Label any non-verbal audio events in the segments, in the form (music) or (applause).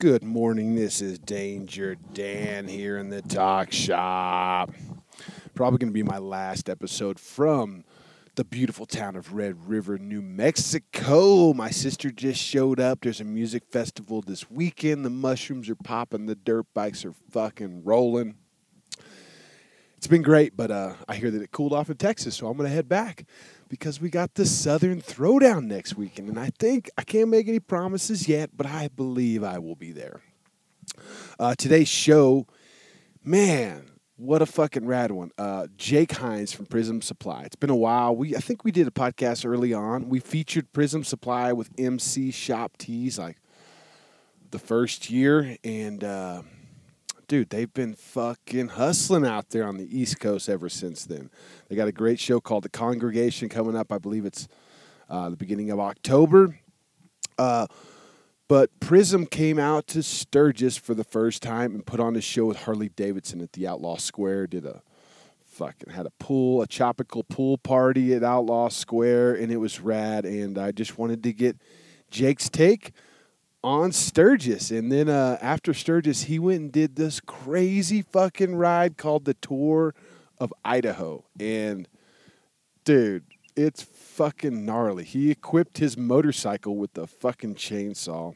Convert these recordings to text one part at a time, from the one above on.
Good morning. This is Danger Dan here in the talk shop. Probably going to be my last episode from the beautiful town of Red River, New Mexico. My sister just showed up. There's a music festival this weekend. The mushrooms are popping, the dirt bikes are fucking rolling. It's been great, but uh, I hear that it cooled off in Texas, so I'm going to head back because we got the Southern Throwdown next weekend. And I think, I can't make any promises yet, but I believe I will be there. Uh, today's show, man, what a fucking rad one. Uh, Jake Hines from Prism Supply. It's been a while. We I think we did a podcast early on. We featured Prism Supply with MC Shop Tees like the first year. And, uh, dude, they've been fucking hustling out there on the East Coast ever since then. They got a great show called The Congregation coming up. I believe it's uh, the beginning of October. Uh, but Prism came out to Sturgis for the first time and put on a show with Harley Davidson at the Outlaw Square. Did a fucking had a pool, a tropical pool party at Outlaw Square, and it was rad. And I just wanted to get Jake's take on Sturgis. And then uh, after Sturgis, he went and did this crazy fucking ride called the Tour of Idaho. And dude, it's fucking gnarly. He equipped his motorcycle with the fucking chainsaw.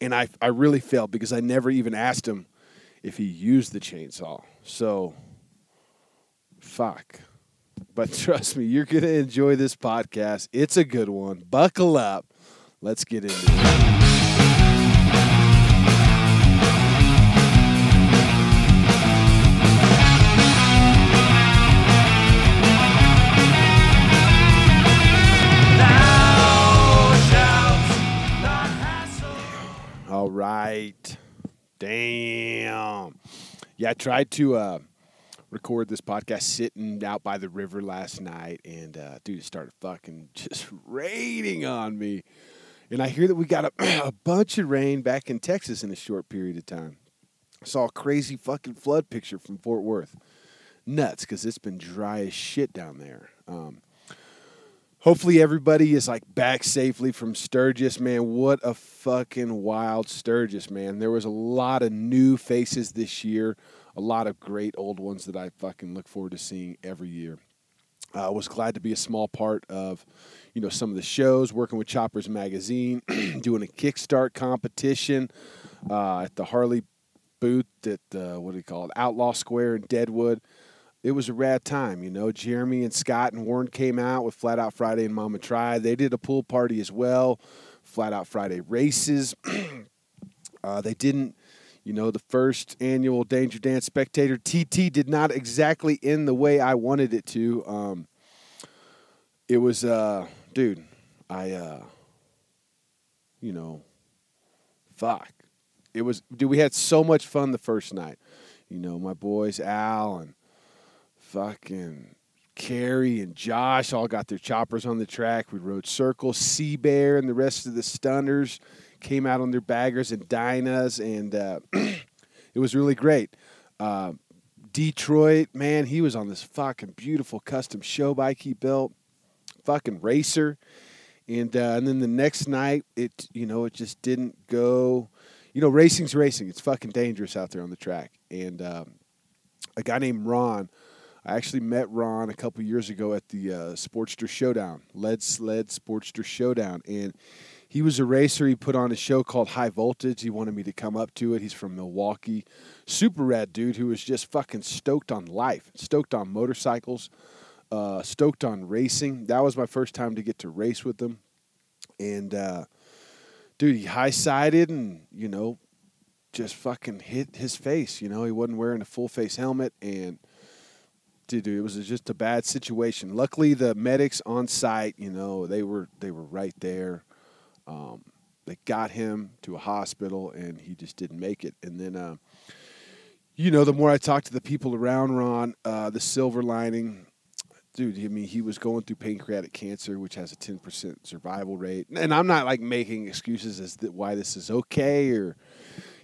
And I, I really failed because I never even asked him if he used the chainsaw. So, fuck. But (laughs) trust me, you're going to enjoy this podcast. It's a good one. Buckle up. Let's get into it. All right. Damn. Yeah, I tried to uh, record this podcast sitting out by the river last night, and uh, dude, started fucking (laughs) just raining on me. And I hear that we got a, (clears throat) a bunch of rain back in Texas in a short period of time. I saw a crazy fucking flood picture from Fort Worth. Nuts, because it's been dry as shit down there. Um, hopefully everybody is like back safely from Sturgis, man. What a fucking wild Sturgis, man. There was a lot of new faces this year, a lot of great old ones that I fucking look forward to seeing every year. I uh, was glad to be a small part of, you know, some of the shows, working with Choppers Magazine, (clears throat) doing a Kickstart competition uh, at the Harley booth at uh, what do you call it, Outlaw Square in Deadwood it was a rad time, you know. Jeremy and Scott and Warren came out with Flat Out Friday and Mama Tried. They did a pool party as well, Flat Out Friday races. (clears throat) uh, they didn't, you know, the first annual Danger Dan's Spectator TT did not exactly end the way I wanted it to. Um, it was, uh, dude, I, uh, you know, fuck. It was, dude, we had so much fun the first night. You know, my boys, Al and fucking Carrie and Josh all got their choppers on the track. We rode circles. Sea Bear and the rest of the stunners came out on their baggers and Dynas, and uh, (clears throat) it was really great. Uh, Detroit, man, he was on this fucking beautiful custom show bike he built, fucking racer. And uh, and then the next night, it you know it just didn't go. You know, racing's racing. It's fucking dangerous out there on the track. And um, a guy named Ron I actually met Ron a couple years ago at the uh, Sportster Showdown, Lead Sled Sportster Showdown, and he was a racer. He put on a show called High Voltage. He wanted me to come up to it. He's from Milwaukee, super rad dude who was just fucking stoked on life, stoked on motorcycles, uh, stoked on racing. That was my first time to get to race with him, and uh, dude, he high sided and you know, just fucking hit his face. You know, he wasn't wearing a full face helmet and dude, it was just a bad situation. Luckily, the medics on site, you know, they were they were right there. Um, they got him to a hospital, and he just didn't make it. And then, uh, you know, the more I talked to the people around Ron, uh, the silver lining, dude. I mean, he was going through pancreatic cancer, which has a ten percent survival rate. And I'm not like making excuses as to why this is okay, or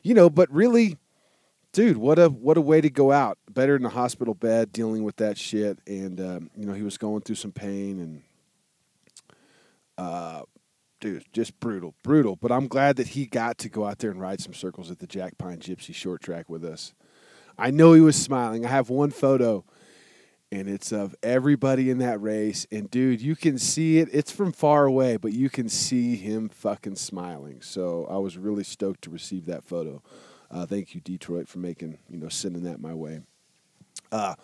you know, but really dude, what a what a way to go out. Better in a hospital bed dealing with that shit. And um, you know, he was going through some pain and uh, dude, just brutal, brutal. But I'm glad that he got to go out there and ride some circles at the Jack Pine Gypsy short track with us. I know he was smiling. I have one photo, and it's of everybody in that race. And dude, you can see it. It's from far away, but you can see him fucking smiling. So I was really stoked to receive that photo. Uh, thank you, Detroit, for making you know sending that my way. Uh,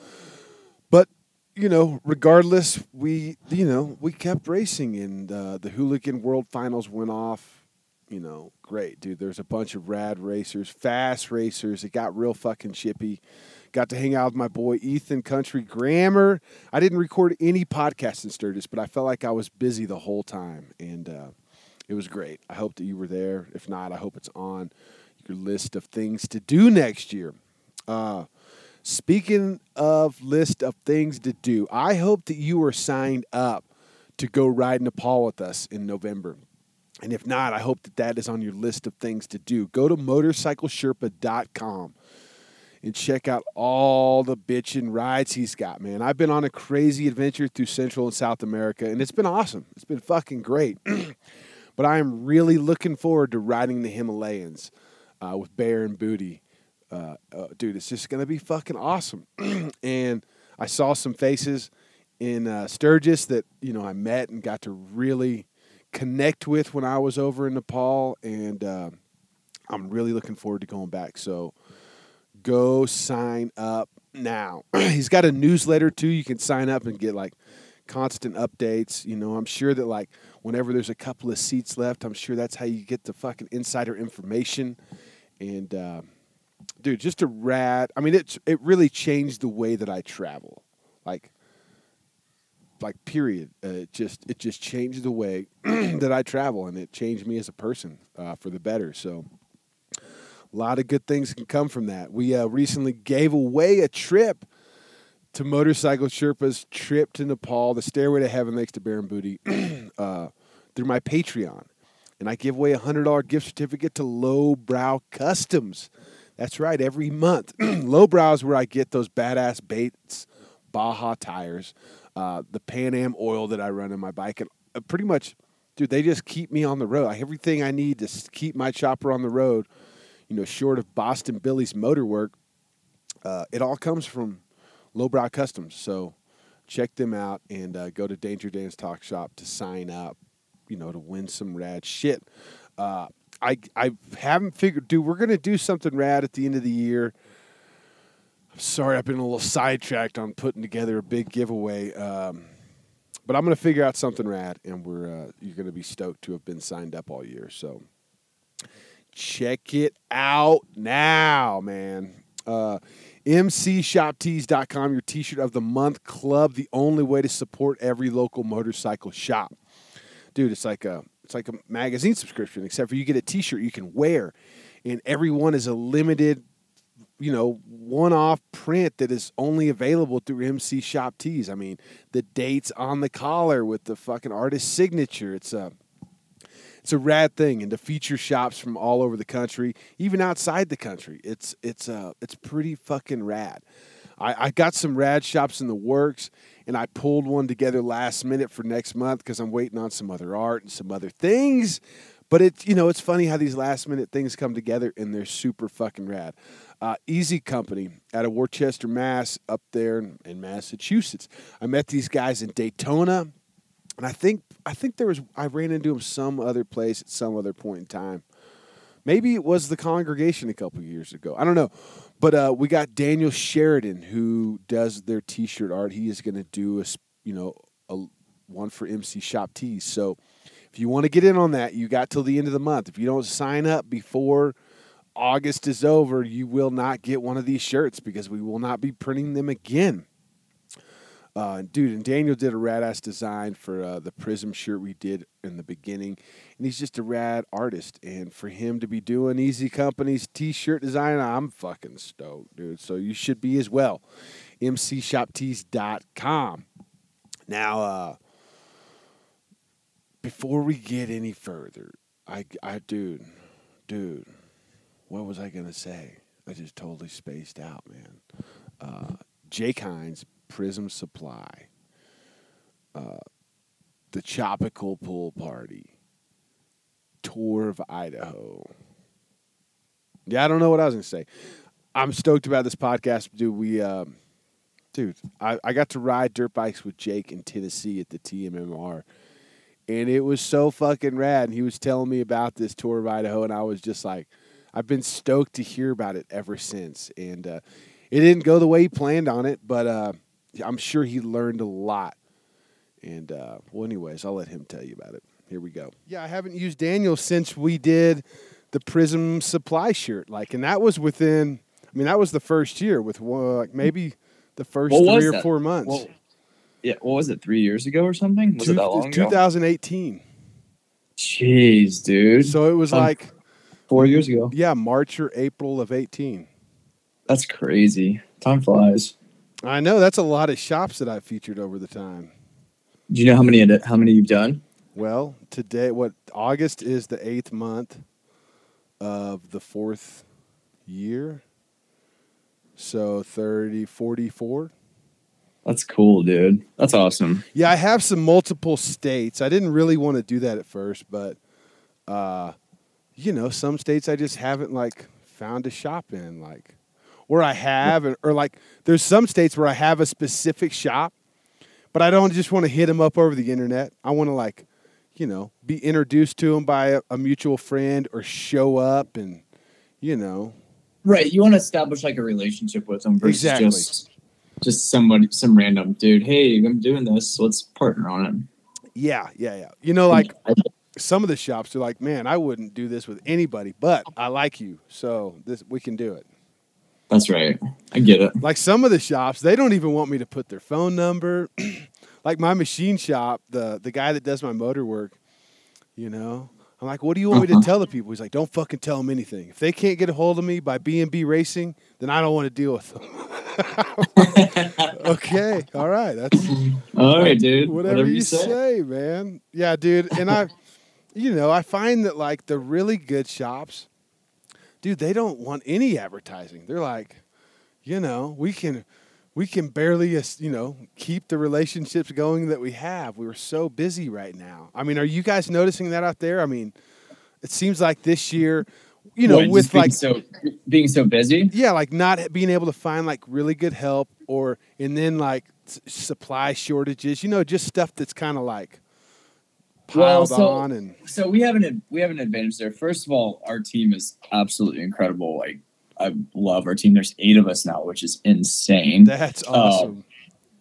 you know, regardless, we you know we kept racing, and uh, the Hooligan World Finals went off. You know, great, dude. There's a bunch of rad racers, fast racers. It got real fucking chippy. Got to hang out with my boy Ethan Country Grammar. I didn't record any podcasts in Sturgis, but I felt like I was busy the whole time, and uh, it was great. I hope that you were there. If not, I hope it's on your list of things to do next year. Uh, Speaking of list of things to do, I hope that you are signed up to go ride Nepal with us in November. And if not, I hope that that is on your list of things to do. Go to motorcyclesherpa.com and check out all the bitchin' rides he's got, man. I've been on a crazy adventure through Central and South America, and it's been awesome. It's been fucking great. (clears throat) but I am really looking forward to riding the Himalayas uh, with Bear and Booty uh, uh, dude, it's just gonna be fucking awesome. (clears throat) and I saw some faces in uh, Sturgis that you know I met and got to really connect with when I was over in Nepal, and uh, I'm really looking forward to going back. So go sign up now. (clears throat) He's got a newsletter too. You can sign up and get like constant updates. You know, I'm sure that like whenever there's a couple of seats left, I'm sure that's how you get the fucking insider information. And uh, dude, just a rad. I mean, it's it really changed the way that I travel. Like, like period. Uh, it just it just changed the way (clears throat) that I travel, and it changed me as a person uh, for the better. So, a lot of good things can come from that. We uh, recently gave away a trip to Motorcycle Sherpa's trip to Nepal, the Stairway to Heaven, thanks to Baron Booty, (clears throat) uh, through my Patreon. And I give away a $100 gift certificate to Lowbrow Customs. That's right, every month. (clears throat) Lowbrow is where I get those badass Bates Baja tires, uh, the Pan Am oil that I run in my bike, and uh, pretty much, dude, they just keep me on the road. Everything I need to keep my chopper on the road, you know, short of Boston Billy's motor work, uh, it all comes from Lowbrow Customs. So check them out and uh, go to Danger Dan's Talk Shop to sign up, you know, to win some rad shit. Uh, I I haven't figured. Dude, we're gonna do something rad at the end of the year. I'm sorry, I've been a little sidetracked on putting together a big giveaway. Um, but I'm gonna figure out something rad, and we're uh, you're gonna be stoked to have been signed up all year. So check it out now, man. Uh, MCShopTees.com, your T-shirt of the month club, the only way to support every local motorcycle shop. Dude, it's like a it's like a magazine subscription, except for you get a T-shirt you can wear, and every one is a limited, you know, one-off print that is only available through MC Shop Tees. I mean, the dates on the collar with the fucking artist signature. It's a it's a rad thing, and to feature shops from all over the country, even outside the country, it's it's uh it's pretty fucking rad. I, I got some rad shops in the works, and I pulled one together last minute for next month because I'm waiting on some other art and some other things. But it's you know it's funny how these last minute things come together and they're super fucking rad. Uh, Easy Company out of Worcester, Mass, up there in, in Massachusetts. I met these guys in Daytona, and I think I think there was I ran into them some other place at some other point in time. Maybe it was the congregation a couple years ago. I don't know. But uh, we got Daniel Sheridan who does their T-shirt art. He is going to do a you know a one for MC Shop Tees. So if you want to get in on that, you got till the end of the month. If you don't sign up before August is over, you will not get one of these shirts because we will not be printing them again. Uh, dude, and Daniel did a rad ass design for uh, the Prism shirt we did in the beginning, and he's just a rad artist. And for him to be doing Easy Company's t-shirt design, I'm fucking stoked, dude. So you should be as well. MCShopTees.com. Now, uh, before we get any further, I, I, dude, dude, what was I gonna say? I just totally spaced out, man. Uh, Jake Hines Prism Supply, uh, the Tropical Pool Party, tour of Idaho. Yeah, I don't know what I was gonna say. I'm stoked about this podcast, dude. We, um, dude, I, I got to ride dirt bikes with Jake in Tennessee at the TMMR, and it was so fucking rad. And he was telling me about this tour of Idaho, and I was just like, I've been stoked to hear about it ever since. And uh, it didn't go the way he planned on it, but uh, I'm sure he learned a lot. And uh, well, anyways, I'll let him tell you about it. Here we go. Yeah, I haven't used Daniel since we did the Prism Supply shirt. Like, and that was within. I mean, that was the first year with one, like maybe the first What three or that? four months. Well, yeah, what was it? Three years ago or something? Was Two- it that long ago? 2018. Jeez, dude. So it was Um, like, Four years ago. yeah, March or April of 18. That's crazy. Time flies. I know that's a lot of shops that I've featured over the time. Do you know how many how many you've done? Well, today, what August is the eighth month of the fourth year. So 30, 44. That's cool, dude. That's awesome. Yeah, I have some multiple states. I didn't really want to do that at first, but uh, you know, some states I just haven't like found a shop in, like, or I have, and, or like, there's some states where I have a specific shop, but I don't just want to hit them up over the internet. I want to like, you know, be introduced to them by a, a mutual friend or show up and, you know, Right. You want to establish like a relationship with them versus Exactly. just just somebody some random dude. Hey, I'm doing this. Let's partner on it. yeah, yeah, yeah. You know, like some of the shops are like, man, I wouldn't do this with anybody, but I like you, so this we can do it. That's right. I get it. Like some of the shops, they don't even want me to put their phone number. (clears throat) like my machine shop, the the guy that does my motor work, you know, I'm like, what do you want me to Uh-huh. tell the people? He's like, don't fucking tell them anything. If they can't get a hold of me by B and B Racing, then I don't want to deal with them. (laughs) okay, all right, that's (laughs) All right, dude. whatever, you, say. man. Yeah, dude. And I, you know, I find that like the really good shops, dude, they don't want any advertising. They're like, you know, we can, we can barely, you know, keep the relationships going that we have. We're so busy right now. I mean, are you guys noticing that out there? I mean, it seems like this year, you know, What, with like so being so busy. yeah, like not being able to find like really good help or and then like s- supply shortages, you know, just stuff that's kind of like Well, piled so- on and So we have an we have an advantage there. First of all, our team is absolutely incredible. Like I love our team. There's eight of us now, which is insane. that's uh, awesome.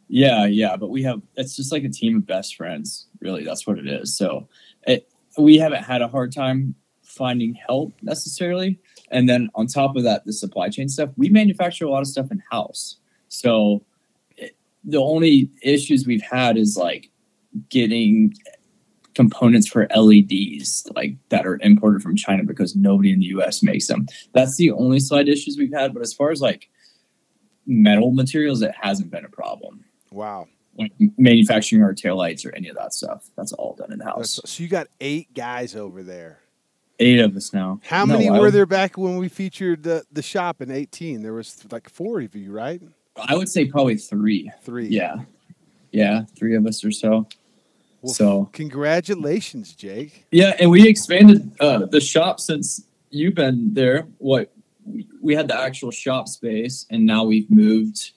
Yeah, yeah, but we have it's just like a team of best friends. Really, that's what it is. So it, we haven't had a hard time finding help necessarily. And then on top of that, the supply chain stuff, we manufacture a lot of stuff in house. So it, the only issues we've had is like getting components for LEDs like that are imported from China because nobody in the US makes them. That's the only slight issues we've had, but as far as like metal materials it hasn't been a problem wow. like manufacturing our taillights or any of that stuff. That's all done in house. So you got eight guys over there. Eight of us now. How No, many were would- there back when we featured the the shop in 18? There was like four of you, right? I would say probably three. Three. Yeah, yeah, three of us or so. Well, so Congratulations, Jake. yeah, and we expanded uh, the shop since you've been there. What we- had the actual shop space, and now we've moved,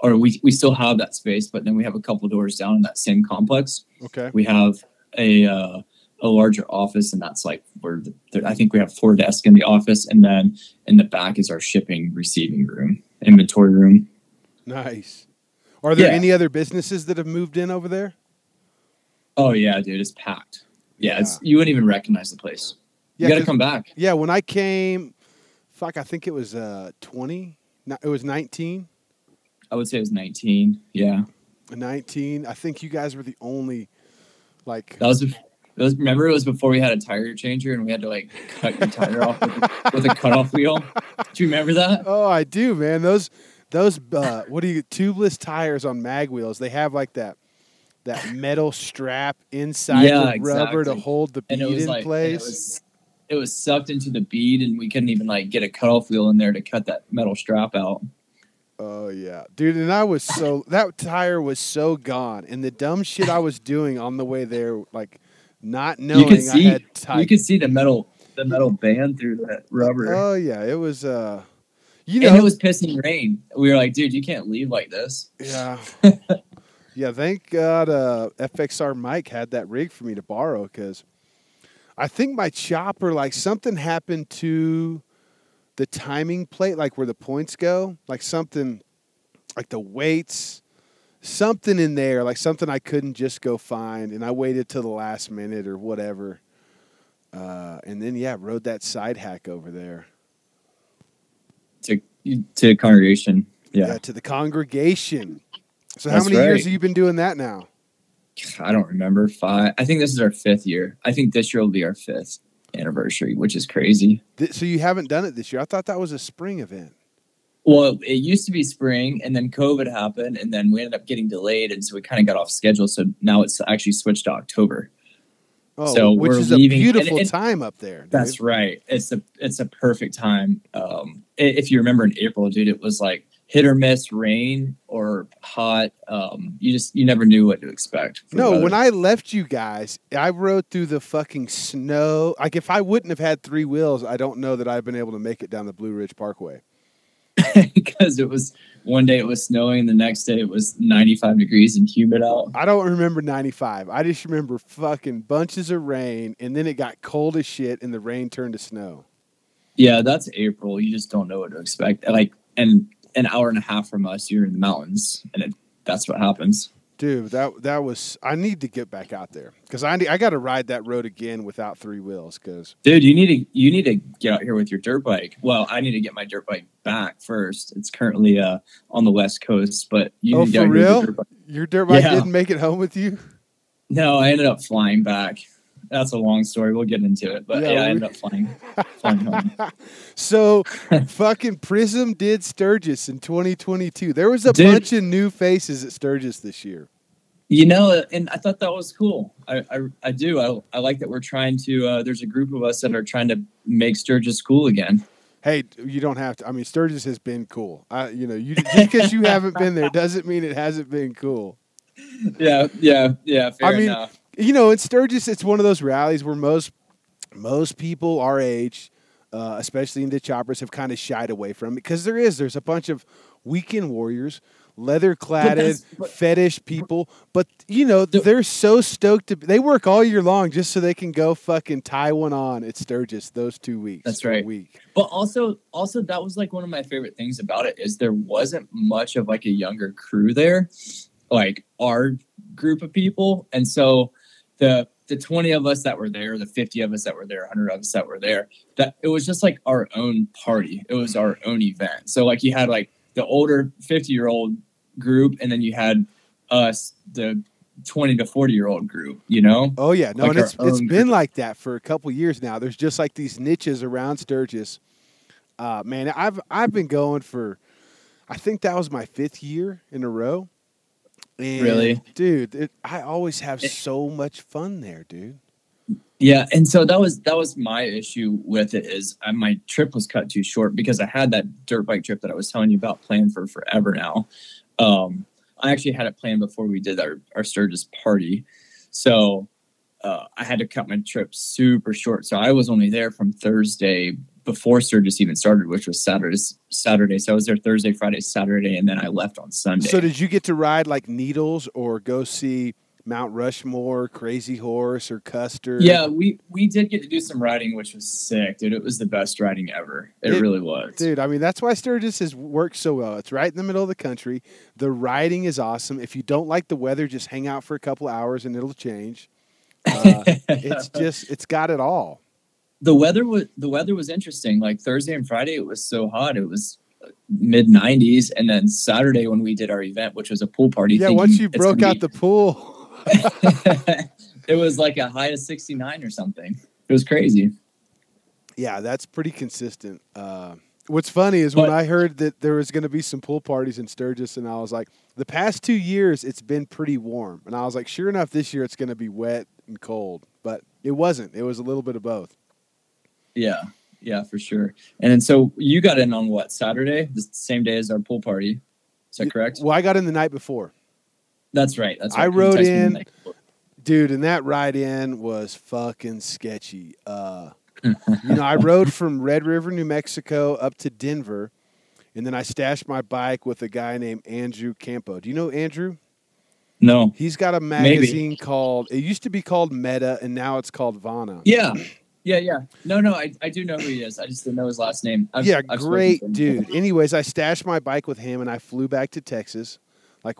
or we we still have that space, but then we have a couple doors down in that same complex. Okay. we have a uh, a larger office, and that's like where the, I think we have four desks in the office, and then in the back is our shipping receiving room, inventory room. Nice. Are there Yeah. any other businesses that have moved in over there? Oh yeah, dude, it's packed. Yeah, Yeah. it's you wouldn't even recognize the place. Yeah, you got to come back. Yeah, when I came, fuck, I think it was uh 20. No, it was 19. I would say it was 19. Yeah, 19. I think you guys were the only, like, that was. bef- It was, remember, it was before we had a tire changer and we had to like cut your tire off with, a- with a cutoff wheel. Do you remember that? oh, I do, man. Those, those, uh, what do you, tubeless tires on mag wheels? They have like that, that metal strap inside Yeah, the rubber to hold the and bead in like and place. it was it was sucked into the bead and we couldn't even like get a cutoff wheel in there to cut that metal strap out Oh yeah, dude, and I was so (laughs) that tire was so gone, and the dumb shit I was doing on the way there, like not knowing could see- I had tight. You could see the metal the metal band through that rubber. oh yeah, it was. uh You and know, it was pissing rain. We were like, dude, you can't leave like this. yeah, (laughs) yeah. Thank God, uh FXR Mike had that rig for me to borrow because I think my chopper, like something happened to the timing plate, like where the points go, like something, like the weights. Something in there, like something I couldn't just go find, and I waited till the last minute or whatever, uh, and then yeah, rode that side hack over there. To to congregation. Yeah. to the congregation. So how That's many years have you been doing that now? I don't remember five. I think this is our fifth year. I think this year will be our fifth anniversary, which is crazy. So you haven't done it this year. I thought that was a spring event. Well, it used to be spring, and then COVID happened, and then we ended up getting delayed, and so we kind of got off schedule. So now it's actually switched to October. Oh, So which is leaving- a beautiful and- and- time up there. dude. That's right. It's a it's a perfect time. Um, if you remember in April, dude, it was like hit or miss rain or hot. Um, you just you never knew what to expect. No, when I left you guys, I rode through the fucking snow. Like if I wouldn't have had three wheels, I don't know that I've been able to make it down the Blue Ridge Parkway. (laughs) because it was one day it was snowing, the next day it was 95 degrees and humid out. I don't remember 95. I just remember fucking bunches of rain and then it got cold as shit and the rain turned to snow. Yeah, that's April. You just don't know what to expect. Like, and an hour and a half from us, you're in the mountains, and it, that's what happens. Dude, that that was I need to get back out there cuz I need, I got to ride that road again without three wheels cuz Dude, you need to you need to get out here with your dirt bike. Well, I need to get my dirt bike back first. It's currently uh on the west coast, but you Oh, for out your real? dirt bike. your dirt bike Yeah. didn't make it home with you? No, I ended up flying back. That's a long story. We'll get into it, but Yeah, yeah, I ended up flying flying home. (laughs) so fucking Prism did Sturgis in 2022. There was a Dude. bunch of new faces at Sturgis this year. You know, and I thought that was cool. I I, I do. I, I like that we're trying to. Uh, there's a group of us that are trying to make Sturgis cool again. Hey, you don't have to. I mean, Sturgis has been cool. I, you know, you just because you haven't been there doesn't mean it hasn't been cool. (laughs) Yeah, yeah, yeah. Fair I mean, enough. You know, in Sturgis, it's one of those rallies where most most people our age, uh, especially the choppers, have kind of shied away from it because there is there's a bunch of weekend warriors, leather cladded, fetish people, but you know The- they're so stoked to. They work all year long just so they can go fucking tie one on at Sturgis those two weeks. That's right. Week. But also, also that was like one of my favorite things about it is there wasn't much of like a younger crew there, like our group of people, and so the the twenty of us that were there, the fifty of us that were there, hundred of us that were there, that it was just like our own party. It was our own event. So like you had like the older fifty year old group, and then you had us the twenty to forty year old group. You know, Oh yeah, no, Like and it's it's been group. like that for a couple years now. There's just like these niches around Sturgis. Uh, man, I've I've been going for, I think that was my fifth year in a row. And, Really? dude? It, I always have It- so much fun there, dude. Yeah, and so that was that was my issue with it is uh, my trip was cut too short because I had that dirt bike trip that I was telling you about planned for forever now. Um, I actually had it planned before we did our our Sturgis party, so uh, I had to cut my trip super short. So I was only there from Thursday before Sturgis even started, which was Saturday. Saturday, so I was there Thursday, Friday, Saturday, and then I left on Sunday. So did you get to ride like Needles or go see Mount Rushmore, Crazy Horse, or Custer? yeah, we we did get to do some riding, which was sick, dude. It was the best riding ever. It, It- really was. Dude, I mean that's why Sturgis has worked so well. It's right in the middle of the country. The riding is awesome. If you don't like the weather, just hang out for a couple hours and it'll change. Uh, (laughs) it's just it's got it all. The weather was the weather was interesting. Like Thursday and Friday, it was so hot. It was mid 90s, and then Saturday when we did our event, which was a pool party. Yeah, once you broke out the pool. (laughs) it was like a high of 69 or something. It was crazy. Yeah, that's pretty consistent. Uh, what's funny is when I heard that there was going to be some pool parties in Sturgis, and I was like, the past two years it's been pretty warm, and I was like, sure enough, this year it's going to be wet and cold, but it wasn't. It was a little bit of both. Yeah, yeah, for sure. And then so you got in on what Saturday, the same day as our pool party. Is that correct? Well, I got in the night before. That's right. That's I right. You rode texted me the in- dude, and that ride in was fucking sketchy. Uh, (laughs) you know, I rode from Red River, New Mexico, up to Denver, and then I stashed my bike with a guy named Andrew Campo. Do you know Andrew? No. He's got a magazine called. It used to be called Meta, and now it's called Vana. Yeah. Yeah, yeah. No, no, I, I do know who he is. I just didn't know his last name. I've, yeah, I've great dude. Anyways, I stashed my bike with him and I flew back to Texas. Like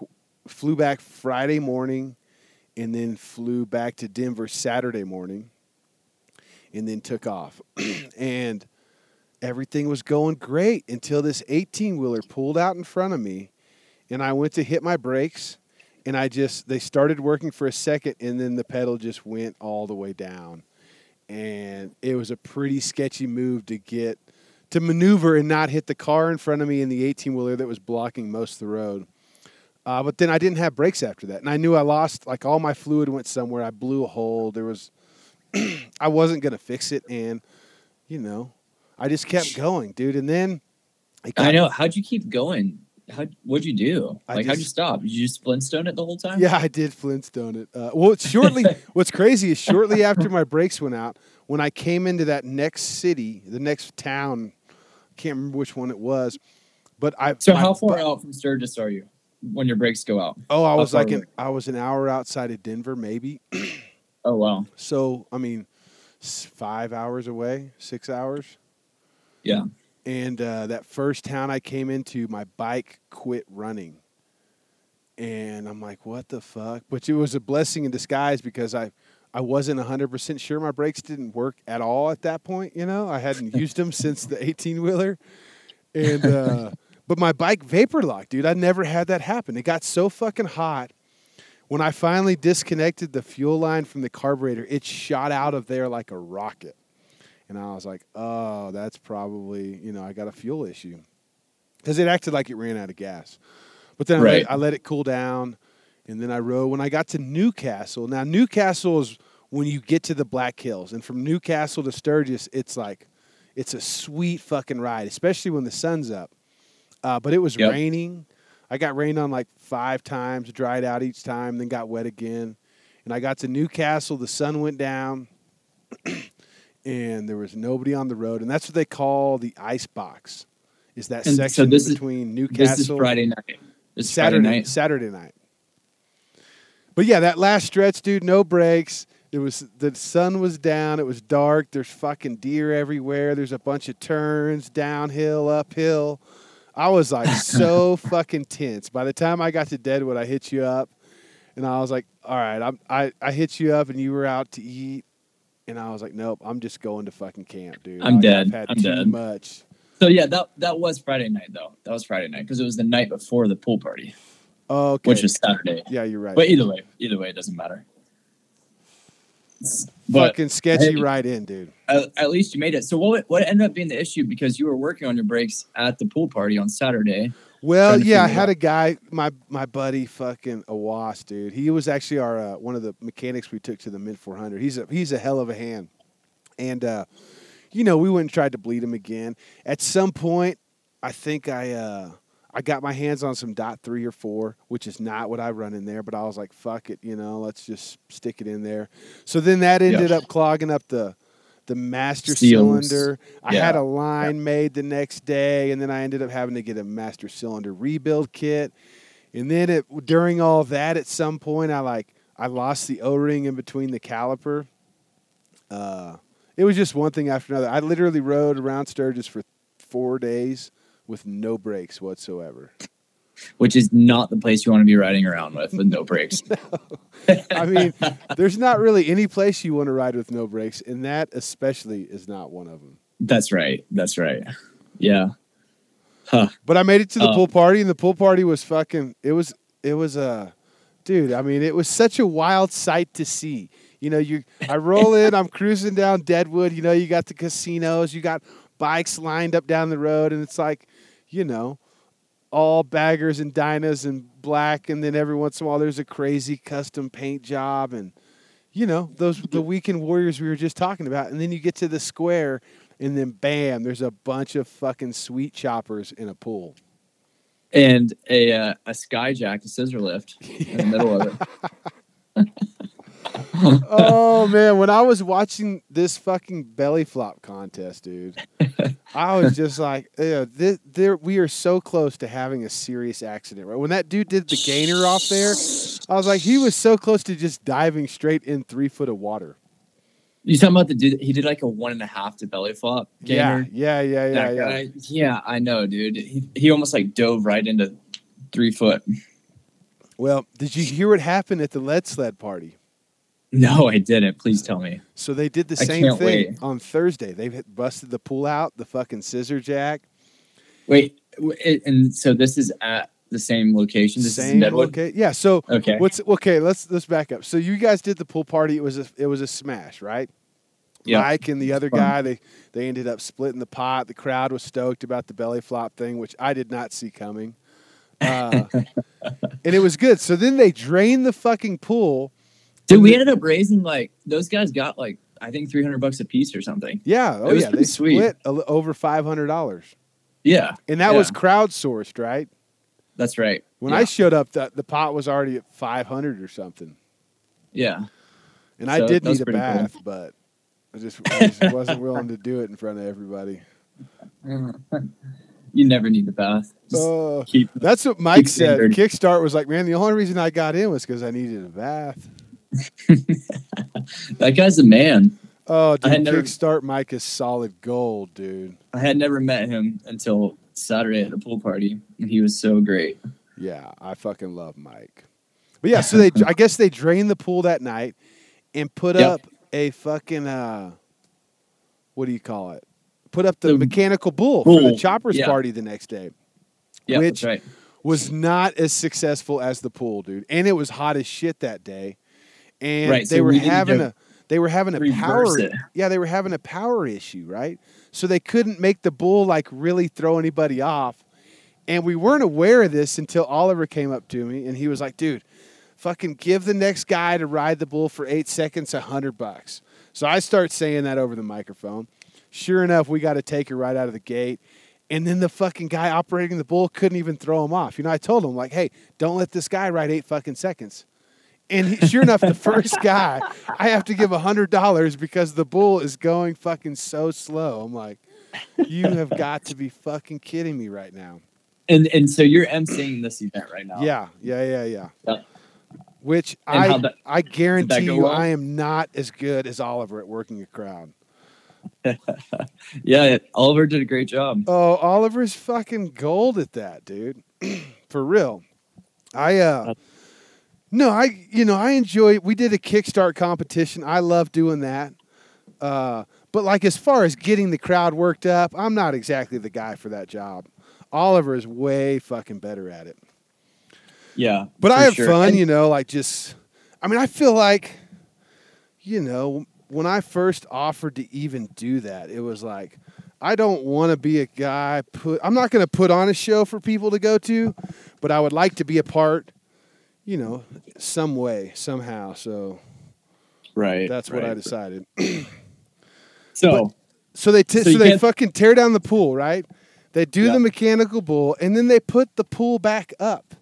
flew back Friday morning and then flew back to Denver Saturday morning and then took off. (clears throat) and everything was going great until this 18-wheeler pulled out in front of me and I went to hit my brakes and I just they started working for a second and then the pedal just went all the way down. And it was a pretty sketchy move to get to maneuver and not hit the car in front of me in the 18 wheeler that was blocking most of the road. Uh, but then I didn't have brakes after that, and I knew I lost like all my fluid went somewhere. I blew a hole. There was, (clears throat) I wasn't gonna fix it, and you know, I just kept going, dude. And then it got- I know. How'd you keep going? How what'd you do? I Like how'd you stop? Did you just Flintstone it the whole time? Yeah, I did Flintstone it. Uh, well, shortly. (laughs) what's crazy is shortly after my brakes went out, when I came into that next city, the next town, can't remember which one it was, but I. So my how far bu- out from Sturgis are you when your brakes go out? Oh, I how was like an. I was an hour outside of Denver, maybe. (clears throat) Oh wow. So I mean, five hours away, six hours. Yeah. And uh, that first town I came into, my bike quit running. And I'm like, what the fuck? But it was a blessing in disguise because I, I wasn't 100% sure my brakes didn't work at all at that point. You know, I hadn't used them since the 18 wheeler. And, uh, (laughs) but my bike vapor locked, dude. I never had that happen. It got so fucking hot. When I finally disconnected the fuel line from the carburetor, it shot out of there like a rocket. And I was like, oh, that's probably, you know, I got a fuel issue. Because it acted like it ran out of gas. But then I, Right. let, I let it cool down. And then I rode. When I got to Newcastle, now Newcastle is when you get to the Black Hills. And from Newcastle to Sturgis, it's like, it's a sweet fucking ride, especially when the sun's up. Uh, but it was Yep. raining. I got rained on like five times, dried out each time, then got wet again. And I got to Newcastle, the sun went down, (clears throat) and there was nobody on the road. And that's what they call the ice box. Is that And so section this is- between Newcastle This is Friday night. This is Saturday Friday night. Saturday night. But yeah, that last stretch, dude, no breaks. It was the sun was down. It was dark. There's fucking deer everywhere. There's a bunch of turns, downhill, uphill. I was like (laughs) so fucking tense. By the time I got to Deadwood, I hit you up, and I was like, "All right, I'm, I I hit you up, and you were out to eat." And I was like, "Nope, I'm just going to fucking camp, dude. I'm Like, dead. I've had I'm too dead. much." So yeah, that that was Friday night though. That was Friday night because it was the night before the pool party, oh, Okay, which is Saturday. yeah, you're right. But either way, either way, it doesn't matter. But fucking sketchy hey. right in, dude. at, at least you made it. So what what ended up being the issue because you were working on your brakes at the pool party on Saturday? Well, yeah, I had a guy, my my buddy, fucking a wasp, dude. He was actually our uh, one of the mechanics we took to the Mint 400. He's a he's a hell of a hand, and uh, you know we went and tried to bleed him again. At some point, I think I uh, I got my hands on some dot three or four, which is not what I run in there. But I was like, fuck it, you know, let's just stick it in there. So then that ended up clogging up the the master Seals. cylinder. I Yeah. had a line made the next day, and then I ended up having to get a master cylinder rebuild kit. And then it during all that, at some point, I like I lost the O ring in between the caliper. Uh, it was just one thing after another. I literally rode around Sturgis for four days with no brakes whatsoever. Which is not the place you want to be riding around with with no brakes. (laughs) I mean, there's not really any place you want to ride with no brakes, and that especially is not one of them. That's right. That's right. Yeah. Huh. But I made it to the Oh. pool party, and the pool party was fucking. It was. It was a, dude. I mean, it was such a wild sight to see. You know, you. I roll in. I'm cruising down Deadwood. You know, you got the casinos. You got bikes lined up down the road, and it's like, you know, all baggers and Dynas and black, and then every once in a while there's a crazy custom paint job, and you know those the weekend warriors we were just talking about, and then you get to the square, and then bam, there's a bunch of fucking sweet choppers in a pool. And a uh, a skyjack, a scissor lift in the middle of it. (laughs) oh man, when I was watching this fucking belly flop contest, dude, (laughs) I was just like, yeah, this, there we are so close to having a serious accident. Right when that dude did the gainer off there, I was like, he was so close to just diving straight in three foot of water. You talking about the dude? He did like a one and a half to belly flop. Yeah, gainer? yeah, yeah, yeah, That yeah. yeah, I know, dude. He, he almost like dove right into three foot. Well, did you hear what happened at the lead sled party? No, I didn't. Please tell me. So they did the I same thing wait. on Thursday. They busted the pool out, the fucking scissor jack. Wait, and so this is at the same location. This Same okay. Yeah. So Okay. what's okay? Let's let's back up. So you guys did the pool party. It was a it was a smash, right? Yeah. Mike and the other guy they they ended up splitting the pot. The crowd was stoked about the belly flop thing, which I did not see coming. Uh, (laughs) and it was good. So then they drained the fucking pool. Dude, we ended up raising like those guys got like I think three hundred bucks a piece or something. Yeah. Oh yeah. They sweet. split over five hundred dollars, Yeah, and that Yeah. was crowdsourced, right? that's right. When yeah. I showed up, the, the pot was already at five hundred or something. yeah, And I did need a pretty cool. bath, but I just, I just (laughs) wasn't willing to do it in front of everybody. (laughs) you never need a bath. Just Oh, keep that's what Mike said. standard. Kickstart was like, man, the only reason I got in was because I needed a bath. (laughs) that guy's a man. Oh, I had dude, never- Kickstart Mike is solid gold, dude. I had never met him until Saturday at a pool party, and he was so great. Yeah, I fucking love Mike. But yeah, so they, (laughs) I guess they drained the pool that night and put Yep. up a fucking, uh, what do you call it? Put up the, The mechanical bull, for the choppers yeah. party the next day. Yeah, Which- right. was not as successful as the pool, dude. And it was hot as shit that day. And Right, they so were we having a they were having a power it. Yeah, they were having a power issue, right? So they couldn't make the bull like really throw anybody off. And we weren't aware of this until Oliver came up to me and he was like, dude, fucking give the next guy to ride the bull for eight seconds a hundred bucks. So I start saying that over the microphone. Sure enough, we got to take taker right out of the gate. And then the fucking guy operating the bull couldn't even throw him off. You know, I told him, like, hey, don't let this guy ride eight fucking seconds. And he, sure enough, the first guy, I have to give a hundred dollars because the bull is going fucking so slow. I'm like, you have got to be fucking kidding me right now. And and so you're emceeing this event right now. Yeah, yeah, yeah, yeah. Yeah. Which And I that- I guarantee you, well? I am not as good as Oliver at working a crowd. (laughs) Yeah, Oliver did a great job. Oh, Oliver's fucking gold at that, dude. (clears throat) For real. I uh no, I you know, I enjoy we did a kickstart competition. I love doing that. Uh but like as far as getting the crowd worked up, I'm not exactly the guy for that job. Oliver is way fucking better at it. Yeah, But I have sure. fun, And- you know, like just I mean, I feel like you know, when I first offered to even do that, it was like I don't want to be a guy put I'm not going to put on a show for people to go to, but I would like to be a part, you know, some way, somehow. So right. that's what I right. decided. (clears throat) So So they t- So so, they can't- fucking tear down the pool, right? They do Yeah. the mechanical bull and then they put the pool back up.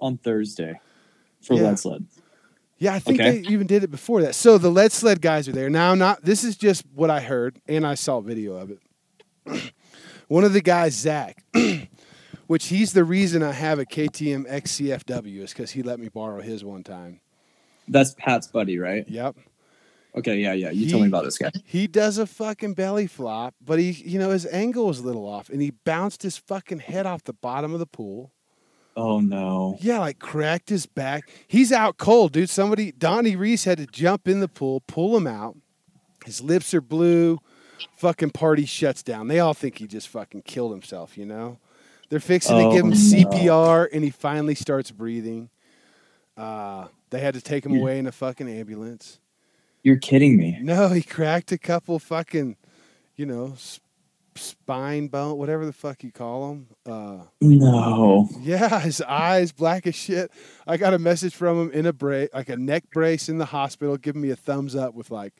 on Thursday for Yeah. lead sled. Yeah, I think Okay. they even did it before that. So the lead sled guys are there now. Not this is just what I heard, and I saw video of it. (clears throat) One of the guys, Zach, (clears throat) which he's the reason I have a KTM XCFW, is because he let me borrow his one time. That's Pat's buddy, right? Yep, Okay, yeah, yeah. You He- told me about this guy. he does a fucking belly flop, but he, you know, his angle was a little off, and he bounced his fucking head off the bottom of the pool. Oh no. Yeah, like cracked his back. He's out cold, dude. Somebody, Donnie Reese had to jump in the pool, pull him out. His lips are blue. Fucking party shuts down. They all think he just fucking killed himself, you know? They're fixing to give him Oh, no. CPR and he finally starts breathing. Uh, they had to take him Yeah. away in a fucking ambulance. You're kidding me. No, he cracked a couple fucking, you know, s- spine bone, whatever the fuck you call them. Uh, No. yeah, his eyes black as shit. I got a message from him in a brace, like a neck brace in the hospital, giving me a thumbs up with like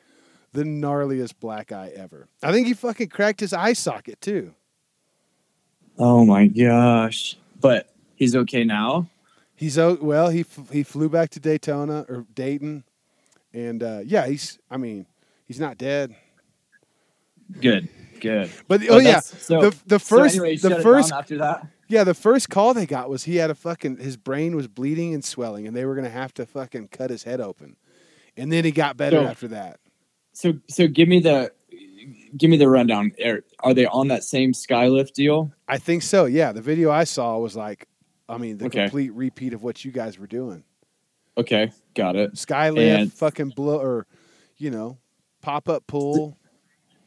the gnarliest black eye ever. I think he fucking cracked his eye socket too. Oh my gosh. But he's okay now. He's o- well. He f- he flew back to Daytona or Dayton, and uh, yeah, he's. I mean, he's not dead. Good, good. But oh yeah, so- the the so first anyway, the first after that. yeah the first call they got was he had a fucking his brain was bleeding and swelling, and they were gonna have to fucking cut his head open, and then he got better So- after that. So so give me the give me the rundown. Are, are they on that same skylift deal? I think so. Yeah, the video I saw was like, I mean, the Okay. complete repeat of what you guys were doing. Okay, got it. Skylift, And- fucking blow, or you know, pop up pool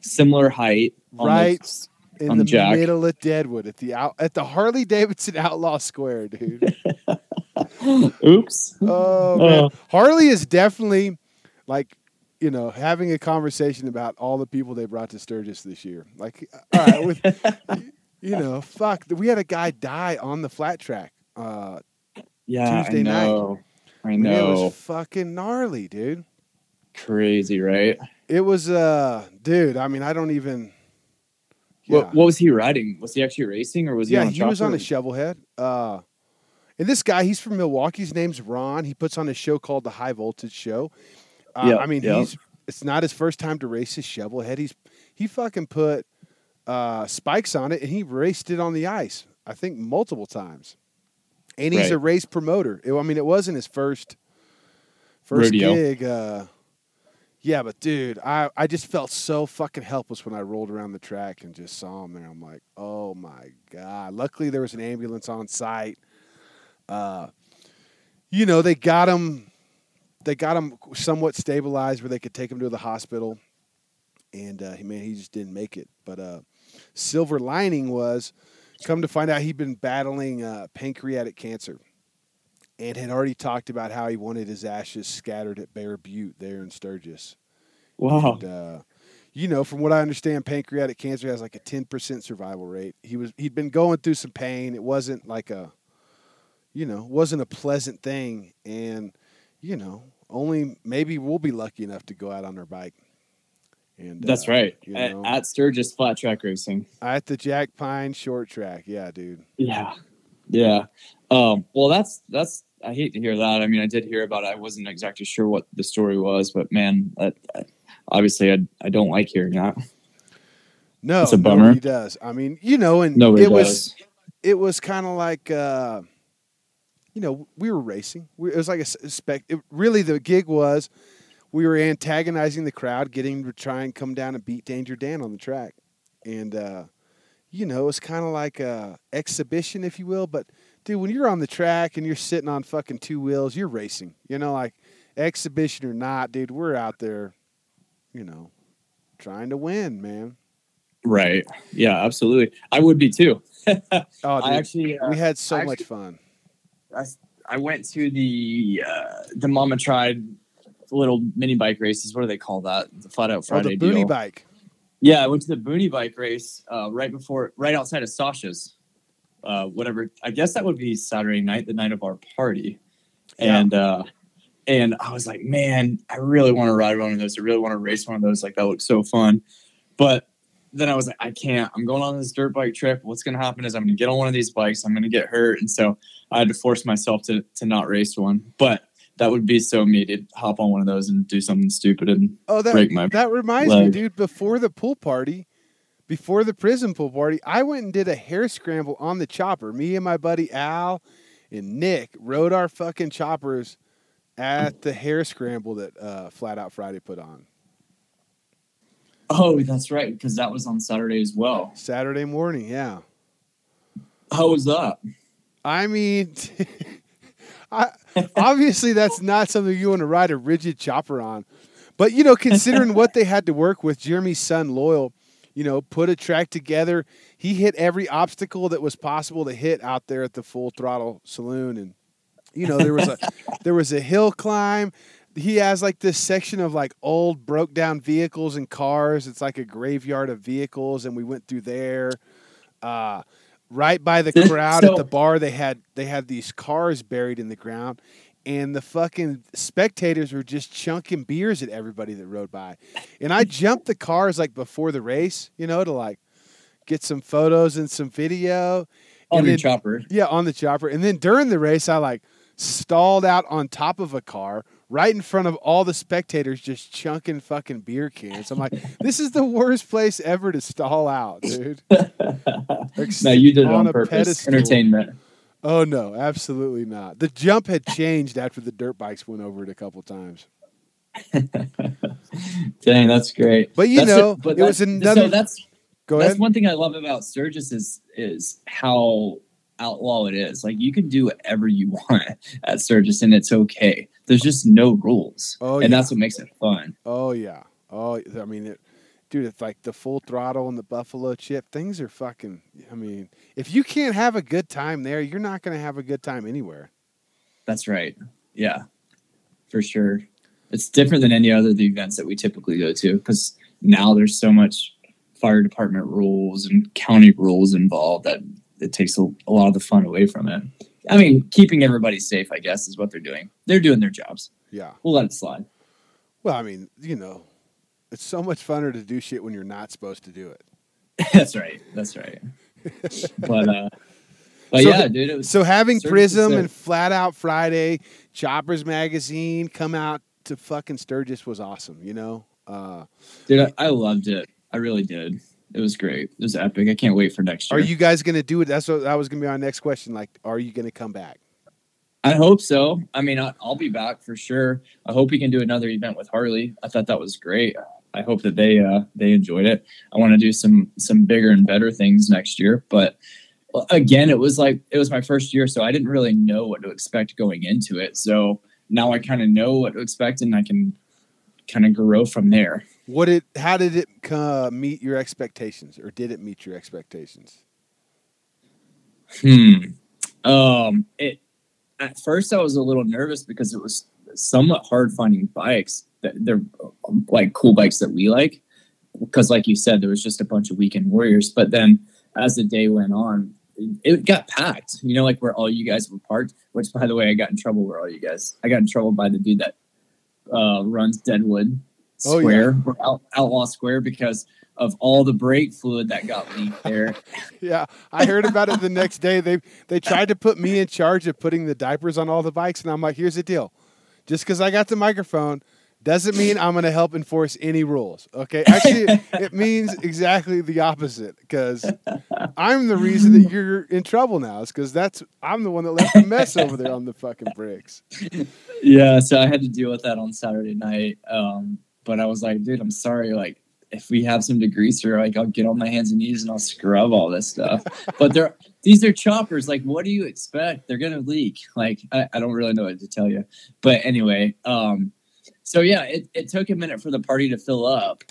Similar height, on the- Right. in the the jack. middle of Deadwood at the out at the Harley Davidson Outlaw Square, dude. (laughs) Oops. Oh uh, man, Oh. Harley is definitely like you know having a conversation about all the people they brought to Sturgis this year. Like, all right, with (laughs) you know, fuck, we had a guy die on the flat track. Uh, Yeah, Tuesday I night. know. I I mean, it know. was fucking gnarly, dude. Crazy, right? It was, uh, dude. I mean, I don't even. Yeah, What, what was he riding? Was he actually racing or was he yeah, on a he was on a shovel head. Uh, and this guy, he's from Milwaukee. His name's Ron. He puts on a show called the High Voltage Show. Uh, Yeah, I mean, yeah. he's it's not his first time to race his shovel head. He's he fucking put uh, spikes on it and he raced it on the ice. I think multiple times. And he's a race promoter. It- I mean, it wasn't his first first Rodeo. gig. Uh, yeah, but dude, I, I just felt so fucking helpless when I rolled around the track and just saw him there. I'm like, oh my god. Luckily, there was an ambulance on site. Uh, you know, they got him. They got him somewhat stabilized where they could take him to the hospital, and uh, man, he just didn't make it. But uh, silver lining was, come to find out, he'd been battling uh, pancreatic cancer, and had already talked about how he wanted his ashes scattered at Bear Butte there in Sturgis. Wow. And, uh, you know, from what I understand, pancreatic cancer has like a ten percent survival rate. He was he'd been going through some pain. It wasn't like a, you know, wasn't a pleasant thing, and you know, only maybe we'll be lucky enough to go out on our bike. And That's uh, right. you At, know. at Sturgis Flat Track Racing. at the Jack Pine short track. Yeah, dude. Yeah. Yeah. Um, well, that's that's. I hate to hear that. I mean, I did hear about it. I wasn't exactly sure what the story was, but man, that, obviously, I I don't like hearing that. No, It's a bummer. He does. I mean, you know, and Nobody it was it was kind of like uh, you know we were racing. We, it was like a spec. It, really, the gig was we were antagonizing the crowd, getting to try and come down and beat Danger Dan on the track, and uh, you know it was kind of like a exhibition, if you will. But dude, when you're on the track and you're sitting on fucking two wheels, you're racing. You know, like exhibition or not, dude, we're out there, you know, trying to win, man. Right. Yeah. Absolutely. I would be too. (laughs) Oh, dude, I actually. Uh, we had so I much actually- fun. I, I went to the uh, the Mama Tried little mini bike races. What do they call that? The Flat Out Friday. Oh, the boonie deal. bike. Yeah, I went to the Boonie bike race uh, right before, right outside of Sasha's. Uh, whatever. I guess that would be Saturday night, the night of our party. Yeah. And uh, and I was like, man, I really want to ride one of those. I really want to race one of those. Like that looks so fun. But then I was like, I can't. I'm going on this dirt bike trip. What's going to happen is I'm going to get on one of these bikes. I'm going to get hurt, and so I had to force myself to to not race one. But that would be so me to hop on one of those and do something stupid and Oh, that break my that reminds me, dude. Before the pool party, before the prison pool party, I went and did a hair scramble on the chopper. Me and my buddy Al and Nick rode our fucking choppers at the hair scramble that uh, Flat Out Friday put on Oh, that's right, because that was on Saturday as well. Saturday morning. Yeah, How was that? I mean. (laughs) I, obviously, that's not something you want to ride a rigid chopper on. But, you know, considering what they had to work with, Jeremy's son, Loyal, you know, put a track together. He hit every obstacle that was possible to hit out there at the Full Throttle Saloon. And, you know, there was a (laughs) there was a hill climb. He has like this section of like old broke down vehicles and cars. It's like a graveyard of vehicles, and we went through there. Uh, right by the (laughs) crowd at the bar, they had they had these cars buried in the ground, and the fucking spectators were just chunking beers at everybody that rode by. And I jumped the cars like before the race, you know, to like get some photos and some video. On And then- chopper. yeah, on the chopper. And then during the race, I like stalled out on top of a car right in front of all the spectators just chunking fucking beer cans. I'm like, this is the worst place ever to stall out, dude. (laughs) no, you did it on, purpose. pedestal. Entertainment. Oh no, absolutely not. The jump had changed after the dirt bikes went over it a couple times. (laughs) Dang, that's great. But you That's know, it- but it was that's- another. So that's go that's ahead. one thing I love about Sturgis is is how outlaw it is. Like you can do whatever you (laughs) want at Sturgis and it's okay. There's just no rules. Oh, and yeah. that's what makes it fun. Oh yeah. Oh, I mean, it, dude, it's like the full throttle and the buffalo chip. Things are fucking. I mean, if you can't have a good time there, you're not going to have a good time anywhere. That's right. Yeah. For sure. It's different than any other of the events that we typically go to because now there's so much fire department rules and county rules involved that it takes a, a lot of the fun away from it. I mean, keeping everybody safe, I guess, is what they're doing. They're doing their jobs. Yeah. We'll let it slide. Well, I mean, you know, it's so much funner to do shit when you're not supposed to do it. (laughs) That's right. That's right. but uh but So yeah, the- dude, it was So having Prism and Flat Out Friday, Choppers Magazine come out to fucking Sturgis was awesome. You know. Uh, dude, I, I loved it. I really did. It was great. It was epic. I can't wait for next year. are you guys going to do it? That's what that was going to be our next question. Like, are you going to come back? I hope so. I mean, I, I'll be back for sure. I hope we can do another event with Harley. I thought that was great. I hope that they uh, they enjoyed it. I want to do some some bigger and better things next year. But again, it was like it was my first year, so I didn't really know what to expect going into it. So now I kind of know what to expect, and I can kind of grow from there. What it? How did it uh, meet your expectations, or did it meet your expectations? Hmm. Um. It at first I was a little nervous because it was somewhat hard finding bikes that they're like cool bikes that we like. Because, like you said, there was just a bunch of weekend warriors. But then, as the day went on, it, it got packed. You know, like where all you guys were parked. Which, by the way, I got in trouble where all you guys. I got in trouble by the dude that uh, runs Deadwood Oh, yeah. Square, or Out, Outlaw Square, because of all the brake fluid that got leaked there. (laughs) Yeah, I heard about it the next day. They they tried to put me in charge of putting the diapers on all the bikes, and I'm like, here's the deal: just because I got the microphone doesn't mean I'm going to help enforce any rules. Okay, (laughs) actually, it means exactly the opposite because I'm the reason that you're in trouble now. Is because that's I'm the one that left the mess over there on the fucking bricks. (laughs) yeah, so I had to deal with that on Saturday night. Um, but I was like, dude, I'm sorry. Like, if we have some degreaser, like I'll get on my hands and knees and I'll scrub all this stuff. (laughs) but they're these are choppers. Like, what do you expect? They're gonna leak. Like, I, I don't really know what to tell you. But anyway, um, so yeah, it, it took a minute for the party to fill up.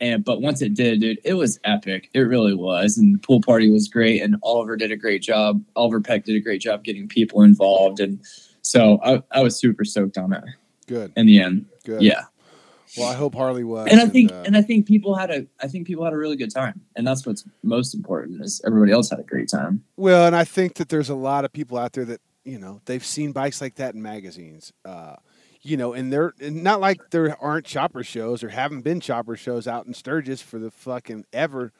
And but once it did, dude, it was epic. It really was. And the pool party was great. And Oliver did a great job. Oliver Peck did a great job getting people involved. And so I, I was super stoked on it Good, in the end. good. Yeah. Well, I hope Harley was. And I think uh, and I think people had a I think people had a really good time. And that's what's most important is everybody else had a great time. Well, and I think that there's a lot of people out there that you know they've seen bikes like that in magazines. Uh, you know, and they're and not like there aren't chopper shows or haven't been chopper shows out in Sturgis for the fucking ever.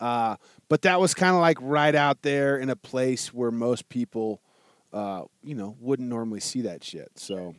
Uh, but that was kind of like right out there in a place where most people, uh, you know, wouldn't normally see that shit. So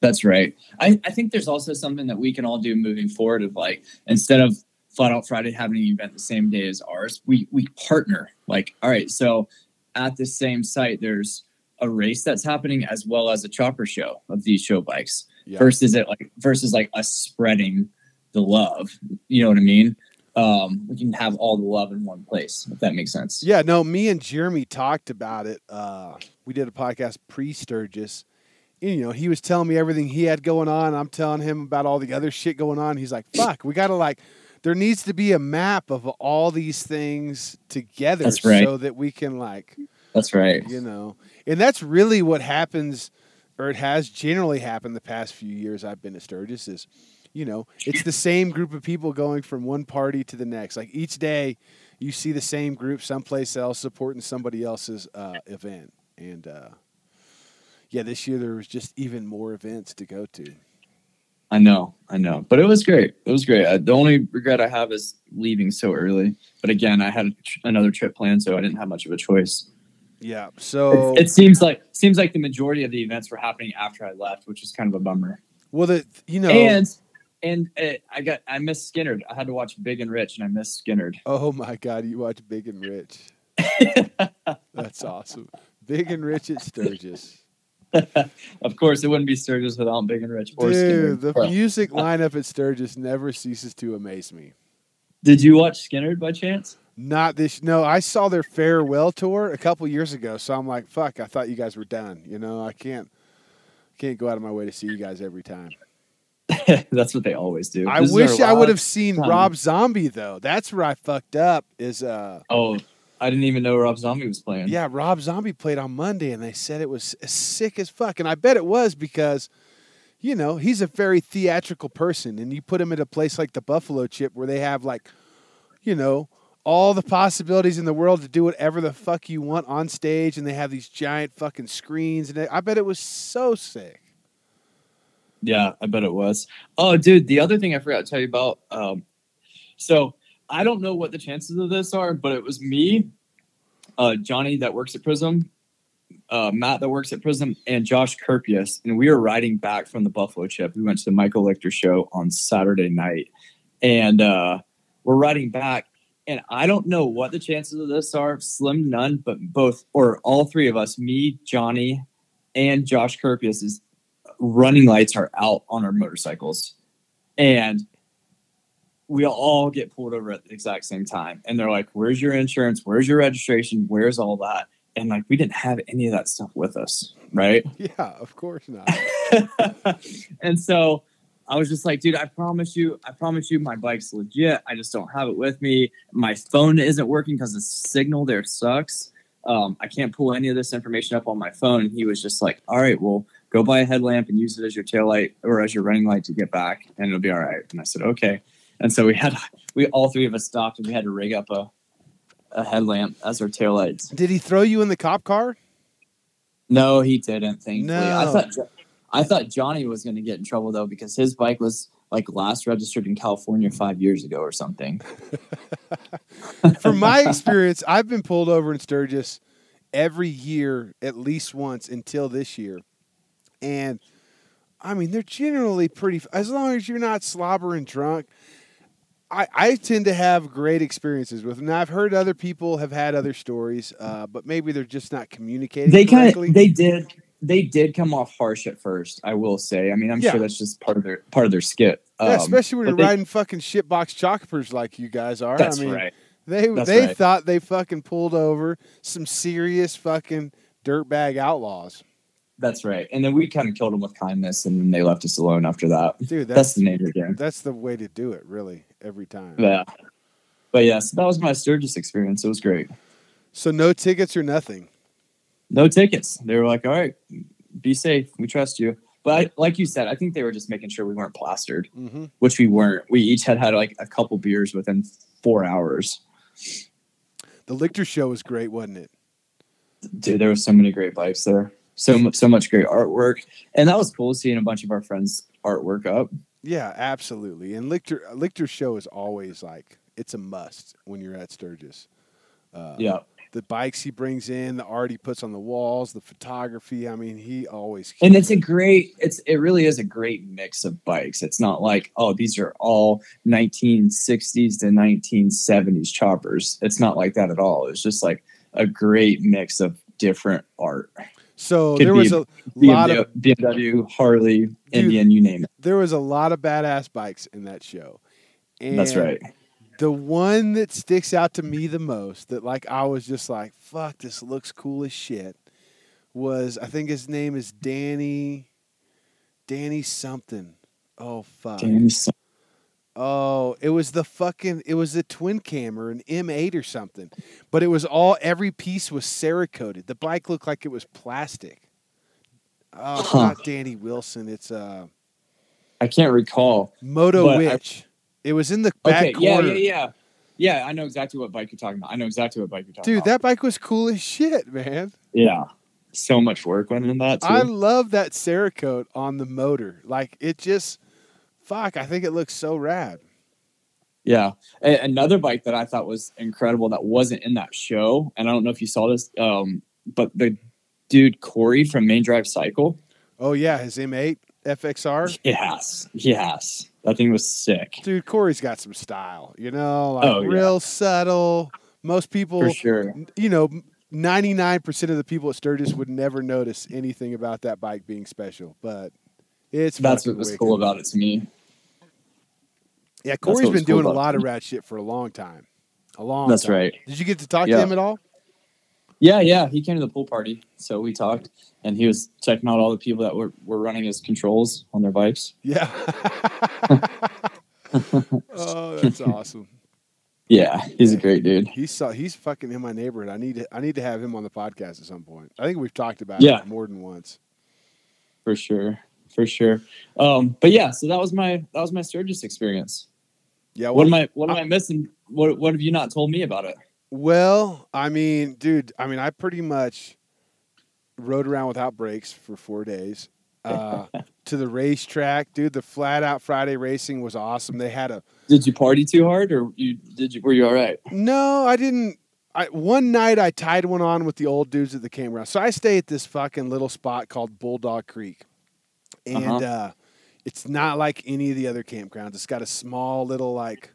That's right. I, I think there's also something that we can all do moving forward of like instead of flat out Friday having an event the same day as ours, we we partner. Like, all right, so at the same site there's a race that's happening as well as a chopper show of these show bikes. yeah, Versus it like versus like us spreading the love. You know what I mean? Um, we can have all the love in one place, if that makes sense. Yeah, no, me and Jeremy talked about it. Uh, we did a podcast pre Sturgis. You know, he was telling me everything he had going on. I'm telling him about all the other shit going on. He's like, fuck, we got to like, there needs to be a map of all these things together right. so that we can, like, That's right. you know, and that's really what happens, or it has generally happened the past few years I've been at Sturgis is, you know, it's the same group of people going from one party to the next. Like each day, you see the same group someplace else supporting somebody else's uh, event, and uh, yeah, this year there was just even more events to go to. I know, I know, but it was great. It was great. Uh, the only regret I have is leaving so early. But again, I had tr- another trip planned, so I didn't have much of a choice. Yeah. So It, it seems like seems like the majority of the events were happening after I left, which is kind of a bummer. well, the you know. And and uh, I got I missed Skynyrd. I had to watch Big and Rich, and I missed Skynyrd. oh my God, you watch Big and Rich. (laughs) That's awesome. Big and Rich at Sturgis. (laughs) of course, it wouldn't be Sturgis without Big and Rich or Dude, Skynyrd. the music lineup at Sturgis never ceases to amaze me. Did you watch Skinner by chance? Not this. No, I saw their farewell tour a couple years ago, so I'm like, fuck. I thought you guys were done. You know, I can't can't go out of my way to see you guys every time. (laughs) That's what they always do. I This wish I would have seen time. Rob Zombie though. That's where I fucked up. Is uh, Oh, I didn't even know Rob Zombie was playing. yeah, Rob Zombie played on Monday, and they said it was sick as fuck, and I bet it was because. You know, he's a very theatrical person, and you put him at a place like the Buffalo Chip where they have like, you know, all the possibilities in the world to do whatever the fuck you want on stage, and they have these giant fucking screens, and I bet it was so sick. Yeah, I bet it was. Oh, dude, the other thing I forgot to tell you about. Um, so I don't know what the chances of this are, but it was me, uh, Johnny that works at Prism, uh, Matt that works at Prism, and Josh Kurpius, and we were riding back from the Buffalo Chip. We went to the Michael Lichter show on Saturday night, and uh, we're riding back. And I don't know what the chances of this are, slim none, but both or all three of us, me, Johnny, and Josh Kurpius, is running lights are out on our motorcycles and we all get pulled over at the exact same time and they're like where's your insurance where's your registration where's all that and like we didn't have any of that stuff with us right (laughs) Yeah, of course not. (laughs) and so I was just like, dude, I promise you, I promise you, my bike's legit. I just don't have it with me. My phone isn't working because the signal there sucks. Um, I can't pull any of this information up on my phone. And he was just like, all right, well, go buy a headlamp and use it as your tail light or as your running light to get back, and it'll be all right. And I said, okay. And so we had, we all three of us stopped and we had to rig up a, a headlamp as our tail lights. Did he throw you in the cop car? No, he didn't. Thankfully, I thought I thought Johnny was going to get in trouble though because his bike was like last registered in California five years ago or something. (laughs) From my experience, I've been pulled over in Sturgis every year at least once until this year. And I mean, they're generally pretty, as long as you're not slobbering drunk. I, I tend to have great experiences with them. Now, I've heard other people have had other stories, uh, but maybe they're just not communicating They kind of they did they did come off harsh at first. I will say. I mean, I'm Yeah. sure that's just part of their part of their skit. yeah, Um, especially when you're they- riding fucking shitbox choppers like you guys are. That's I mean, right. They That's they right. thought they fucking pulled over some serious fucking dirtbag outlaws. That's right. And then we kind of killed them with kindness, and then they left us alone after that. Dude, That's, that's the the game. that's the way to do it, really, every time. Yeah. But yes, that was my Sturgis experience. It was great. So no tickets or nothing. no tickets. They were like, "All right, be safe. We trust you." But I, like you said, I think they were just making sure we weren't plastered, hmm which we weren't. We each had had like a couple beers within four hours. The Lichter show was great, wasn't it? Dude, there were so many great bikes there. So so much great artwork, and that was cool seeing a bunch of our friends' artwork up. Yeah, absolutely. And Lichter Lichter's show is always like it's a must when you're at Sturgis. Uh, Yeah, the bikes he brings in, the art he puts on the walls, the photography. I mean, he always and it's a great. It's it really is a great mix of bikes. It's not like oh these are all 1960s to 1970s choppers. It's not like that at all. It's just like a great mix of different art. So could there was a lot of BMW, BMW, Harley, Indian, you name it. there was a lot of badass bikes in that show. And That's right. The one that sticks out to me the most, that like I was just like, "Fuck, this looks cool as shit," was I think his name is Danny, Danny something. Oh fuck. Damn, son. Oh, it was the fucking it was a twin cam or an M8 or something. But it was all every piece was Cerakoted. The bike looked like it was plastic. Oh, Huh. not Danny Wilson. It's uh I can't recall. Moto But I- it was in the back Okay, yeah, corner. yeah, yeah. Yeah, I know exactly what bike you're talking about. I know exactly what bike you're talking Dude, about. Dude, that bike was cool as shit, man. yeah. So much work went into that too. I love that Cerakote on the motor. Like it just fuck, I think it looks so rad. yeah. A- another bike that I thought was incredible that wasn't in that show, and I don't know if you saw this. Um, but the dude Corey from Main Drive Cycle, Oh yeah, his M8 FXR. yes, yes, that thing was sick Dude, Corey's got some style. You know, like Oh, yeah. real subtle. Most people, for sure. you know, ninety nine percent of the people at Sturgis would never notice anything about that bike being special, but it's That's what was wicked. cool about it to me. Yeah, Corey's been cool doing a lot it. of rat shit for a long time. A long. That's time. right. Did you get to talk to him at all? Yeah, yeah. He came to the pool party, so we talked, and he was checking out all the people that were, were running his controls on their bikes. Yeah. (laughs) (laughs) oh, that's awesome. Yeah, he's a great dude. He's so, he's fucking in my neighborhood. I need to I need to have him on the podcast at some point. I think we've talked about Yeah. it more than once. for sure, for sure. Um, but yeah, so that was my that was my Sturgis experience. Yeah. What am I what am I missing? What what have you not told me about it? Well, I mean, dude, I mean, I pretty much rode around without brakes for four days. Uh, (laughs) to the racetrack, dude. The flat out Friday racing was awesome. They had a Did you party too hard, or you did you were you all right? no, I didn't. I one night I tied one on with the old dudes at the campground. So I stay at this fucking little spot called Bulldog Creek, and Uh-huh. uh, it's not like any of the other campgrounds. It's got a small little like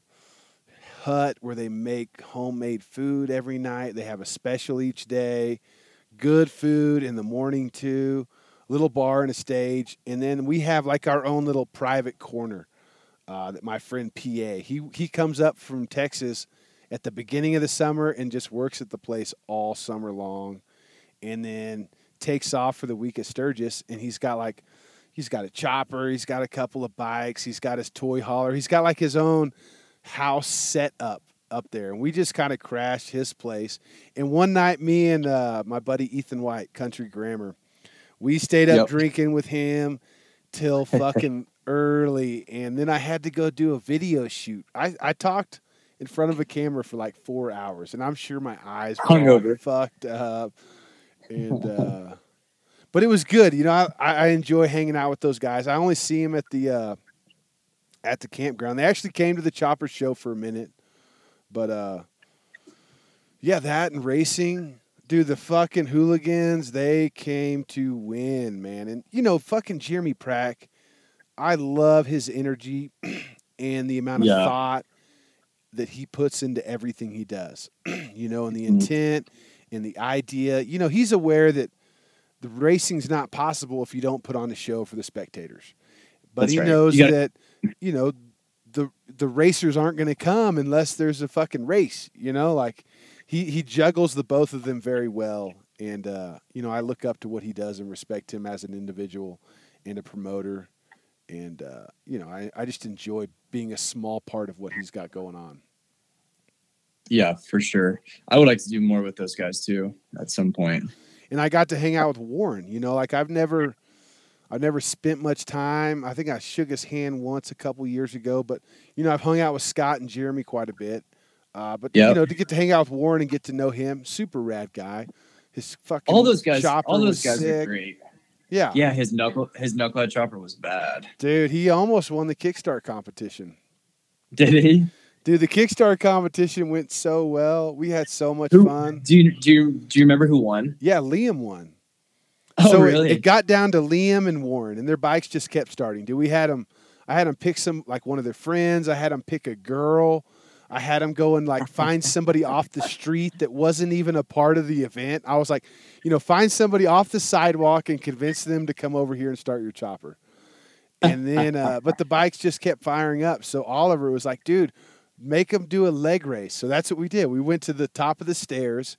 hut where they make homemade food every night. They have a special each day, good food in the morning too. Little bar and a stage, and then we have like our own little private corner. Uh, that my friend PA he he comes up from Texas at the beginning of the summer and just works at the place all summer long, and then takes off for the week at Sturgis. And he's got like he's got a chopper, he's got a couple of bikes, he's got his toy hauler, he's got like his own house set up up there. And we just kind of crashed his place. And one night, me and uh, my buddy Ethan White, Country Grammar, we stayed up Yep. drinking with him till (laughs) fucking early. And then I had to go do a video shoot. I, I talked in front of a camera for like four hours, and I'm sure my eyes were fucked up. And (laughs) uh, but it was good. You know, I, I enjoy hanging out with those guys. I only see them at the uh, at the campground. They actually came to the chopper show for a minute, but uh, yeah, that and racing. Dude, the fucking hooligans, they came to win, man. And, you know, fucking Jeremy Prack, I love his energy (clears throat) and the amount of Yeah. thought that he puts into everything he does, (clears throat) you know, and the Mhm. intent and the idea. You know, he's aware that the racing's not possible if you don't put on a show for the spectators. But That's he right. knows You gotta- that, you know, the the racers aren't going to come unless there's a fucking race, you know, like he he juggles the both of them very well and uh, you know, I look up to what he does and respect him as an individual and a promoter and uh, you know, I, I just enjoy being a small part of what he's got going on. Yeah, for sure. I would like to do more with those guys too at some point. And I got to hang out with Warren. You know, like I've never, I've never spent much time. I think I shook his hand once a couple years ago, but you know, I've hung out with Scott and Jeremy quite a bit. Uh, but you know, to get to hang out with Warren and get to know him, super rad guy. His fucking All those guys, all those guys are great. Yeah. Yeah, his knuckle his knucklehead chopper was bad. dude, he almost won the Kickstart competition. Did he? Dude, the Kickstarter competition went so well. We had so much Who- fun. Do you do you do you remember who won? Yeah, Liam won. Oh, so it- really? It, got down to Liam and Warren, and their bikes just kept starting. Dude, we had them. I had them pick some like one of their friends. I had them pick a girl. I had them go and like find (laughs) somebody off the street that wasn't even a part of the event. I was like, you know, find somebody off the sidewalk and convince them to come over here and start your chopper. And then, uh, but the bikes just kept firing up. So Oliver was like, dude, make them do a leg race. So that's what we did. We went to the top of the stairs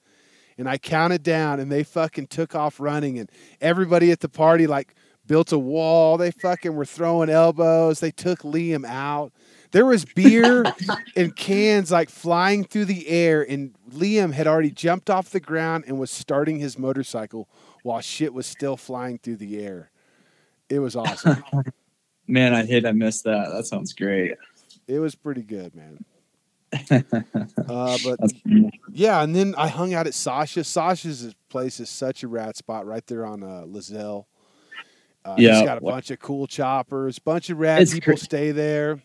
and I counted down and they fucking took off running and everybody at the party like built a wall. They fucking were throwing elbows. They took Liam out. There was beer (laughs) and cans like flying through the air and Liam had already jumped off the ground and was starting his motorcycle while shit was still flying through the air. It was awesome. (laughs) Man, I hate I missed that. That sounds great. it was pretty good, man. Uh, but Yeah, and then I hung out at Sasha. Sasha's place is such a rad spot right there on uh, Lazelle. Uh, Yeah, he's got a what- bunch of cool choppers. Bunch of rad people cra- stay there.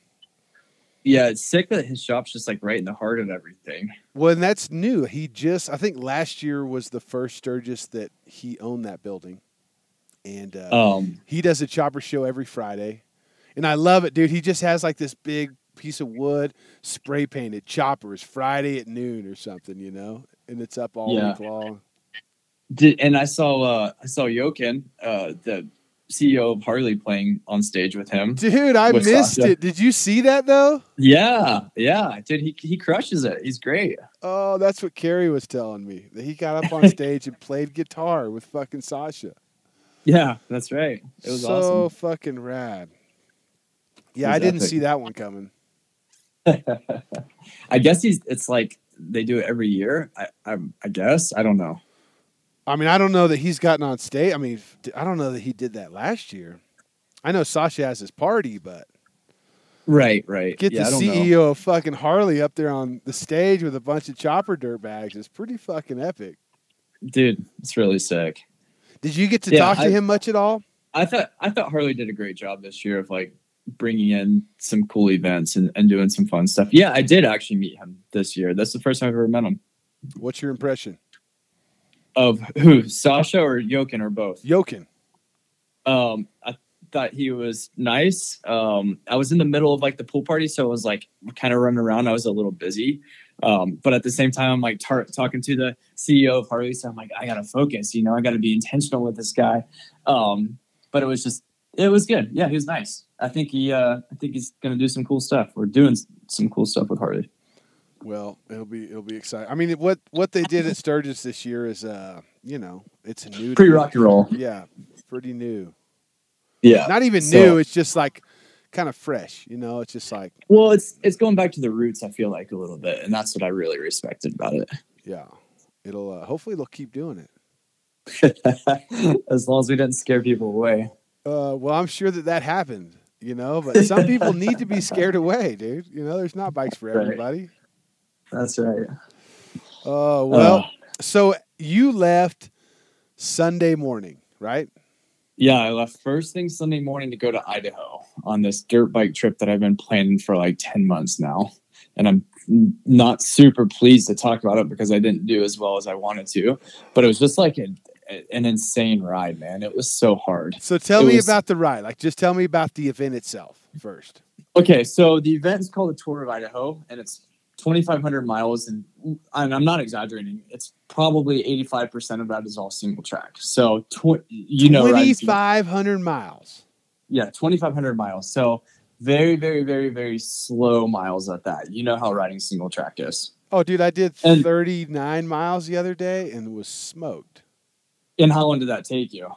Yeah, it's sick that his shop's just like right in the heart of everything. Well, and that's new. He just, I think last year was the first Sturgis that he owned that building. And uh, Um, he does a chopper show every Friday. And I love it, dude. He just has like this big piece of wood, spray painted choppers Friday at noon or something, you know? And it's up all Yeah. week long. did and I saw uh I saw Jochen, uh the CEO of Harley playing on stage with him. Dude, I missed Sasha. it. Did you see that though? Yeah, yeah, dude, he he crushes it. He's great. Oh, that's what Carrie was telling me. That he got up on (laughs) stage and played guitar with fucking Sasha. Yeah, that's right. It was so awesome. fucking rad. Yeah, I didn't epic. see that one coming. (laughs) I guess he's. It's like they do it every year. I, I, I guess. I don't know. I mean, I don't know that he's gotten on stage. I mean, I don't know that he did that last year. I know Sasha has his party, but Right, right. get yeah, the don't know. CEO of fucking Harley up there on the stage with a bunch of chopper dirt bags is pretty fucking epic. dude. It's really sick. Did you get to Yeah, talk to I- him much at all? I thought I thought Harley did a great job this year of like bringing in some cool events and, and doing some fun stuff. Yeah, I did actually meet him this year. That's the first time I've ever met him. What's your impression? Of who, Sasha or Jochen or both? Jochen. Um, I thought he was nice. Um, I was in the middle of like the pool party, so I was like kind of running around. I was a little busy. Um, but at the same time, I'm like tar- talking to the CEO of Harley, so I'm like, I gotta focus. You know, I gotta be intentional with this guy. Um, but it was just, it was good. Yeah, he was nice. I think he, uh, I think he's gonna do some cool stuff. We're doing some cool stuff with Harley. Well, it'll be it'll be exciting. I mean, what what they did at Sturgis this year is, uh, you know, it's a new, Pretty rock and roll. Yeah, pretty new. Yeah. Not even So- new. It's just like kind of fresh. You know, it's just like Well, it's it's going back to the roots. I feel like a little bit, and that's what I really respected about it. yeah. It'll uh, hopefully they'll keep doing it. (laughs) as long as we didn't scare people away. Uh, well, I'm sure that that happened. You know, but (laughs) some people need to be scared away, dude. You know, there's not bikes for everybody. That's right. Oh well, Uh, so you left Sunday morning, right? yeah, I left first thing Sunday morning to go to Idaho on this dirt bike trip that I've been planning for like 10 months now. And I'm not super pleased to talk about it because I didn't do as well as I wanted to. But it was just like a, an insane ride, man. It was so hard. So tell It me was- about the ride. Like, just tell me about the event itself first. Okay, so the event is called the Tour of Idaho, and it's 2,500 miles, and, and I'm not exaggerating. It's probably 85% of that is all single track. So, tw- you know, riding 2,500 miles. yeah, 2,500 miles. So, very, very, very, very slow miles at that. You know how riding single track is. Oh, dude, I did And- 39 miles the other day and was smoked. And how long did that take you?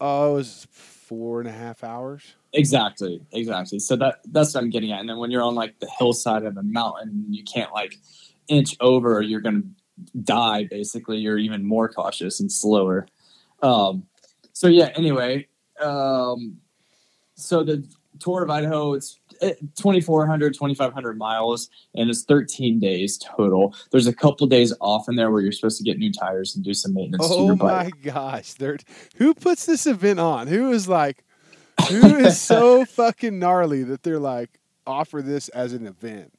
Oh, it was four and a half hours. Exactly, exactly. So that that's what I'm getting at. And then when you're on like the hillside of a mountain, you can't like inch over, you're gonna die. Basically, you're even more cautious and slower. Um, so yeah. Anyway, um, so the tour of Idaho, it's Uh, 2,400, 2,500 miles, and it's 13 days total. There's a couple days off in there where you're supposed to get new tires and do some maintenance to Oh my gosh. They're, who puts this event on? Who is like, who is (laughs) so fucking gnarly that they're like, offer this as an event?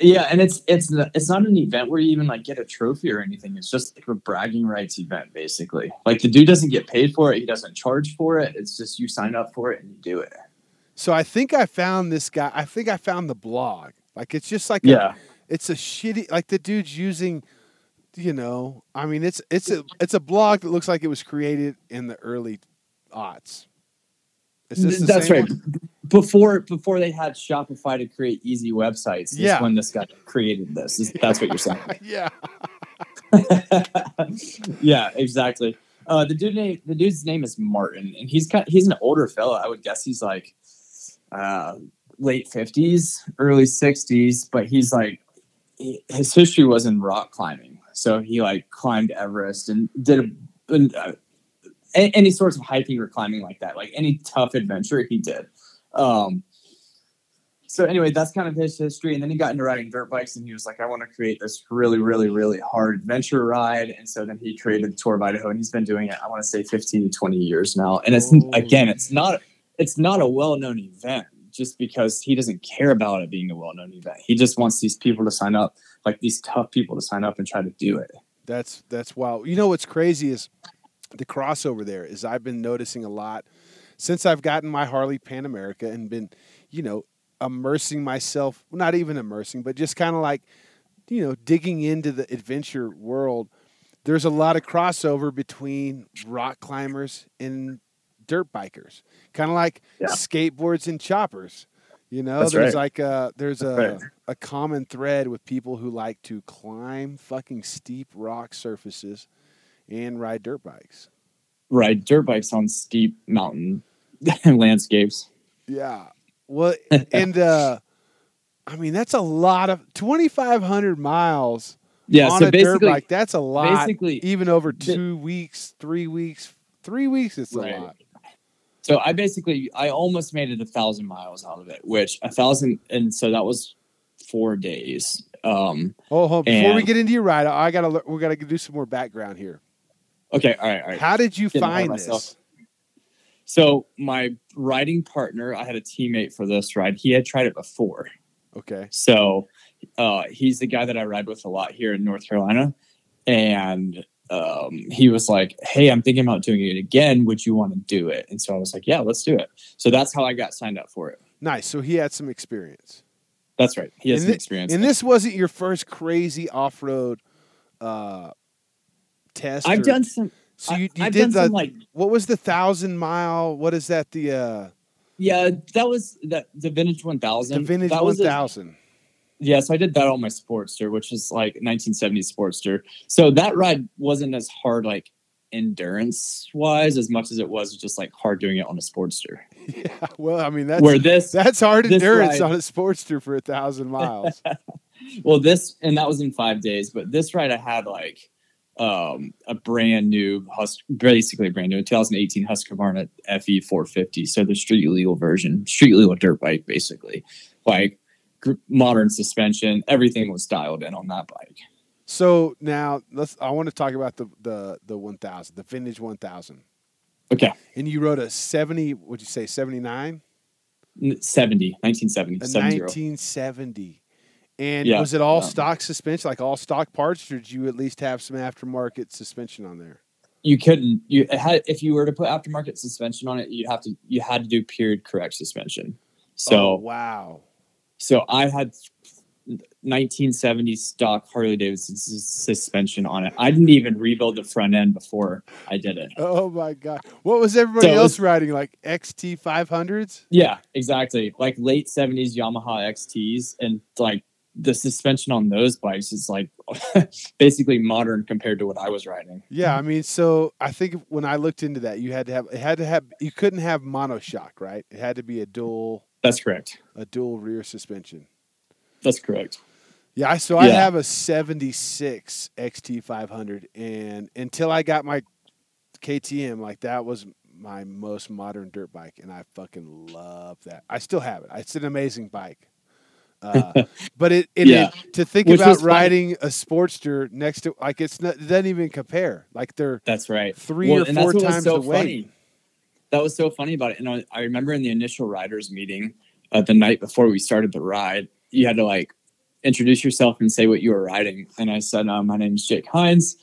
Yeah, and it's it's it's not an event where you even like get a trophy or anything. It's just like a bragging rights event, basically. Like the dude doesn't get paid for it. He doesn't charge for it. It's just you sign up for it and you do it. So I think I found this guy. I think I found the blog. Like it's just like a, Yeah, it's a shitty like the dude's using you know i mean it's it's a it's a blog that looks like it was created in the early aughts is this the that's same right. one? Before before they had Shopify to create easy websites, is Yeah. when this guy created this. Is- That's what you're saying. (laughs) yeah (laughs) yeah, exactly. Uh, the dude name, the dude's name is Martin, and he's kind, he's an older fella. I would guess he's like uh, late fifties, early sixties, but he's like his history was in rock climbing. So he like climbed Everest and did a, and, uh, any sorts of hiking or climbing like that, like any tough adventure he did. Um, so anyway, that's kind of his history. And then he got into riding dirt bikes and he was like, I want to create this really, really, really hard adventure ride. And so then he created the Tour of Idaho and he's been doing it, I want to say 15 to 20 years now. And it's Oh. again, it's not it's not a well-known event just because he doesn't care about it being a well-known event. He just wants these people to sign up, like these tough people to sign up and try to do it. That's that's wild. You know what's crazy is the crossover there is I've been noticing a lot since I've gotten my Harley Pan America and been, you know, immersing myself, not even immersing, but just kind of like, you know, digging into the adventure world. There's a lot of crossover between rock climbers and dirt bikers, kind of like Yeah. skateboards and choppers. You know, That's there's right. like a there's a right. a common thread with people who like to climb fucking steep rock surfaces and ride dirt bikes. Ride dirt bikes on steep mountain (laughs) landscapes. Yeah. Well, (laughs) and uh I mean that's a lot of 2500 miles Yeah, on so a dirt bike. That's a lot. basically, even over 2 weeks, 3 weeks, 3 weeks it's Right. a lot. So I basically I almost made it a thousand miles out of it, which a thousand, and so that was four days. Um, Oh, hold, before we get into your ride, I got to we got to do some more background here. okay, all right, all right. How did you Getting ahead of find myself. this? So my riding partner, I had a teammate for this ride. He had tried it before. Okay. So uh, he's the guy that I ride with a lot here in North Carolina. And um, he was like, Hey, I'm thinking about doing it again. Would you want to do it? And so I was like, Yeah, let's do it. So that's how I got signed up for it. Nice. So he had some experience. That's right. He has And some experience. And this wasn't your first crazy off-road uh test I've or- done some. So you, you did the some like what was the thousand mile? What is that? The uh, yeah, that was that the vintage one thousand. the vintage that was a- thousand. Yeah, so I did that on my Sportster, which is like 1970s Sportster. So that ride wasn't as hard, like endurance wise, as much as it was just like hard doing it on a Sportster. (laughs) Yeah. Well, I mean that's Where this, that's hard this endurance ride- on a Sportster for a thousand miles. (laughs) well, this, and that was in five days, but this ride I had like um a brand new Hus basically a brand new 2018 Husqvarna FE 450. So the street legal version, street legal dirt bike, basically. Like modern suspension, everything was dialed in on that bike. so now let's. I want to talk about the the the one thousand, the vintage one thousand. Okay. And you rode a seventy. Would you say seventy nine? 70, 1970, nineteen seventy. And Yeah. was it all Um, stock suspension, like all stock parts, or did you at least have some aftermarket suspension on there? You couldn't. You it had if you were to put aftermarket suspension on it, you'd have to. You had to do period correct suspension. So oh, wow. So I had 1970 stock Harley Davidson sus- suspension on it. I didn't even rebuild the front end before I did it. Oh my god! What was everybody So else was- riding? Like XT five hundreds? Yeah, exactly. Like late 70s Yamaha XTs and like the suspension on those bikes is like (laughs) basically modern compared to what I was riding. Yeah, I mean, so I think when I looked into that, you had to have it had to have you couldn't have monoshock, right? It had to be a dual That's correct. a dual rear suspension. That's correct. Yeah, I so I Yeah. have a '76 XT 500, and until I got my KTM, like that was my most modern dirt bike, and I fucking love that. I still have it. It's an amazing bike. Uh, (laughs) but it, it, Yeah. it- to think Which about riding a Sportster next to like it's not, it doesn't even compare. Like they're That's right. three Well, or four times so the weight. That was so funny about it. And I, I remember in the initial riders meeting uh, the night before we started the ride, you had to like introduce yourself and say what you were riding. And I said, uh, "My name is Jake Hines.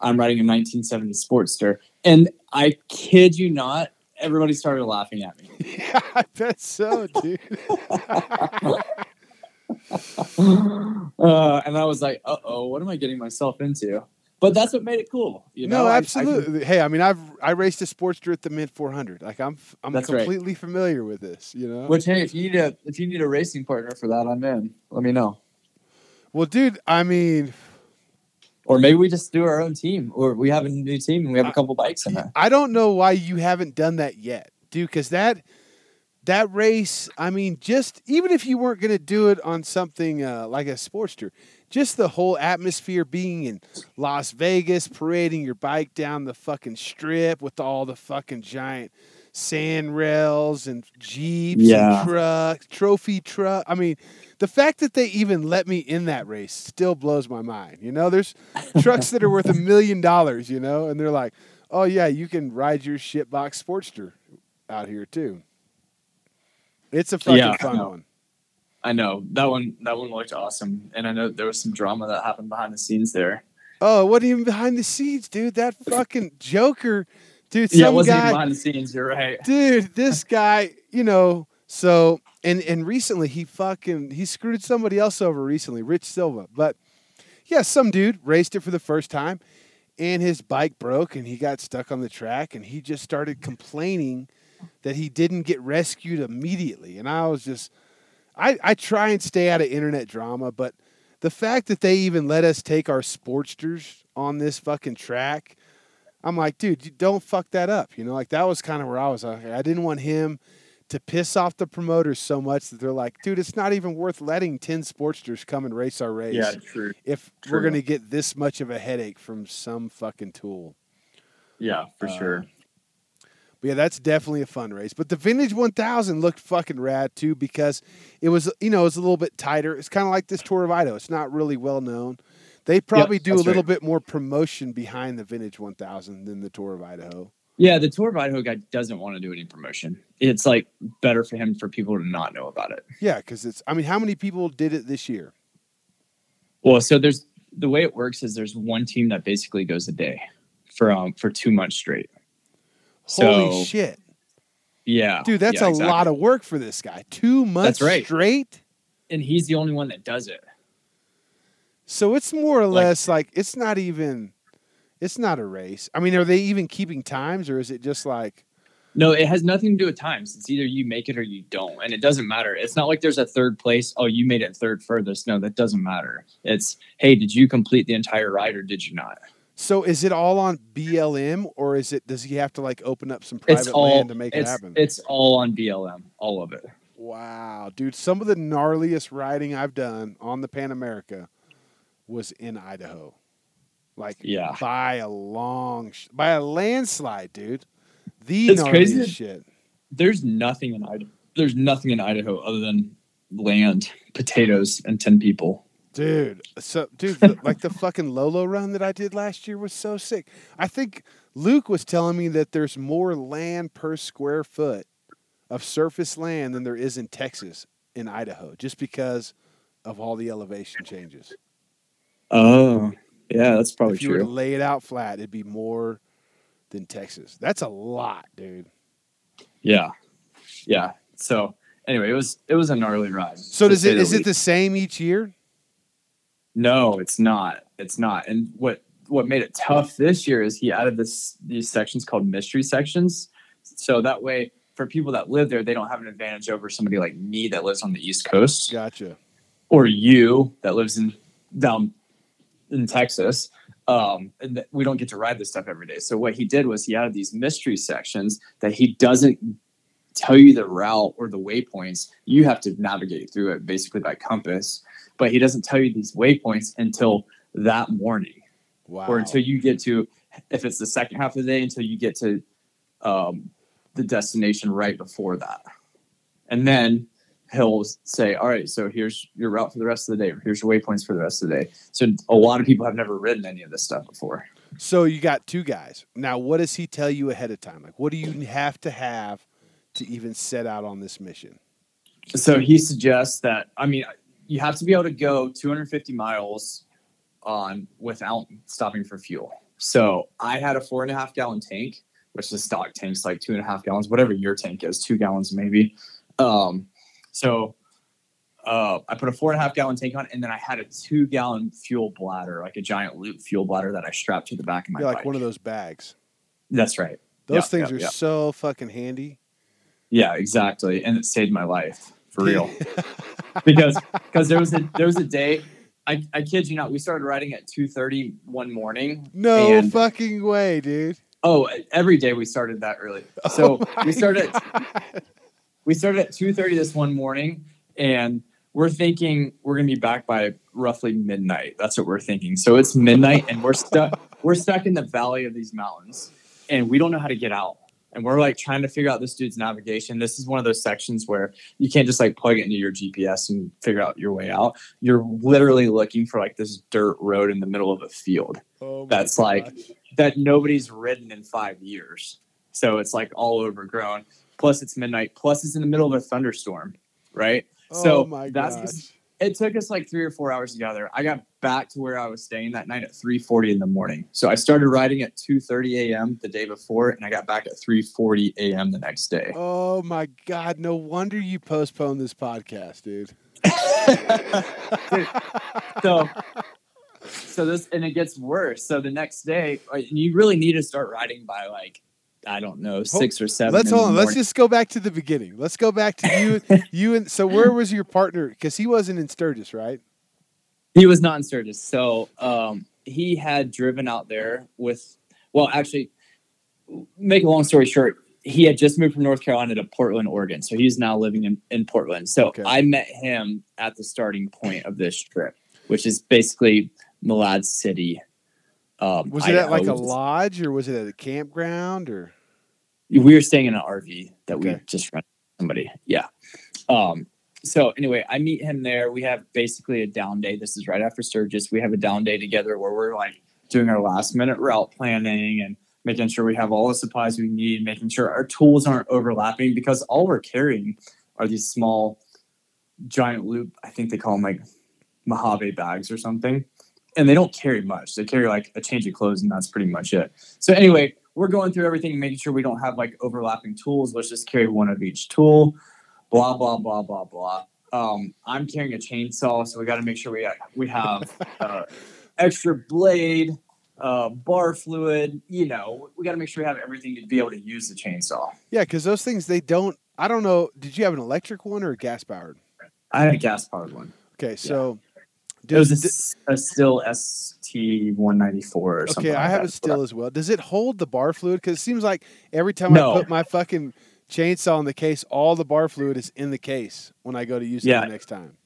I'm riding a 1970 Sportster." And I kid you not, everybody started laughing at me. (laughs) Yeah, I bet so, dude. (laughs) uh, and I was like, "Uh oh, what am I getting myself into?" But that's what made it cool. You know? no, I- I- absolutely. hey, I mean, I've I raced a Sportster at the Mint 400. Like I'm I'm That's right. completely familiar with this. You know. which hey, if you need a if you need a racing partner for that, I'm in. Let me know. well, dude, I mean, Or maybe we just do our own team, or we have a new team and we have a couple bikes in there. I don't know why you haven't done that yet, dude. Because that that race, I mean, just even if you weren't going to do it on something uh, like a Sportster, just the whole atmosphere being in Las Vegas, parading your bike down the fucking strip with all the fucking giant sand rails and jeeps Yeah. and trucks, trophy truck. I mean, the fact that they even let me in that race still blows my mind. You know, there's trucks that are worth a (laughs) million dollars, you know, and they're like, oh yeah, you can ride your shitbox Sportster out here too. It's a fucking Yeah, fun one. I know that one. That one looked awesome, and I know there was some drama that happened behind the scenes there. Oh, it wasn't even behind the scenes, dude. That (laughs) fucking Joker, dude. yeah, it wasn't guy, even behind the scenes. You're right. (laughs) dude. This guy, you know. So and and recently he fucking he screwed somebody else over recently, Rich Silva. But yeah, some dude raced it for the first time, and his bike broke, and he got stuck on the track, and he just started complaining that he didn't get rescued immediately, and I was just. I, I try and stay out of internet drama, but the fact that they even let us take our Sportsters on this fucking track, I'm like, dude, don't fuck that up. You know, like that was kind of where I was. Like, I didn't want him to piss off the promoters so much that they're like, dude, it's not even worth letting 10 Sportsters come and race our race Yeah, true. if we're going to get this much of a headache from some fucking tool. Yeah, for Uh, sure. Yeah, that's definitely a fun race. But the Vintage 1000 looked fucking rad too because it was, you know, it's a little bit tighter. It's kind of like this Tour of Idaho. It's not really well known. They probably do a little right. bit more promotion behind the Vintage 1000 than the Tour of Idaho. Yeah, the Tour of Idaho guy doesn't want to do any promotion. It's like better for him for people to not know about it. Yeah, because it's, I mean, how many people did it this year? Well, so there's the way it works is there's one team that basically goes a day for um for two months straight. Holy So shit. yeah, Dude, that's yeah, a exactly. lot of work for this guy. Two months That's right. straight? and he's the only one that does it. So it's more or Like- less like it's not even, it's not a race. I mean, are they even keeping times or is it just like, No, it has nothing to do with times. It's either you make it or you don't, and it doesn't matter. It's not like there's a third place. Oh, you made it third furthest. No, that doesn't matter. It's hey, did you complete the entire ride or did you not? So is it all on BLM or is it does he have to like open up some private all land to make it happen? it's all on BLM, all of it. wow, dude, some of the gnarliest riding I've done on the Pan America was in Idaho. Like Yeah. by a long by a landslide, dude. The It's gnarliest crazy. shit. There's nothing in Idaho. There's nothing in Idaho other than land, potatoes, and ten people. Dude, so dude, the, like the fucking Lolo run that I did last year was so sick. I think Luke was telling me that there's more land per square foot of surface land than there is in Texas in Idaho, just because of all the elevation changes. Oh, yeah, that's probably if you were to lay it out flat, it'd be more than Texas. That's a lot, dude. Yeah, yeah. So anyway, it was it was a gnarly ride. So does it is it the same each year? No, it's not. It's not. And what what made it tough this year is he added this these sections called mystery sections. So that way, for people that live there, they don't have an advantage over somebody like me that lives on the East Coast Gotcha. or you that lives in down in Texas. Um, and that we don't get to ride this stuff every day. So what he did was he added these mystery sections that he doesn't tell you the route or the waypoints. You have to navigate through it basically by compass, but he doesn't tell you these waypoints until that morning Wow. or until you get to if it's the second half of the day until you get to um, the destination right before that and then he'll say all right so here's your route for the rest of the day or here's your waypoints for the rest of the day so a lot of people have never ridden any of this stuff before So you got two guys. Now, what does he tell you ahead of time? Like, what do you have to have to even set out on this mission? so he suggests that i mean you have to be able to go 250 miles on without stopping for fuel so i had a four and a half gallon tank which the stock tank's like two and a half gallons whatever your tank is two gallons maybe um so uh, I put a four and a half gallon tank on, and then I had a two gallon fuel bladder, like a giant loop fuel bladder that I strapped to the back of my You're like bike. one of those bags. That's right. Those Yeah, things yeah, are yeah. so fucking handy. Yeah, exactly, and it saved my life for (laughs) real. (laughs) because because there was a there was a day I, I kid you not we started riding at 2.30 one morning no And- fucking way, dude. oh every day we started that early. Oh so Oh we started at, we started at 2.30 this one morning and we're thinking we're gonna be back by roughly midnight. That's what we're thinking. So it's midnight and we're stuck we're stuck in the valley of these mountains and we don't know how to get out and we're like trying to figure out this dude's navigation this is one of those sections where you can't just like plug it into your gps and figure out your way out you're literally looking for like this dirt road in the middle of a field Oh That's like- that nobody's ridden in five years so it's like all overgrown Plus it's midnight. Plus it's in the middle of a thunderstorm, right? oh so my that's gosh. it took us like three or four hours together. I got back to where I was staying that night at 3:40 in the morning. So I started riding at 2:30 a.m. the day before, and I got back at 3:40 a.m. the next day. Oh my god! No wonder you postponed this podcast, dude. (laughs) so, so this and it gets worse. So the next day, uh, you really need to start riding by like I don't know six or seven. Let's hold on. Let's just go back to the beginning. Let's go back to you. (laughs) you and so where was your partner? Because he wasn't in Sturgis, right? He was not in Sturgis. So um, he had driven out there with, well, actually, make a long story short, he had just moved from North Carolina to Portland, Oregon. So he's now living in, in Portland. So Okay. I met him at the starting point of this trip, which is basically Malad City. Um, Was it at like a lodge or was it at a campground or? we were staying in an RV that we just rented somebody. Yeah. Um, so anyway, I meet him there. We have basically a down day. This is right after Sturgis. We have a down day together where we're like doing our last minute route planning and making sure we have all the supplies we need, making sure our tools aren't overlapping because all we're carrying are these small giant loop, I think they call them like Mojave bags or something. And they don't carry much. They carry like a change of clothes and that's pretty much it. So anyway, we're going through everything, making sure we don't have like overlapping tools. Let's just carry one of each tool. Blah blah blah blah blah. Um, I'm carrying a chainsaw, so we got to make sure we we have uh, (laughs) extra blade, uh, bar fluid. You know, we got to make sure we have everything to be able to use the chainsaw. Yeah, because those things they don't. I don't know. Did you have an electric one or a gas powered? I had a gas powered one. Okay, so It was a, does- a Stihl ST 194 or something. Okay, I like have that. it still as well. Does it hold the bar fluid? Because it seems like every time I put my fucking chainsaw in the case, all the bar fluid is in the case when I go to use it Yeah. the next time.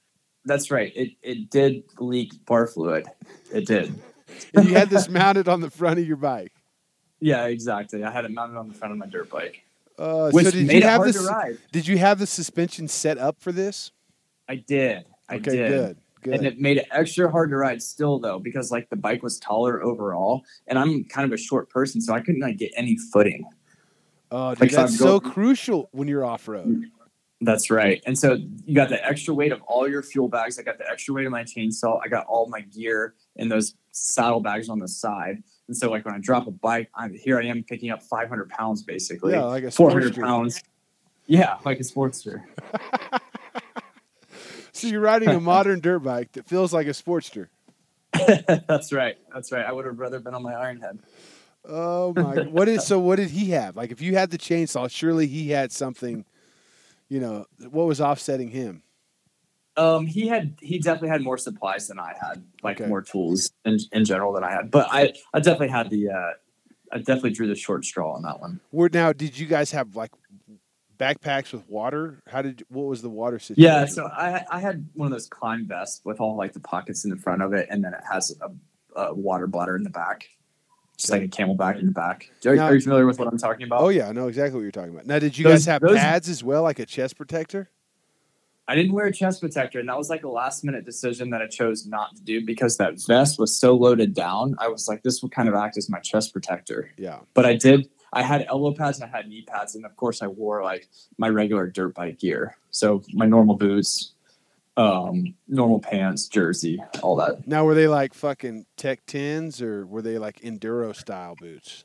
That's right. It it did leak bar fluid. It did. (laughs) And you had this mounted on the front of your bike. Yeah, exactly. I had it mounted on the front of my dirt bike, Uh, which so did made you it have hard this? to ride. Did you have the suspension set up for this? I did. I okay, did. good, good. And it made it extra hard to ride still though, because like the bike was taller overall, and I'm kind of a short person, so I couldn't like get any footing. Oh, dude, like that's so go- crucial when you're off road. That's right. And so you got the extra weight of all your fuel bags. I got the extra weight of my chainsaw. I got all my gear in those saddle bags on the side. And so like when I drop a bike, I'm here I am picking up 500 pounds basically. Yeah, like a 400 Sportster. pounds. Yeah, like a Sportster. (laughs) So you're riding a modern dirt bike that feels like a Sportster. (laughs) That's right. That's right. I would have rather been on my Ironhead. Oh my! What is so? What did he have? Like, if you had the chainsaw, surely he had something. You know, what was offsetting him? Um, he had he definitely had more supplies than I had, like Okay. more tools in, in general than I had. But I I definitely had the uh, I definitely drew the short straw on that one. Where now? Did you guys have like backpacks with water? How did? What was the water situation? Yeah, so I I had one of those Klim vests with all like the pockets in the front of it, and then it has a, a water bladder in the back, just like a CamelBak in the back. Are, Now- are you familiar with what I'm talking about? Oh yeah, I know exactly what you're talking about. Now, did you Those- guys have those- pads as well, like a chest protector? I didn't wear a chest protector, and that was like a last minute decision that I chose not to do because that vest was so loaded down. I was like, this will kind of act as my chest protector. Yeah. But I did. I had elbow pads I had knee pads, and of course I wore like my regular dirt bike gear. So my normal boots, um, normal pants, jersey, all that. Now, were they like fucking Tech Tens or were they like enduro style boots?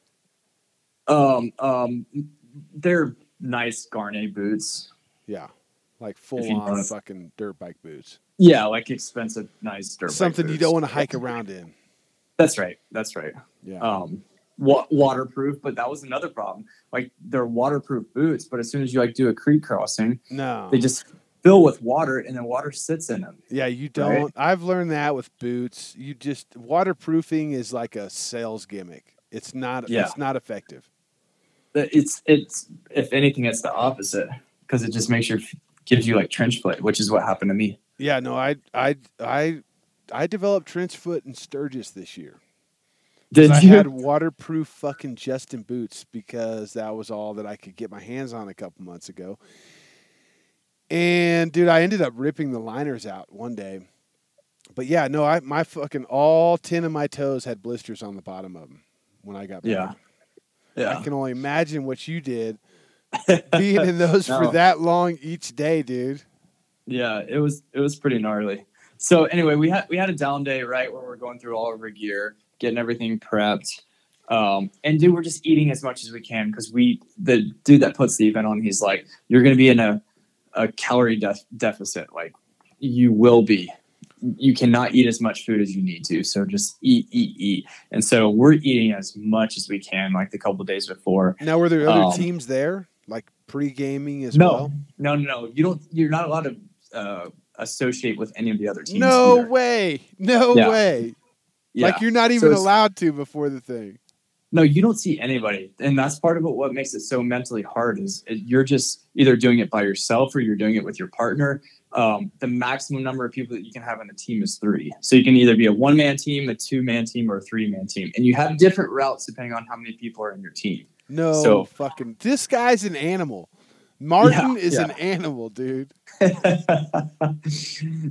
Um, um, they're nice Gaerne boots. Yeah, like full on fucking dirt bike boots. Yeah, like expensive, nice dirt. bike Something you don't want to hike around in. That's right. That's right. Yeah. um wa- waterproof but that was another problem like they're waterproof boots but as soon as you like do a creek crossing no. they just fill with water and then water sits in them Yeah, you don't. I've learned that with boots. You just waterproofing is like a sales gimmick. It's not. Yeah. It's not effective. It's it's if anything it's the opposite because it just makes your gives you like trench foot which is what happened to me Yeah. No. I. I. I. I developed trench foot and Sturgis this year. did I you had waterproof fucking Justin boots because that was all that I could get my hands on a couple months ago. And dude, I ended up ripping the liners out one day. But yeah, no, I my fucking all ten of my toes had blisters on the bottom of them when I got back. Yeah. I can only imagine what you did (laughs) being in those for that long each day, dude. Yeah, it was it was pretty gnarly. So anyway, we had we had a down day right where we're going through all of our gear, getting everything prepped. Um, and dude, we're just eating as much as we can because we the dude that puts the event on, he's like, you're gonna be in a a calorie def- deficit. Like you will be. You cannot eat as much food as you need to. So just eat, eat, eat. And so we're eating as much as we can, like the couple days before. Now, were there other Um, teams there, like pre gaming as No, well? no, no, no. You don't. You're not allowed to uh, associate with any of the other teams. No either. way. No Yeah. way. Yeah. Like you're not even it's- allowed to before the thing. No, you don't see anybody, and that's part of it. What makes it so mentally hard is you're just either doing it by yourself or you're doing it with your partner. Um, the maximum number of people that you can have on a team is three. So you can either be a one man team, a two man team, or a three man team, and you have different routes depending on how many people are in your team. No So- fucking. This guy's an animal. Martin Yeah, is yeah. an animal, dude. (laughs)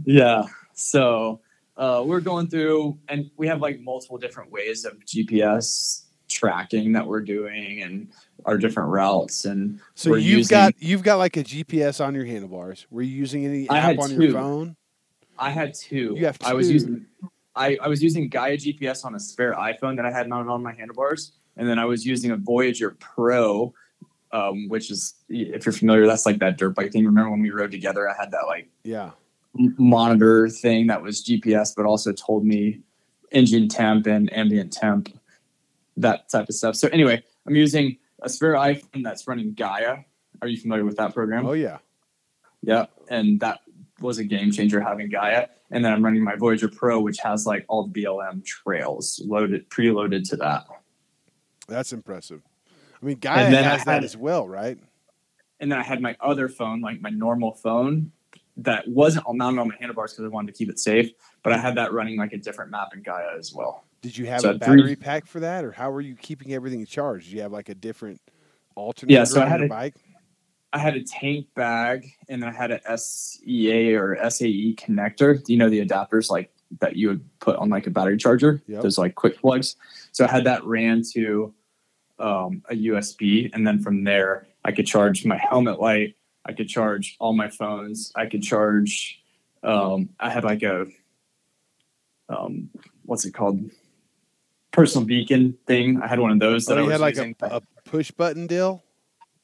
yeah. So uh, we're going through, and we have like multiple different ways of GPS tracking that we're doing, and our different routes. And So you've using- got you've got like a GPS on your handlebars. Were you using any app on two. your phone? I had two. You have two. I was using. I, I was using Gaia GPS on a spare iPhone that I had mounted on my handlebars, and then I was using a Voyager Pro, um, which is if you're familiar, that's like that dirt bike thing. Remember when we rode together? I had that like Yeah. monitor thing that was GPS, but also told me engine temp and ambient temp, that type of stuff. So anyway, I'm using a spare iPhone that's running Gaia. Are you familiar with that program? Oh yeah. Yeah, and that was a game changer having Gaia. And then I'm running my Voyager Pro, which has like all the BLM trails loaded, preloaded to that. That's impressive. I mean, Gaia then has that as well, right? And then I had my other phone, like my normal phone, that wasn't mounted on my handlebars because I wanted to keep it safe. But I had that running like a different map in Gaia as well. Did you have So a had three- battery pack for that, or how were you keeping everything charged? Did you have like a different alternator Yeah, so I had a- bike? I had a tank bag and I had a SEA or SAE connector. Do you know the adapters like that you would put on like a battery charger? Yep. Those like quick plugs. So I had that ran to um, a USB, and then from there I could charge my helmet light. I could charge all my phones. I could charge. Um, I had like a um, what's it called? Personal beacon thing. I had one of those oh, that Oh, I had like a, a push button deal.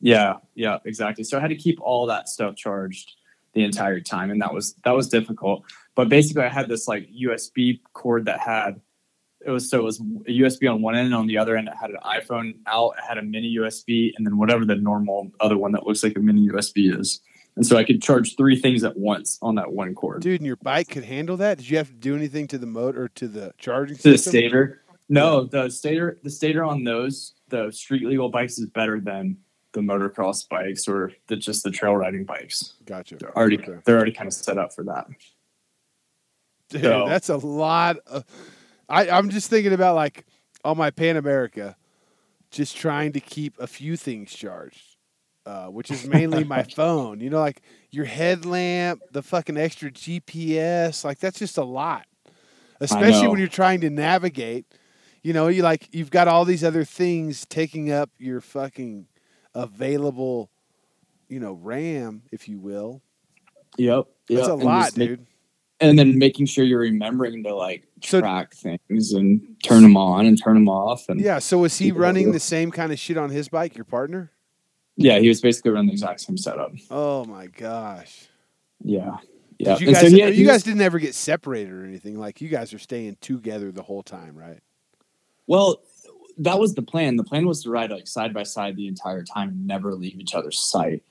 Yeah, yeah, exactly. So I had to keep all that stuff charged the entire time, and that was that was difficult. But basically, I had this like USB cord that had it was so it was a USB on one end, and on the other end, it had an iPhone out. It had a mini USB, and then whatever the normal other one that looks like a mini USB is. And so I could charge three things at once on that one cord. Dude, and your bike could handle that? Did you have to do anything to the motor or to the charging to the stator. No, the stator the stator on those the street legal bikes is better than the motocross bikes or the just the trail riding bikes. Gotcha. They're already Okay. they're already kind of set up for that. Dude, So- that's a lot. Of, I, I'm just thinking about like on my Pan America, just trying to keep a few things charged, uh, which is mainly my (laughs) phone. You know, like your headlamp, the fucking extra GPS. Like that's just a lot, especially when you're trying to navigate. You know, you like you've got all these other things taking up your fucking available, you know, RAM, if you will. Yep. That's a And lot, just make- dude. and then making sure you're remembering to like So- track things and turn them on and turn them off. And Yeah. So was he running the same kind of shit on his bike, your partner? yeah, he was basically running the exact same setup. Oh my gosh. Yeah. Yeah. Did you And so he you guys didn't ever get separated or anything. Like you guys are staying together the whole time, right? Well, that was the plan. The plan was to ride like side by side the entire time and never leave each other's sight.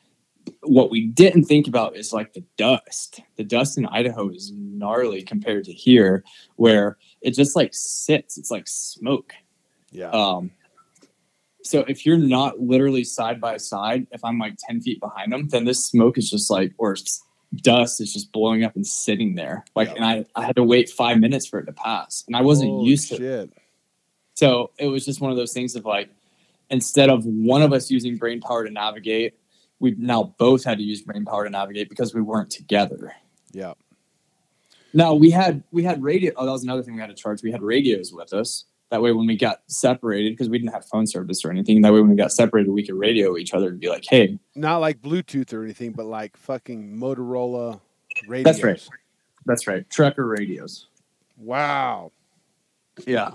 What we didn't think about is like the dust. The dust in Idaho is gnarly compared to here, where it just like sits. It's like smoke. Yeah. Um, so if you're not literally side by side, if I'm like 10 feet behind them, then this smoke is just like, or dust is just blowing up and sitting there. Like, Yeah. and I, I had to wait five minutes for it to pass. And I wasn't Holy used to it. So it was just one of those things of like, instead of one of us using brain power to navigate, we've now both had to use brain power to navigate because we weren't together. Yeah. Now we had we had radio. Oh, that was another thing we had to charge. We had radios with us, That way, when we got separated, because we didn't have phone service or anything, that way when we got separated, we could radio each other and be like, "Hey, Not like Bluetooth or anything, but like fucking Motorola radios. That's right. that's right, trucker radios." Wow. Yeah,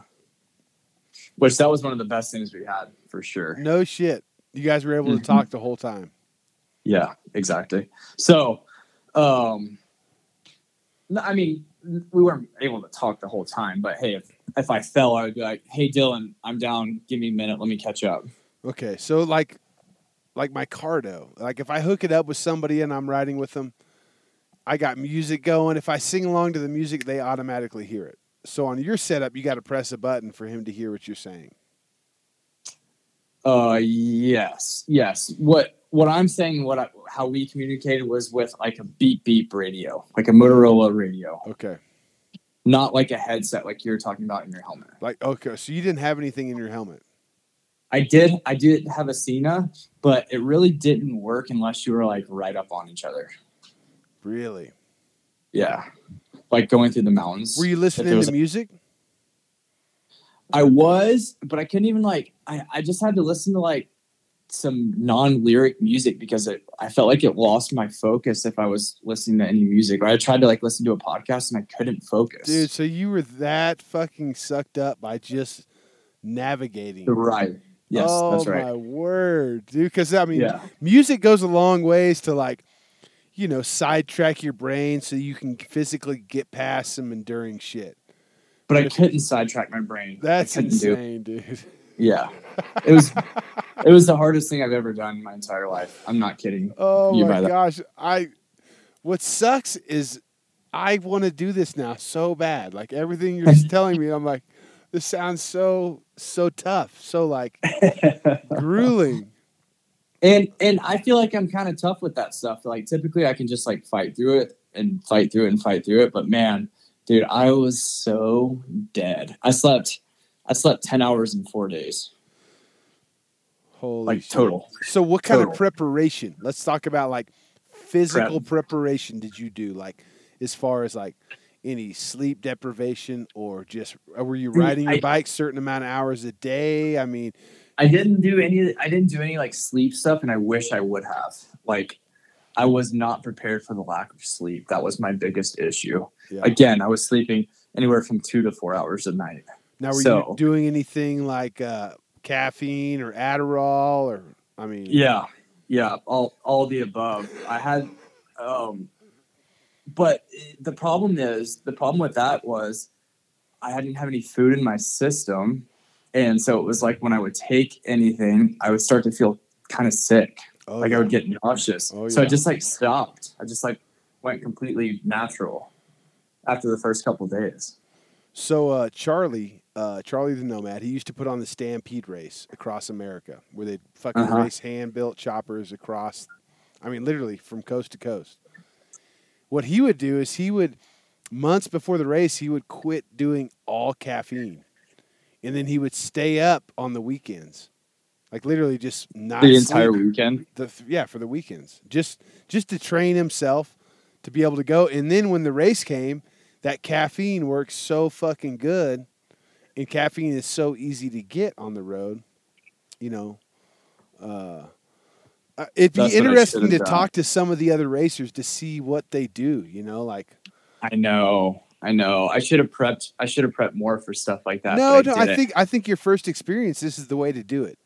which that was one of the best things we had for sure. No shit. You guys were able Mhm. to talk the whole time. Yeah, exactly. So, um, no, I mean, we weren't able to talk the whole time, but hey, if if I fell, I would be like, "Hey, Dylan, I'm down. Give me a minute. Let me catch up." Okay, so like, like my Cardo. Like if I hook it up with somebody and I'm riding with them, I got music going. If I sing along to the music, they automatically hear it. So on your setup, you got to press a button for him to hear what you're saying. Uh, yes, yes. What what I'm saying, what I, how we communicated was with like a beep beep radio, like a Motorola radio, Okay, not like a headset like you're talking about in your helmet. like okay, so you didn't have anything in your helmet. I did, I did have a Sena, but it really didn't work unless you were like right up on each other. Really? Yeah, like going through the mountains. Were you listening was to music? I was, but I couldn't even like. I, I just had to listen to like some non-lyric music because it, I felt like it lost my focus if I was listening to any music. Or I tried to like listen to a podcast and I couldn't focus. Dude, so you were that fucking sucked up by just navigating. right? Yes, oh that's right. my word, dude. Because I mean, Yeah, music goes a long ways to like, you know, sidetrack your brain so you can physically get past some enduring shit. but I couldn't sidetrack my brain. That's couldn't do- insane, dude. Yeah, it was it was the hardest thing I've ever done in my entire life. I'm not kidding. Oh You my that. gosh, I. What sucks is, I want to do this now so bad. Like everything you're just (laughs) telling me, I'm like, this sounds so so tough, so like (laughs) grueling. And and I feel like I'm kind of tough with that stuff. Like typically I can just like fight through it and fight through it and fight through it. But man, dude, I was so dead. I slept I slept ten hours in four days. Holy Like shit. total. So what kind of preparation? Let's talk about like physical preparation did you do? Like as far as like any sleep deprivation or just uh, were you riding your I- bike certain amount of hours a day? I mean, I didn't do any I didn't do any like sleep stuff and I wish I would have. Like I was not prepared for the lack of sleep. That was my biggest issue. yeah. Again, I was sleeping anywhere from two to four hours a night. now were you doing anything like uh, caffeine or Adderall or I mean, Yeah, yeah, all all the above. I had, um, but the problem is the problem with that was I didn't have any food in my system, and so it was like when I would take anything, I would start to feel kind of sick, oh, like yeah. I would get nauseous. Oh, So I just like stopped. I just like went completely natural after the first couple days. So uh, Charlie, uh, Charlie the Nomad, he used to put on the Stampede race across America, where they'd fucking Uh-huh. race hand-built choppers across. I mean, literally from coast to coast. What he would do is he would, months before the race, he would quit doing all caffeine, and then he would stay up on the weekends, like literally just not The entire weekend. the yeah for the weekends just just to train himself to be able to go and then when the race came that caffeine works so fucking good and caffeine is so easy to get on the road you know uh uh, it'd be That's interesting to done. talk to some of the other racers to see what they do you know like I know. I know. I should have prepped. I should have prepped more for stuff like that. no but no i think i think your first experience this is the way to do it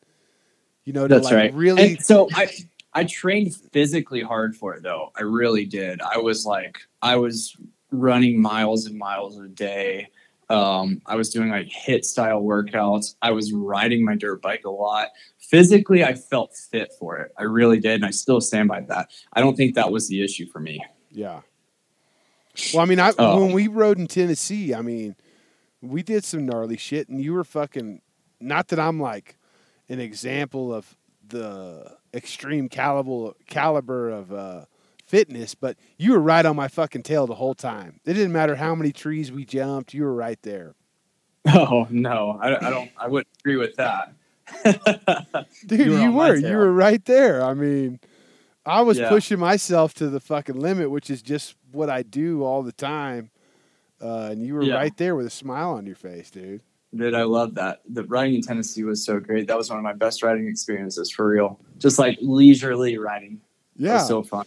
you know to That's like right. really And so I I trained physically hard for it though. I really did. I was like I was running miles and miles a day. Um, I was doing like HIIT style workouts. I was riding my dirt bike a lot. Physically, I felt fit for it. I really did, and I still stand by that. I don't think that was the issue for me. Yeah. Well, I mean, I Oh. when we rode in Tennessee, I mean, we did some gnarly shit, and you were fucking. Not that I'm like an example of the extreme caliber caliber of uh, fitness, but you were right on my fucking tail the whole time. It didn't matter how many trees we jumped; you were right there, (laughs) Oh no, I, I don't. I wouldn't agree with that. (laughs) dude. You You were were, on my you were right there. I mean, I was Yeah. pushing myself to the fucking limit, which is just what I do all the time. Uh, and you were Yeah. right there with a smile on your face, dude. Dude, I love that. The riding in Tennessee was so great. That was one of my best riding experiences for real. Just like leisurely riding. It Yeah, was so fun.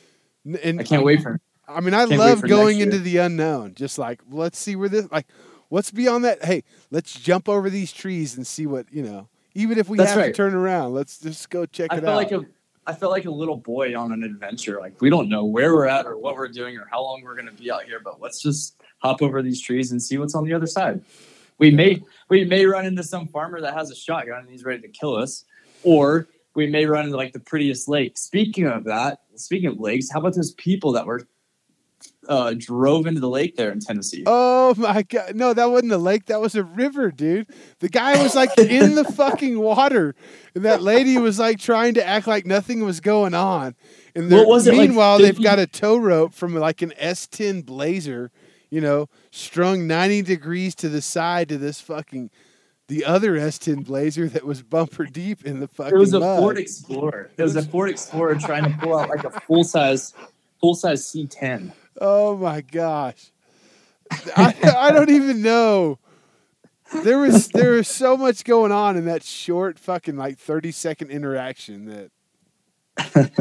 And I can't wait for I mean, I love going into the unknown. Just like, let's see where this, like, what's beyond that? Hey, let's jump over these trees and see what, you know, even if we That's have to turn around, let's just go check I it out. like a I felt like a little boy on an adventure. Like we don't know where we're at or what we're doing or how long we're gonna be out here, but let's just hop over these trees and see what's on the other side. We may we may run into some farmer that has a shotgun and he's ready to kill us, or we may run into like the prettiest lake. Speaking of that, speaking of lakes, how about those people that were uh, drove into the lake there in Tennessee? Oh my god! No, that wasn't a lake. That was a river, dude. The guy was like in the (laughs) fucking water, and that lady was like trying to act like nothing was going on. And What was it, like, meanwhile, they've got a tow rope from like an S10 Blazer, you know, strung 90 degrees to the side to this fucking the other S10 Blazer that was bumper deep in the fucking It was a mud. Ford Explorer. It was a Ford Explorer trying to pull out like a full size full size C10. Oh my gosh. I, (laughs) I don't even know. There was there was so much going on in that short fucking like 30 second interaction that (laughs)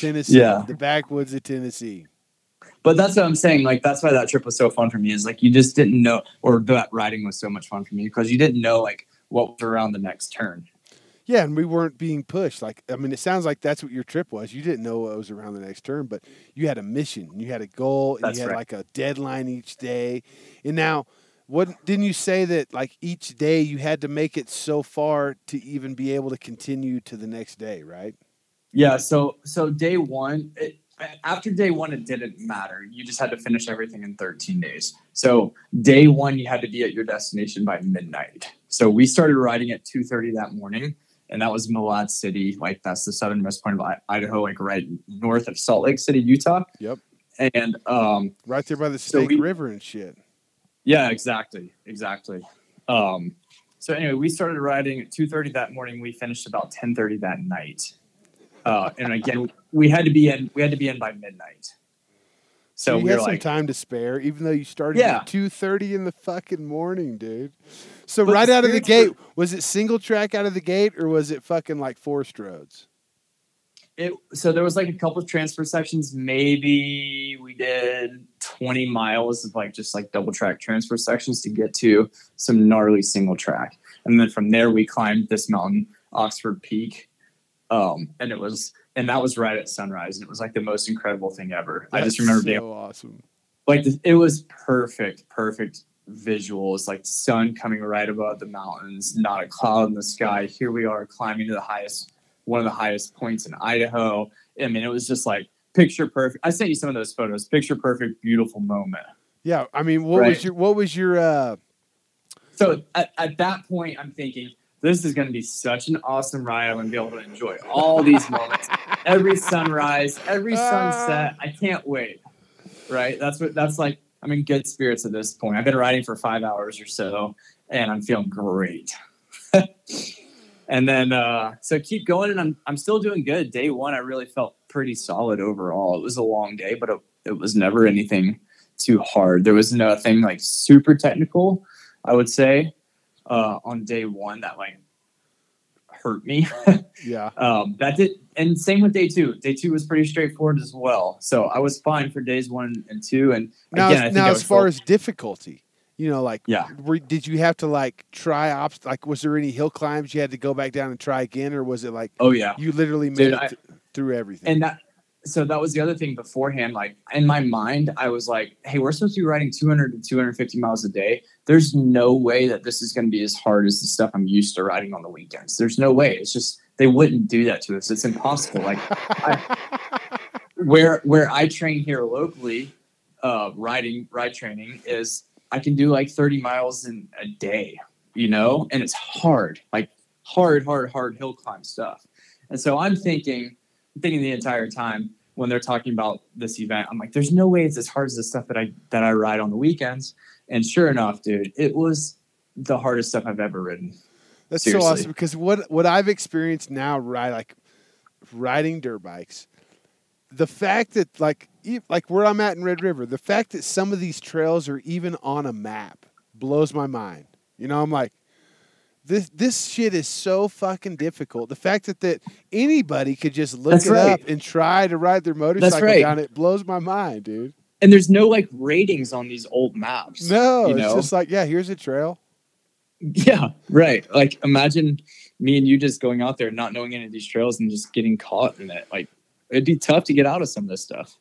Tennessee, Yeah. the backwoods of Tennessee. But that's what I'm saying. Like that's why that trip was so fun for me. Is like you just didn't know, or that riding was so much fun for me because you didn't know like what was around the next turn. Yeah, and we weren't being pushed. Like I mean, it sounds like that's what your trip was. You didn't know what was around the next turn, but you had a mission, you had a goal, and That's you had right. like a deadline each day. And now, what didn't you say that like each day you had to make it so far to even be able to continue to the next day, right? Yeah. So so day one, it, after day one, it didn't matter. You just had to finish everything in 13 days. So day one, you had to be at your destination by midnight. So we started riding at 2:30 that morning. And that was Malad City, like that's the southernmost point of I- Idaho, like right north of Salt Lake City, Utah. Yep. And um, Right there by the So Snake we- River and shit. Yeah, exactly, exactly. Um, so anyway, we started riding at two thirty that morning. We finished about ten thirty that night. Uh, and again, we had to be in. We had to be in by midnight. So you we had were some like, time to spare, even though you started Yeah. at two thirty in the fucking morning, dude. So But right out of the spirits gate, was it single track out of the gate, or was it fucking like forced roads? it, so there was like a couple of transfer sections. Maybe we did twenty miles of like just like double track transfer sections to get to some gnarly single track, and then from there we climbed this mountain, Oxford Peak, um, and it was and that was right at sunrise, and it was like the most incredible thing ever. I just That's remember so being awesome. like the, it was perfect, perfect visuals, like sun coming right above the mountains, not a cloud in the sky. Here we are climbing to the highest, one of the highest points in Idaho. I mean, it was just like picture perfect. I sent you some of those photos. Picture perfect, beautiful moment. Yeah, I mean, what was your what was your uh So at, at that point, I'm thinking this is going to be such an awesome ride. I'm going to be able to enjoy all these moments, every (laughs) sunrise, every sunset. I can't wait. Right? That's what that's like. I'm in good spirits at this point. I've been riding for five hours or so, and I'm feeling great. (laughs) and then uh, so keep going, and I'm I'm still doing good. Day one, I really felt pretty solid overall. It was a long day, but it, it was never anything too hard. There was nothing like super technical. I would say uh, on day one that like hurt me. (laughs) yeah. um, that did, and same with day two. Day two was pretty straightforward as well. So I was fine for days one and two. And Now, again, I as, think now as far felt- as difficulty, you know, like Yeah. were, did you have to like try ops? Like, was there any hill climbs you had to go back down and try again, or was it like oh yeah, you literally made Dude, it I- through everything? and that so that was the other thing beforehand like in my mind i was like hey we're supposed to be riding 200 to 250 miles a day. There's no way that this is going to be as hard as the stuff i'm used to riding on the weekends. There's no way. It's just they wouldn't do that to us. It's impossible. Like (laughs) where where i train here locally uh riding ride training is i can do like 30 miles in a day you know? And it's hard like hard hard hard hill climb stuff. And so i'm thinking thinking the entire time when they're talking about this event i'm like there's no way it's as hard as the stuff that i that i ride on the weekends. And sure enough dude it was the hardest stuff i've ever ridden. That's so awesome because what what I've experienced now, ride like riding dirt bikes, the fact that like like where I'm at in Red River, the fact that some of these trails are even on a map blows my mind. You know, I'm like, this this shit is so fucking difficult. The fact that that anybody could just look That's it right. up and try to ride their motorcycle right. down it blows my mind, dude. And there's no like ratings on these old maps. No, you it's know? just like, yeah, here's a trail. Yeah, right. Like imagine me and you just going out there not knowing any of these trails and just getting caught in it. Like it'd be tough to get out of some of this stuff.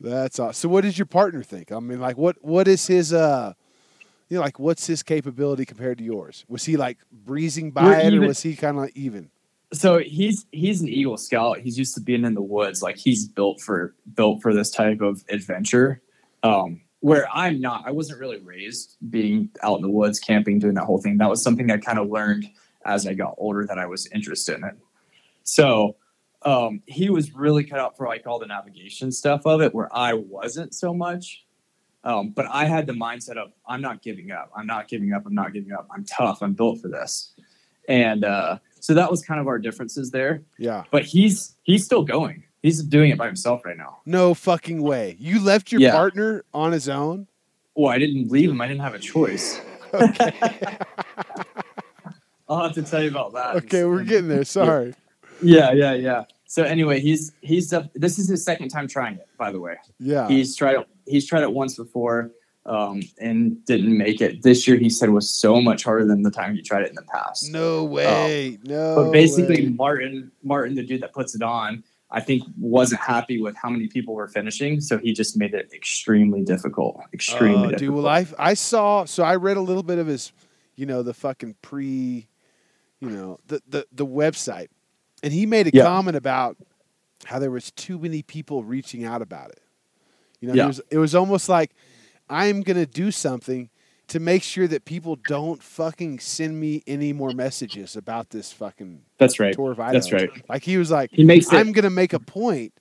That's awesome. So, what does your partner think? I mean, like, what what is his uh, you know, like, what's his capability compared to yours? Was he like breezing by We're it, or was he kind of even? So he's he's an Eagle Scout. He's used to being in the woods. Like he's built for built for this type of adventure. Um, where I'm not. I wasn't really raised being out in the woods, camping, doing that whole thing. That was something I kind of learned as I got older that I was interested in. So um, he was really cut out for like all the navigation stuff of it, where I wasn't so much. Um, but I had the mindset of I'm not giving up. I'm not giving up. I'm not giving up. I'm tough. I'm built for this. And uh, so that was kind of our differences there. Yeah. But he's he's still going. He's doing it by himself right now. No fucking way. You left your Yeah. partner on his own. Well, I didn't leave him. I didn't have a choice. Okay. (laughs) (laughs) I'll have to tell you about that. okay, we're getting there. Sorry. Yeah, yeah, yeah. So anyway, he's he's uh, this is his second time trying it. By the way, Yeah. he's tried it. He's tried it once before um, and didn't make it. This year, he said was so much harder than the time he tried it in the past. No way. no. But basically, way. Martin, Martin, the dude that puts it on, I think wasn't happy with how many people were finishing, so he just made it extremely difficult. Extremely Oh, difficult. dude. Well, I I saw. So I read a little bit of his, you know, the fucking pre, you know, the the the website, and he made a Yeah. comment about how there was too many people reaching out about it. You know, Yeah. it was it was almost like I'm gonna do something to make sure that people don't fucking send me any more messages about this fucking That's right. tour of Idaho. That's right. Like he was like, He makes. I'm gonna make a point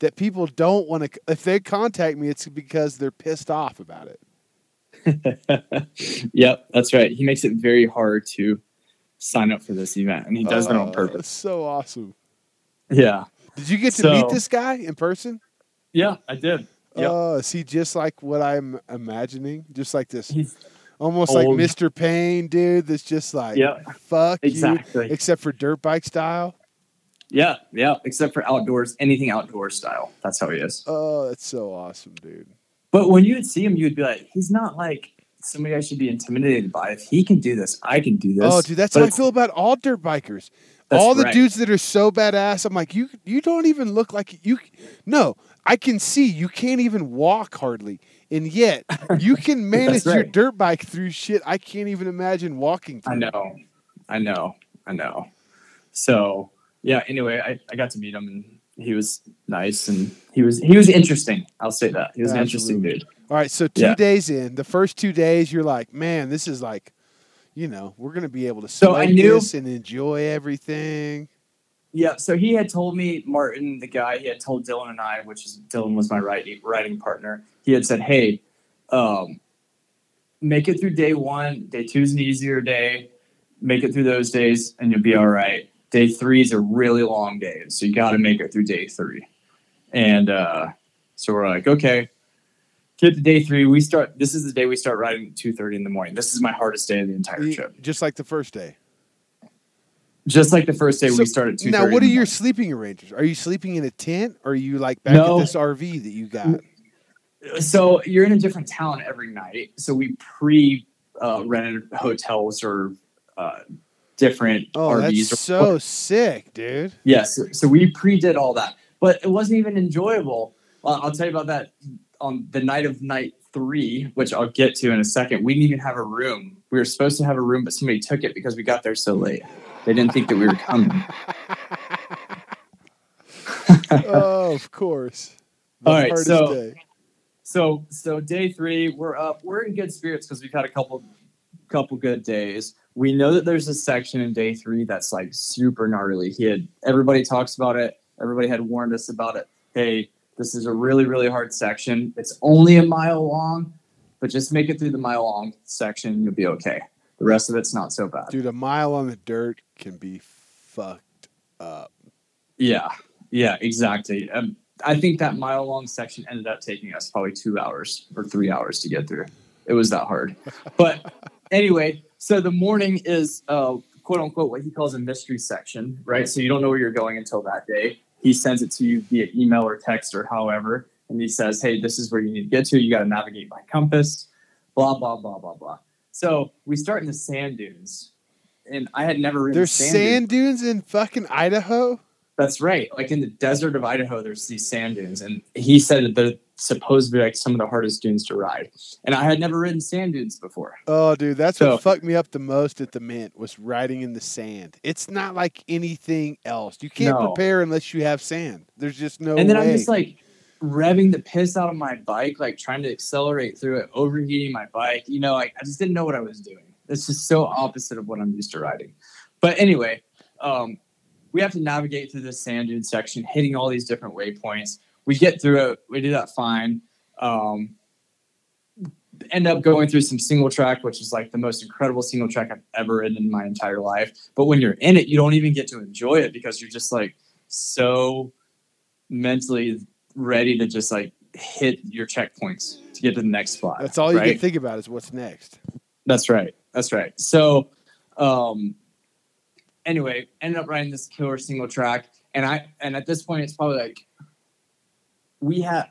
that people don't want to. If they contact me, it's because they're pissed off about it. (laughs) yep, that's right. He makes it very hard to sign up for this event, and he does that on Oh, purpose. That's so awesome. Yeah, Did you get to So- meet this guy in person? yeah, I did. Yep. Oh, is he just like what I'm imagining? Just like this, He's almost like. Mr. Payne, dude. That's just like, Yeah. fuck exactly. you, except for dirt bike style. yeah, yeah. Except for outdoors, anything outdoor style. That's how he is. Oh, that's so awesome, dude. But when you would see him, you would be like, he's not like somebody I should be intimidated by. If he can do this, I can do this. Oh, dude, that's But how I feel about all dirt bikers. All the right. dudes that are so badass, I'm like, you you don't even look like you. No, I can see you can't even walk hardly, and yet you (laughs) can manage your dirt bike through shit I can't even imagine walking through. I know, I know, I know. So yeah. Anyway, I, I got to meet him, and he was nice, and he was he was interesting. I'll say that he was an interesting dude. All right, so two Yeah. days in, the first two days, you're like, man, this is like, you know, we're gonna be able to So I knew- this and enjoy everything. Yeah, so he had told me, Martin, the guy, he had told Dylan and I, which is Dylan was my writing writing partner. He had said, "Hey, um, make it through day one. Day two is an easier day. Make it through those days, and you'll be all right. Day three is a really long day, so you got to make it through day three. And uh, so we're like, okay. Get to day three. We start. This is the day we start riding at two thirty in the morning. This is my hardest day of the entire trip. just like the first day. Just like the first day, So, we started two Now, what are your sleeping arrangements? Are you sleeping in a tent, or are you like back No. at this RV that you got? so you're in a different town every night. So we pre uh, rented hotels or uh, different Oh, RVs. that's or- so sick, dude. yes. So we pre did all that, but it wasn't even enjoyable. Well, I'll tell you about that on the night of night three, which I'll get to in a second. We didn't even have a room. We were supposed to have a room, but somebody took it because we got there so late. They didn't think that we were coming. oh, (laughs) (laughs) of course. The All right, so- day. So so day three, we're up. We're in good spirits because we've had a couple couple good days. We know that there's a section in day three that's like super gnarly. He had everybody talks about it. Everybody had warned us about it. Hey, this is a really really hard section. It's only a mile long, but just make it through the mile long section, you'll be okay. The rest of it's not so bad. Dude, a mile on the dirt can be fucked up. Yeah, yeah, exactly. Um, I think that mile long section ended up taking us probably two hours or three hours to get through. It was that hard, (laughs) but anyway, so the morning is uh, quote unquote what he calls a mystery section, right? So you don't know where you're going until that day. He sends it to you via email or text or however, and he says, "Hey, this is where you need to get to. You got to navigate by compass." Blah blah blah blah blah. So we start in the sand dunes, and I had never ridden There's sand, sand dunes in fucking Idaho. That's right. Like in the desert of Idaho, there's these sand dunes, and he said that they're supposed to be like some of the hardest dunes to ride. And I had never ridden sand dunes before. Oh, dude, that's So- what fucked me up the most at the Mint was riding in the sand. It's not like anything else. You can't No. prepare unless you have sand. There's just no. and then I'm just like revving the piss out of my bike, like trying to accelerate through it, overheating my bike. You know, like I just didn't know what I was doing. It's just so opposite of what I'm used to riding. But anyway, um, we have to navigate through this sand dune section, hitting all these different waypoints. We get through it. We do that fine. Um, end up going through some single track, which is like the most incredible single track I've ever ridden in my entire life. But when you're in it, you don't even get to enjoy it because you're just like so mentally ready to just like hit your checkpoints to get to the next spot. that's all you right? can think about is what's next. That's right. That's right. So, um, anyway, ended up riding this killer single track, and I and at this point, it's probably like we had.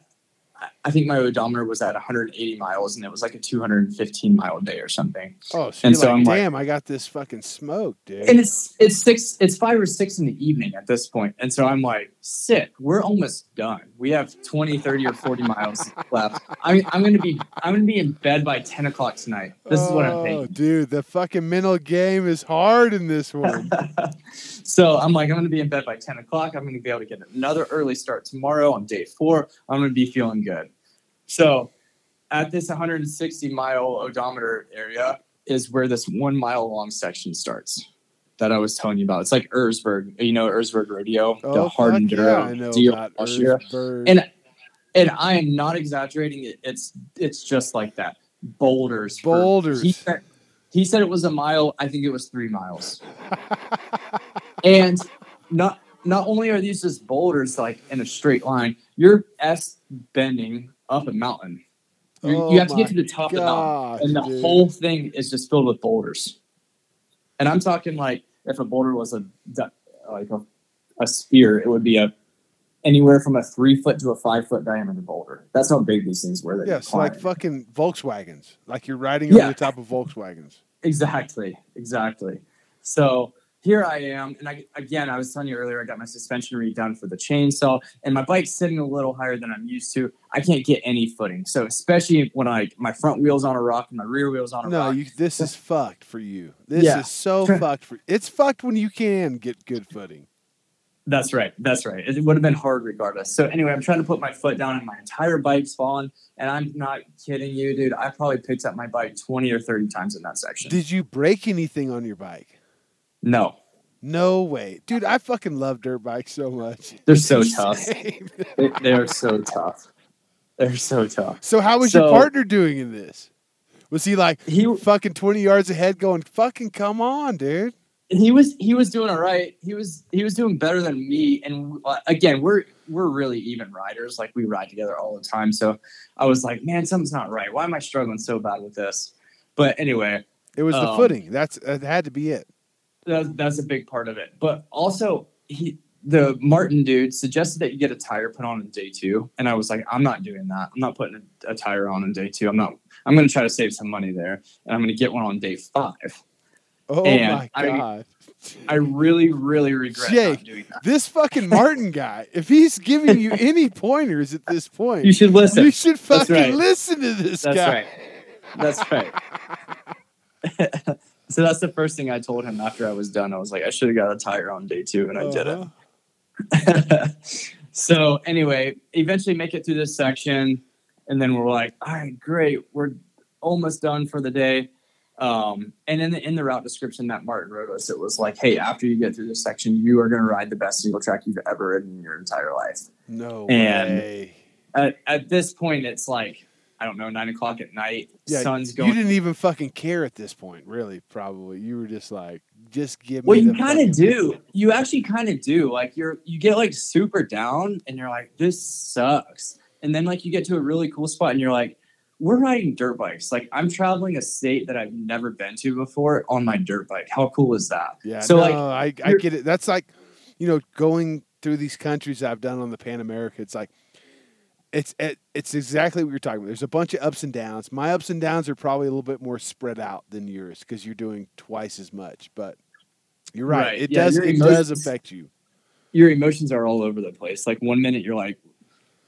I- think my odometer was at 180 miles, and it was like a 215 mile day or something. Oh, so And so like, I'm like- damn, I got this fucking smoke, dude. And it's it's six, it's five or six in the evening at this point, and so I'm like, sick. We're almost done. We have 20, 30, or 40 miles (laughs) left. I mean, I'm gonna be I'm gonna be in bed by 10 o'clock tonight. This is what I'm Oh, thinking. dude. The fucking mental game is hard in this one. (laughs) so I'm like, I'm going to be in bed by 10 o'clock. I'm going to be able to get another early start tomorrow on day four. I'm going to be feeling good. So at this 160 mile odometer area is where this one mile long section starts that I was telling you about. It's like Erzberg, you know, Erzberg Rodeo, oh, the hard enduro yeah, deal about last year. Erzberg. And and I am not exaggerating. It, it's it's just like that. Boulders. for- Boulders. he, said, he said it was a mile. I think it was three miles. (laughs) and not not only are these just boulders like in a straight line, you're s bending up a mountain. You, Oh you have to get to the top of the mountain, and the dude. whole thing is just filled with boulders. And I'm talking like if a boulder was a like a, a spear, it would be a anywhere from a three foot to a five foot diameter boulder. That's how big these things were. That you Yes, like fucking Volkswagens. Like you're riding Yeah. over the top of Volkswagens. Exactly, exactly. So here I am, and I again, I was telling you earlier, I got my suspension redone for the chainsaw, and my bike's sitting a little higher than I'm used to. I can't get any footing, so especially when I my front wheel's on a rock and my rear wheel's on a rock. No, rock. you, this is fucked for you. This Yeah. is so (laughs) fucked for. It's fucked when you can get good footing. That's right. That's right. It would have been hard regardless. So anyway, I'm trying to put my foot down, and my entire bike's fallen. And I'm not kidding you, dude. I probably picked up my bike 20 or 30 times in that section. Did you break anything on your bike? No, No way, dude. I fucking love dirt bikes so much. they're so tough. They, they're so tough. They're so tough. so how was your partner doing in this? Was he like He fucking twenty yards ahead, going fucking come on, dude? he was he was doing all right. He was he was doing better than me. And uh, again, we're we're really even riders. Like we ride together all the time. So I was like, man, something's not right. Why am I struggling so bad with this? But anyway, It was the Um, footing. That's that had to be it. That, that's a big part of it. But also, he the Martin dude suggested that you get a tire put on in day two, and I was like, I'm not doing that. I'm not putting a, a tire on in day two. I'm not. I'm going to try to save some money there, and I'm going to get one on day five. Oh and my god. I really, really regret Jake, not doing that. This fucking Martin guy, if he's giving you (laughs) any pointers at this point, You should listen. you should fucking right. listen to this guy. That's guy. right. That's right. (laughs) (laughs) so that's the first thing I told him after I was done. I was like, I should have got a tire on day two, and I didn't. Uh-huh. (laughs) so anyway, eventually make it through this section, and then we're like, all right, great, we're almost done for the day. Um, and in the in the route description that Martin wrote us, it was like, hey, after you get through this section, you are going to ride the best single track you've ever ridden in your entire life. No And- way. At, at this point, it's like I don't know, nine o'clock at night, Yeah, sun's going. you didn't even fucking care at this point, really. Probably you were just like, just give me. Well, you kind of do. You actually kind of do. Like you're, you get like super down, and you're like, this sucks. And then like you get to a really cool spot, and you're like, we're riding dirt bikes. Like I'm traveling a state that I've never been to before on my dirt bike. How cool is that? Yeah. So no, like I, I get it. That's like, you know, going through these countries I've done on the Pan America. It's like, it's it, it's exactly what you're talking about. There's a bunch of ups and downs. My ups and downs are probably a little bit more spread out than yours because you're doing twice as much. But you're right. Right. It Yeah, does. It does affect you. your emotions are all over the place. Like one minute you're like,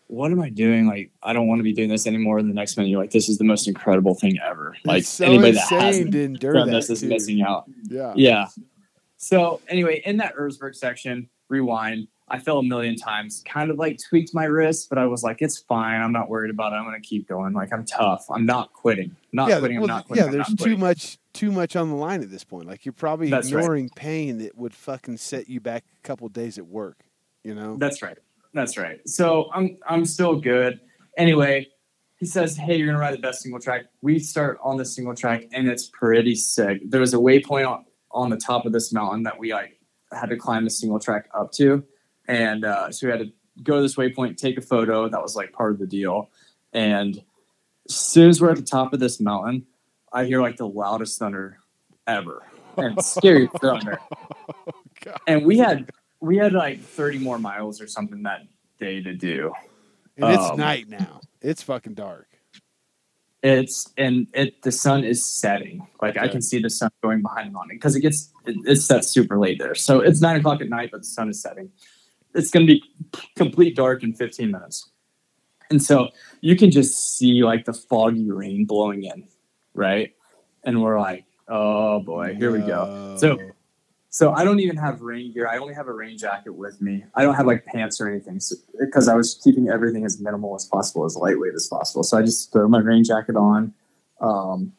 what am I doing? Like, I don't want to be doing this anymore. And the next minute you're like, this is the most incredible thing ever. Like so anybody that hasn't done that. this is missing out. Yeah. Yeah. So anyway, in that Erzberg section, rewind, I fell a million times, kind of like tweaked my wrist, but I was like, it's fine. I'm not worried about it. I'm going to keep going. Like I'm tough. I'm not quitting. Not yeah, quitting. well, I'm not quitting. yeah. I'm There's too quitting. much, too much on the line at this point. Like you're probably That's right. ignoring pain that would fucking set you back a couple days at work. You know. That's right. That's right. So I'm I'm still good. Anyway, he says, "Hey, you're gonna ride the best single track." We start on the single track, and it's pretty sick. There was a waypoint on, on the top of this mountain that we like had to climb the single track up to, and uh, so we had to go to this waypoint, take a photo. That was like part of the deal. And as soon as we're at the top of this mountain, I hear like the loudest thunder ever, and (laughs) scary thunder God. and we had we had like 30 more miles or something that day to do And it's Um, night now. It's fucking dark. it's and it the sun is setting like i can see the sun going behind the mountain because it gets it, it sets super late there so it's nine o'clock at night but the sun is setting it's going to be complete dark in 15 minutes and so you can just see like the foggy rain blowing in right and we're like oh boy here we go So- So I don't even have rain gear. I only have a rain jacket with me. I don't have like pants or anything because I was keeping everything as minimal as possible, as lightweight as possible. So I just throw my rain jacket on, um,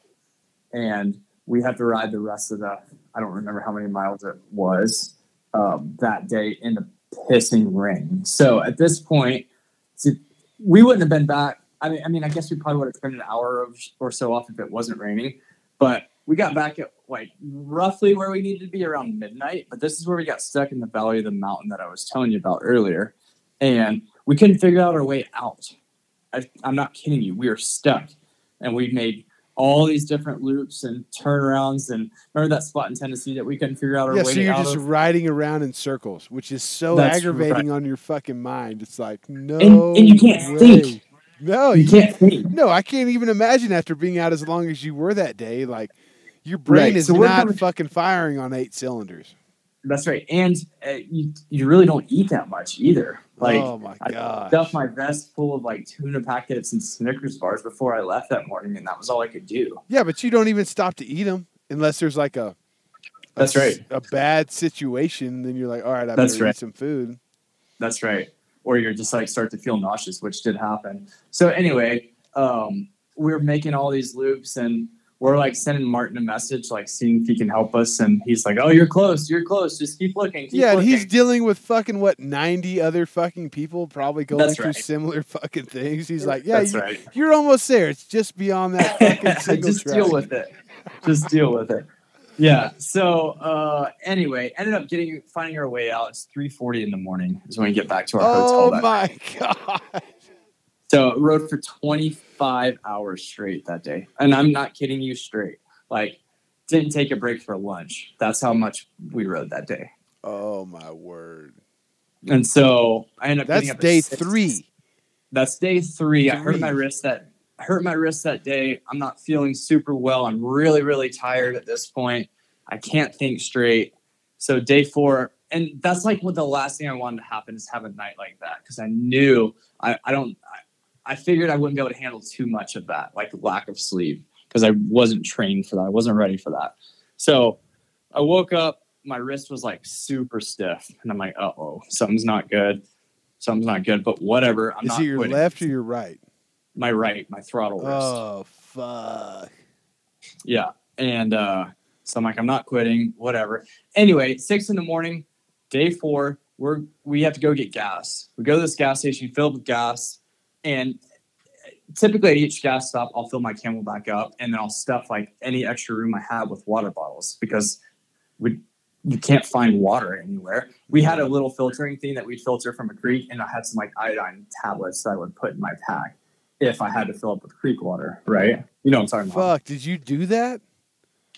and we have to ride the rest of the. I don't remember how many miles it was um, that day in the pissing rain. So at this point, we wouldn't have been back. I mean, I mean, I guess we probably would have spent an hour or so off if it wasn't raining. But we got back at like roughly where we needed to be around midnight. But this is where we got stuck in the valley of the mountain that I was telling you about earlier, and we couldn't figure out our way out. I, I'm not kidding you. We were stuck, and we made all these different loops and turnarounds. And remember that spot in Tennessee that we couldn't figure out our Yeah, way so you're just of? riding around in circles, which is so That's aggravating on your fucking mind. It's like no, And- and you can't way. think. No, You can't think. No, I can't even imagine after being out as long as you were that day. Like your brain Right, is so not coming- fucking firing on eight cylinders. That's right. And uh, you, you really don't eat that much either. Like oh my god! stuffed my vest full of like tuna packets and Snickers bars before I left that morning, and that was all I could do. Yeah, but you don't even stop to eat them unless there's like a. a That's right. A bad situation, then you're like, all right, I That's better right. eat some food. That's right. Or you're just like start to feel nauseous, which did happen. So anyway, um, we're making all these loops and we're like sending Martin a message, like seeing if he can help us. And he's like, "Oh, you're close. You're close. Just keep looking." Keep yeah, and he's dealing with fucking what ninety other fucking people probably going That's through right. similar fucking things. He's like, yeah, That's you, right. you're almost there. It's just beyond that (laughs) fucking single just track. deal with it. Just deal with it. Yeah. So uh, anyway, ended up getting finding our way out. It's three forty in the morning is when we get back to our Oh hotel. That my (laughs) god! So rode for 25 hours straight that day. And I'm not kidding you straight. Like didn't take a break for lunch. That's how much we rode that day. Oh my word! And so I ended up That's up day three. That's day three. I hurt my wrist that I hurt my wrist that day. I'm not feeling super well. I'm really, really tired at this point. I can't think straight. So day four, and that's like what the last thing I wanted to happen is have a night like that because I knew I, I don't I, figured I wouldn't be able to handle too much of that, like lack of sleep, because I wasn't trained for that. I wasn't ready for that. So I woke up, my wrist was like super stiff, and I'm like, uh oh, something's not good. Something's not good, but whatever. I'm Is it your quitting. left or your right? My right, my throttle wrist. Oh fuck! Yeah. And uh, so I'm like, I'm not quitting, whatever. Anyway, six in the morning, day four, we're we have to go get gas. We go to this gas station, fill up with gas, and typically at each gas stop, I'll fill my CamelBak up and then I'll stuff like any extra room I have with water bottles because we you can't find water anywhere. We had a little filtering thing that we'd filter from a creek, and I had some like iodine tablets that I would put in my pack. if I had to fill up with creek water, right? You know what I'm talking about. Fuck, did you do that?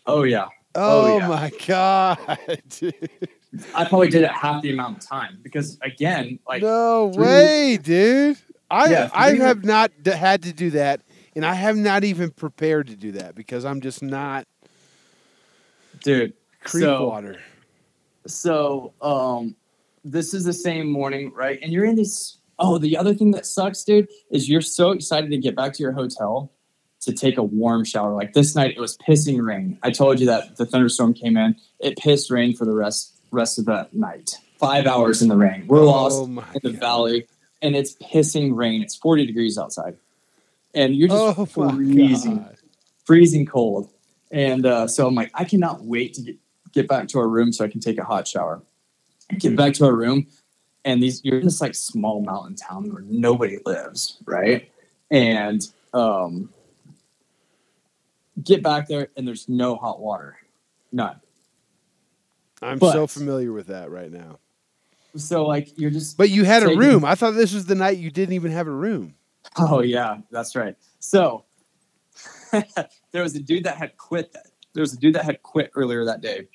Oh yeah. Oh, Oh, yeah. my god. (laughs) dude. I probably did it half the amount of time because again, like no three- way, dude. I Yeah, I have not d- had to do that, and I have not even prepared to do that because I'm just not dude, creek So- water. so um this is the same morning, right? And you're in this oh, the other thing that sucks, dude, is you're so excited to get back to your hotel to take a warm shower. Like this night it was pissing rain. I told you that the thunderstorm came in. It pissed rain for the rest rest of the night. Five hours in the rain. We're lost Oh in the God. valley and it's pissing rain. It's 40 degrees outside. And you're just Oh freezing god. freezing cold. And uh, so I'm like, I cannot wait to get, get back to our room so I can take a hot shower. Get back to our room, and these you're in this like small mountain town where nobody lives, right? And um, get back there, and there's no hot water, none. I'm But- so familiar with that right now. So like you're just But you had a room. I thought this was the night you didn't even have a room. Oh yeah, that's right. So (laughs) there was a dude that had quit. That there was a dude that had quit earlier that day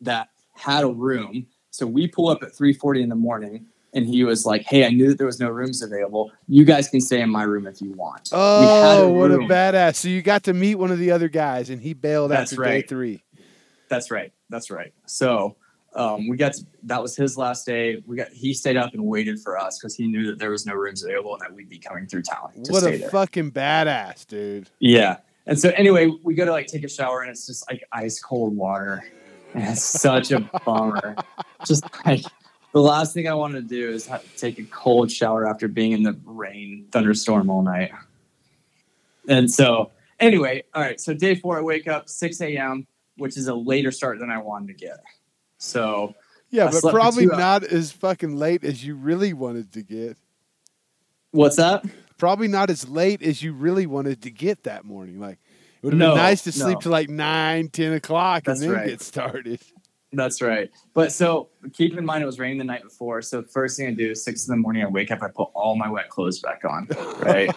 that had a room. So we pull up at 3:40 in the morning, and he was like, "Hey, I knew that there was no rooms available. You guys can stay in my room if you want." Oh, a what a badass! So you got to meet one of the other guys, and he bailed That's after day three. That's right. That's right. So um, we got to, that was his last day. We got he stayed up and waited for us because he knew that there was no rooms available and that we'd be coming through town to What a there. fucking badass, dude! Yeah. And so anyway, we go to like take a shower and it's just like ice cold water. And it's such a bummer. (laughs) Just like the last thing I wanted to do is ha- take a cold shower after being in the rain thunderstorm all night. And so anyway, all right. So day four, I wake up 6 a.m., which is a later start than I wanted to get. So Yeah, I but probably not as fucking late as you really wanted to get. what's that? Probably not as late as you really wanted to get that morning. Like it would have No, been nice to sleep no. till like nine, ten o'clock, That's and then right. get started. That's right. But so keep in mind it was raining the night before. So first thing I do is six in the morning, I wake up, I put all my wet clothes back on. Right.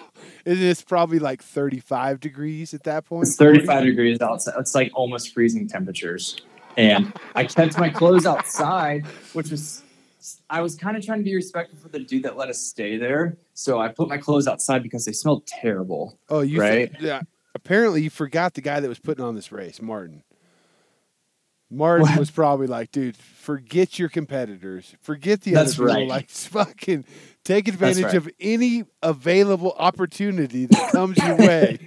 (laughs) it's probably like thirty-five degrees at that point. It's 35 degrees outside. It's like almost freezing temperatures. And I kept my clothes outside, which was, I was kind of trying to be respectful for the dude that let us stay there. So I put my clothes outside because they smelled terrible. Oh, you Right? yeah. Apparently, you forgot the guy that was putting on this race, Martin. Martin What? was probably like, "Dude, forget your competitors, forget the That's other people. right. Like, fucking take advantage right. of any available opportunity that comes your way."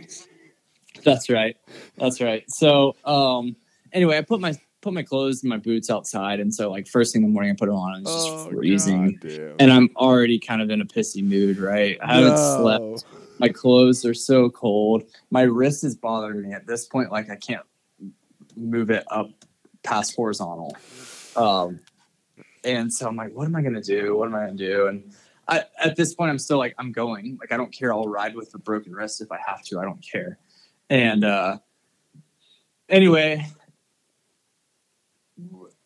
(laughs) That's right. That's right. So um anyway, I put my put my clothes and my boots outside. And so like first thing in the morning I put them on and it's just oh, freezing. goddamn. And I'm already kind of in a pissy mood, right? I haven't No. slept. My clothes are so cold. My wrist is bothering me at this point. Like I can't move it up past horizontal. Um, and so I'm like, what am I gonna do? What am I gonna do? And I, at this point, I'm still like, I'm going. Like I don't care. I'll ride with a broken wrist if I have to. I don't care. And uh, anyway,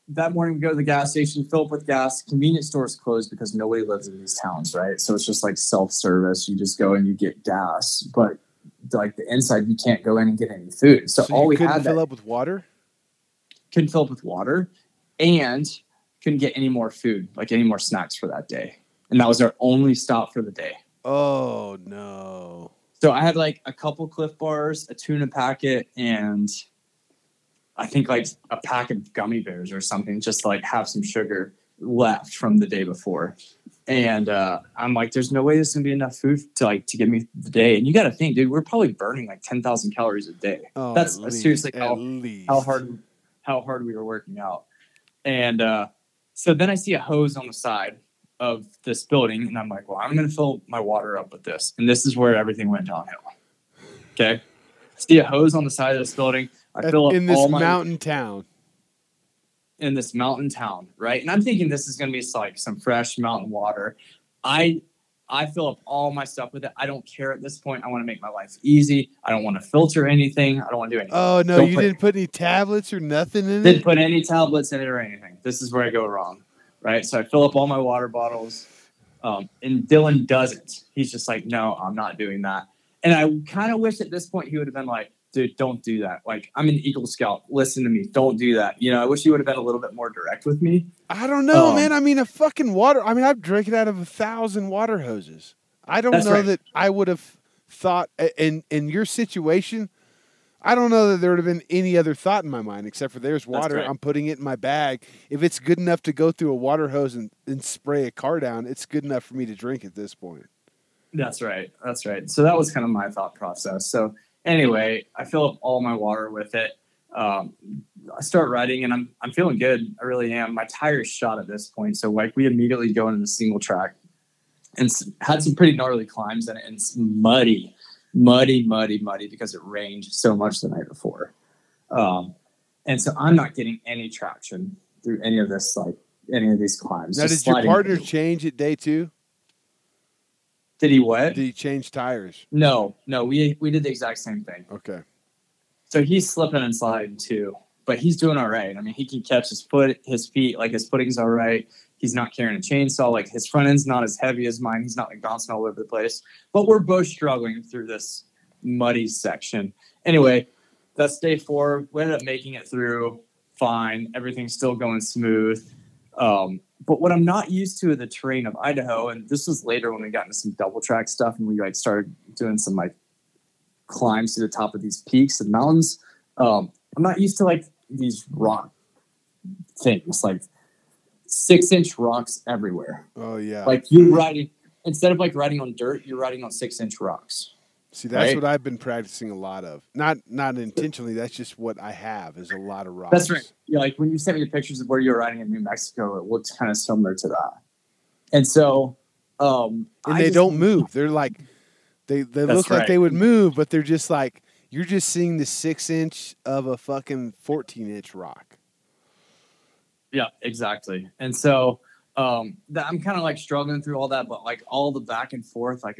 that morning we go to the gas station, fill up with gas. Convenience stores closed because nobody lives in these towns, right? So it's just like self service. You just go and you get gas, but like the inside, you can't go in and get any food. So, So all we had fill that up with water. couldn't fill up with water, and couldn't get any more food, like any more snacks for that day. And that was our only stop for the day. Oh no! So I had like a couple Clif Bars, a tuna packet, and I think like a pack of gummy bears or something, just to like have some sugar left from the day before. And uh, I'm like, there's no way there's gonna be enough food to like to get me the day. And you got to think, dude, we're probably burning like ten thousand calories a day. Oh, That's- that's least, seriously how- least. How hard, how hard we were working out. And uh, so then I see a hose on the side of this building, and I'm like, well, I'm gonna fill my water up with this. And this is where everything went downhill. Okay. See a hose on the side of this building. I fill up in this my mountain town. in this mountain town, right? And I'm thinking this is going to be like some fresh mountain water. I I fill up all my stuff with it. I don't care at this point. I want to make my life easy. I don't want to filter anything. I don't want to do anything. Oh no! Don't you put- didn't put any tablets or nothing in it? Didn't put any tablets in it or anything. This is where I go wrong, right? So I fill up all my water bottles, Um, and Dylan doesn't. He's just like, no, I'm not doing that. And I kind of wish at this point he would have been like, dude, don't do that. Like, I'm an Eagle Scout. Listen to me. Don't do that. You know, I wish you would have been a little bit more direct with me. I don't know, Um, man. I mean, a fucking water. I mean, I've drank it out of a thousand water hoses. I don't know right. that I would have thought in in your situation. I don't know that there would have been any other thought in my mind except for there's water. right. I'm putting it in my bag. If it's good enough to go through a water hose and, and spray a car down, it's good enough for me to drink at this point. That's right. That's right. So that was kind of my thought process. So anyway, I fill up all my water with it. Um, I start riding and I'm I'm feeling good. I really am. My tire's shot at this point. So like we immediately go into the single track and had some pretty gnarly climbs in it and it's muddy, muddy, muddy, muddy because it rained so much the night before. Um, and so I'm not getting any traction through any of this, like any of these climbs. Now, did your partner change at day two? Did he what? Did he change tires? No, no, we we did the exact same thing. Okay. So he's slipping and sliding too, but he's doing all right. I mean, he can catch his foot, his feet, like his footing's all right. He's not carrying a chainsaw. Like his front end's not as heavy as mine. He's not like bouncing all over the place. But we're both struggling through this muddy section. Anyway, that's day four. We ended up making it through fine. Everything's still going smooth. Um, but what I'm not used to is the terrain of Idaho, and this was later when we got into some double track stuff and we like started doing some like climbs to the top of these peaks and mountains. Um, I'm not used to like these rock things, like six inch rocks everywhere. Oh yeah. Like you're riding instead of like riding on dirt, you're riding on six inch rocks. See, that's right? what I've been practicing a lot of. Not not intentionally. That's just what I have is a lot of rocks. That's right. Yeah, like when you sent me the pictures of where you were riding in New Mexico, it looked kind of similar to that. And so, um, And I they just- don't move. They're like they they That's look like they would move, but they're just like you're just seeing the six inch of a fucking fourteen inch rock. Yeah, exactly. And so um, that I'm kind of like struggling through all that, but like all the back and forth, like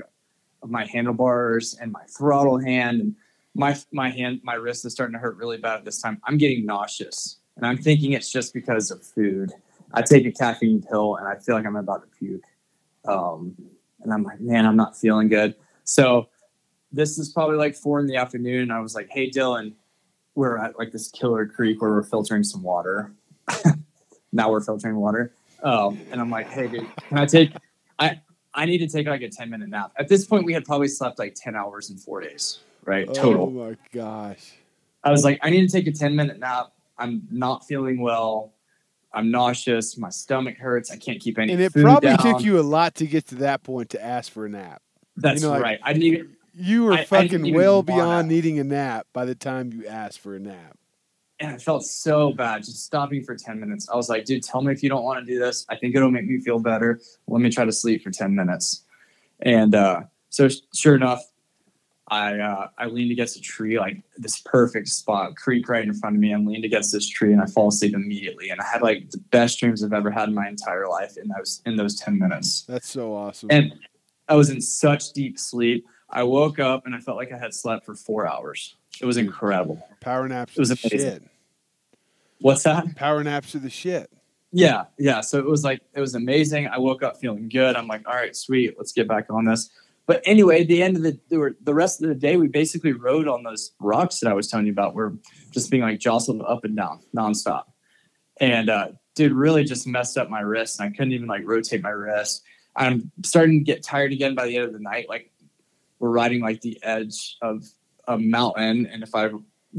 of my handlebars and my throttle hand and my my hand, my wrist is starting to hurt really bad at this time. I'm getting nauseous, and I'm thinking it's just because of food. I take a caffeine pill, and I feel like I'm about to puke. Um, and I'm like, man, I'm not feeling good. So this is probably like four in the afternoon. And I was like, hey, Dylan, we're at like this killer creek where we're filtering some water. (laughs) now we're filtering water. Um, and I'm like, hey, dude, can I take? I I need to take like a 10 minute nap. At this point, we had probably slept like 10 hours in four days, right? Oh total. Oh my gosh. I was like, I need to take a 10 minute nap. I'm not feeling well. I'm nauseous. My stomach hurts. I can't keep any And it probably down. took you a lot to get to that point to ask for a nap. That's you know, like- right. I didn't. You were I- I fucking even well beyond needing a nap by the time you asked for a nap. And I felt so bad just stopping for 10 minutes. I was like, dude, tell me if you don't want to do this. I think it'll make me feel better. Let me try to sleep for 10 minutes. And uh, so, sure enough, I uh, I leaned against a tree, like this perfect spot, creek right in front of me. I'm leaned against this tree and I fall asleep immediately. And I had like the best dreams I've ever had in my entire life in those in those 10 minutes. That's so awesome. And I was in such deep sleep. I woke up and I felt like I had slept for four hours. It was incredible. Power naps it was amazing. shit. What's that? Power naps are the shit. Yeah, yeah. So it was like it was amazing. I woke up feeling good. I'm like, all right, sweet, let's get back on this. But anyway, at the end of the there were, the rest of the day, we basically rode on those rocks that I was telling you about. We're just being like jostled up and down nonstop, and uh, dude, really just messed up my wrist, and I couldn't even like rotate my wrist. I'm starting to get tired again by the end of the night. Like we're riding like the edge of a mountain, and if I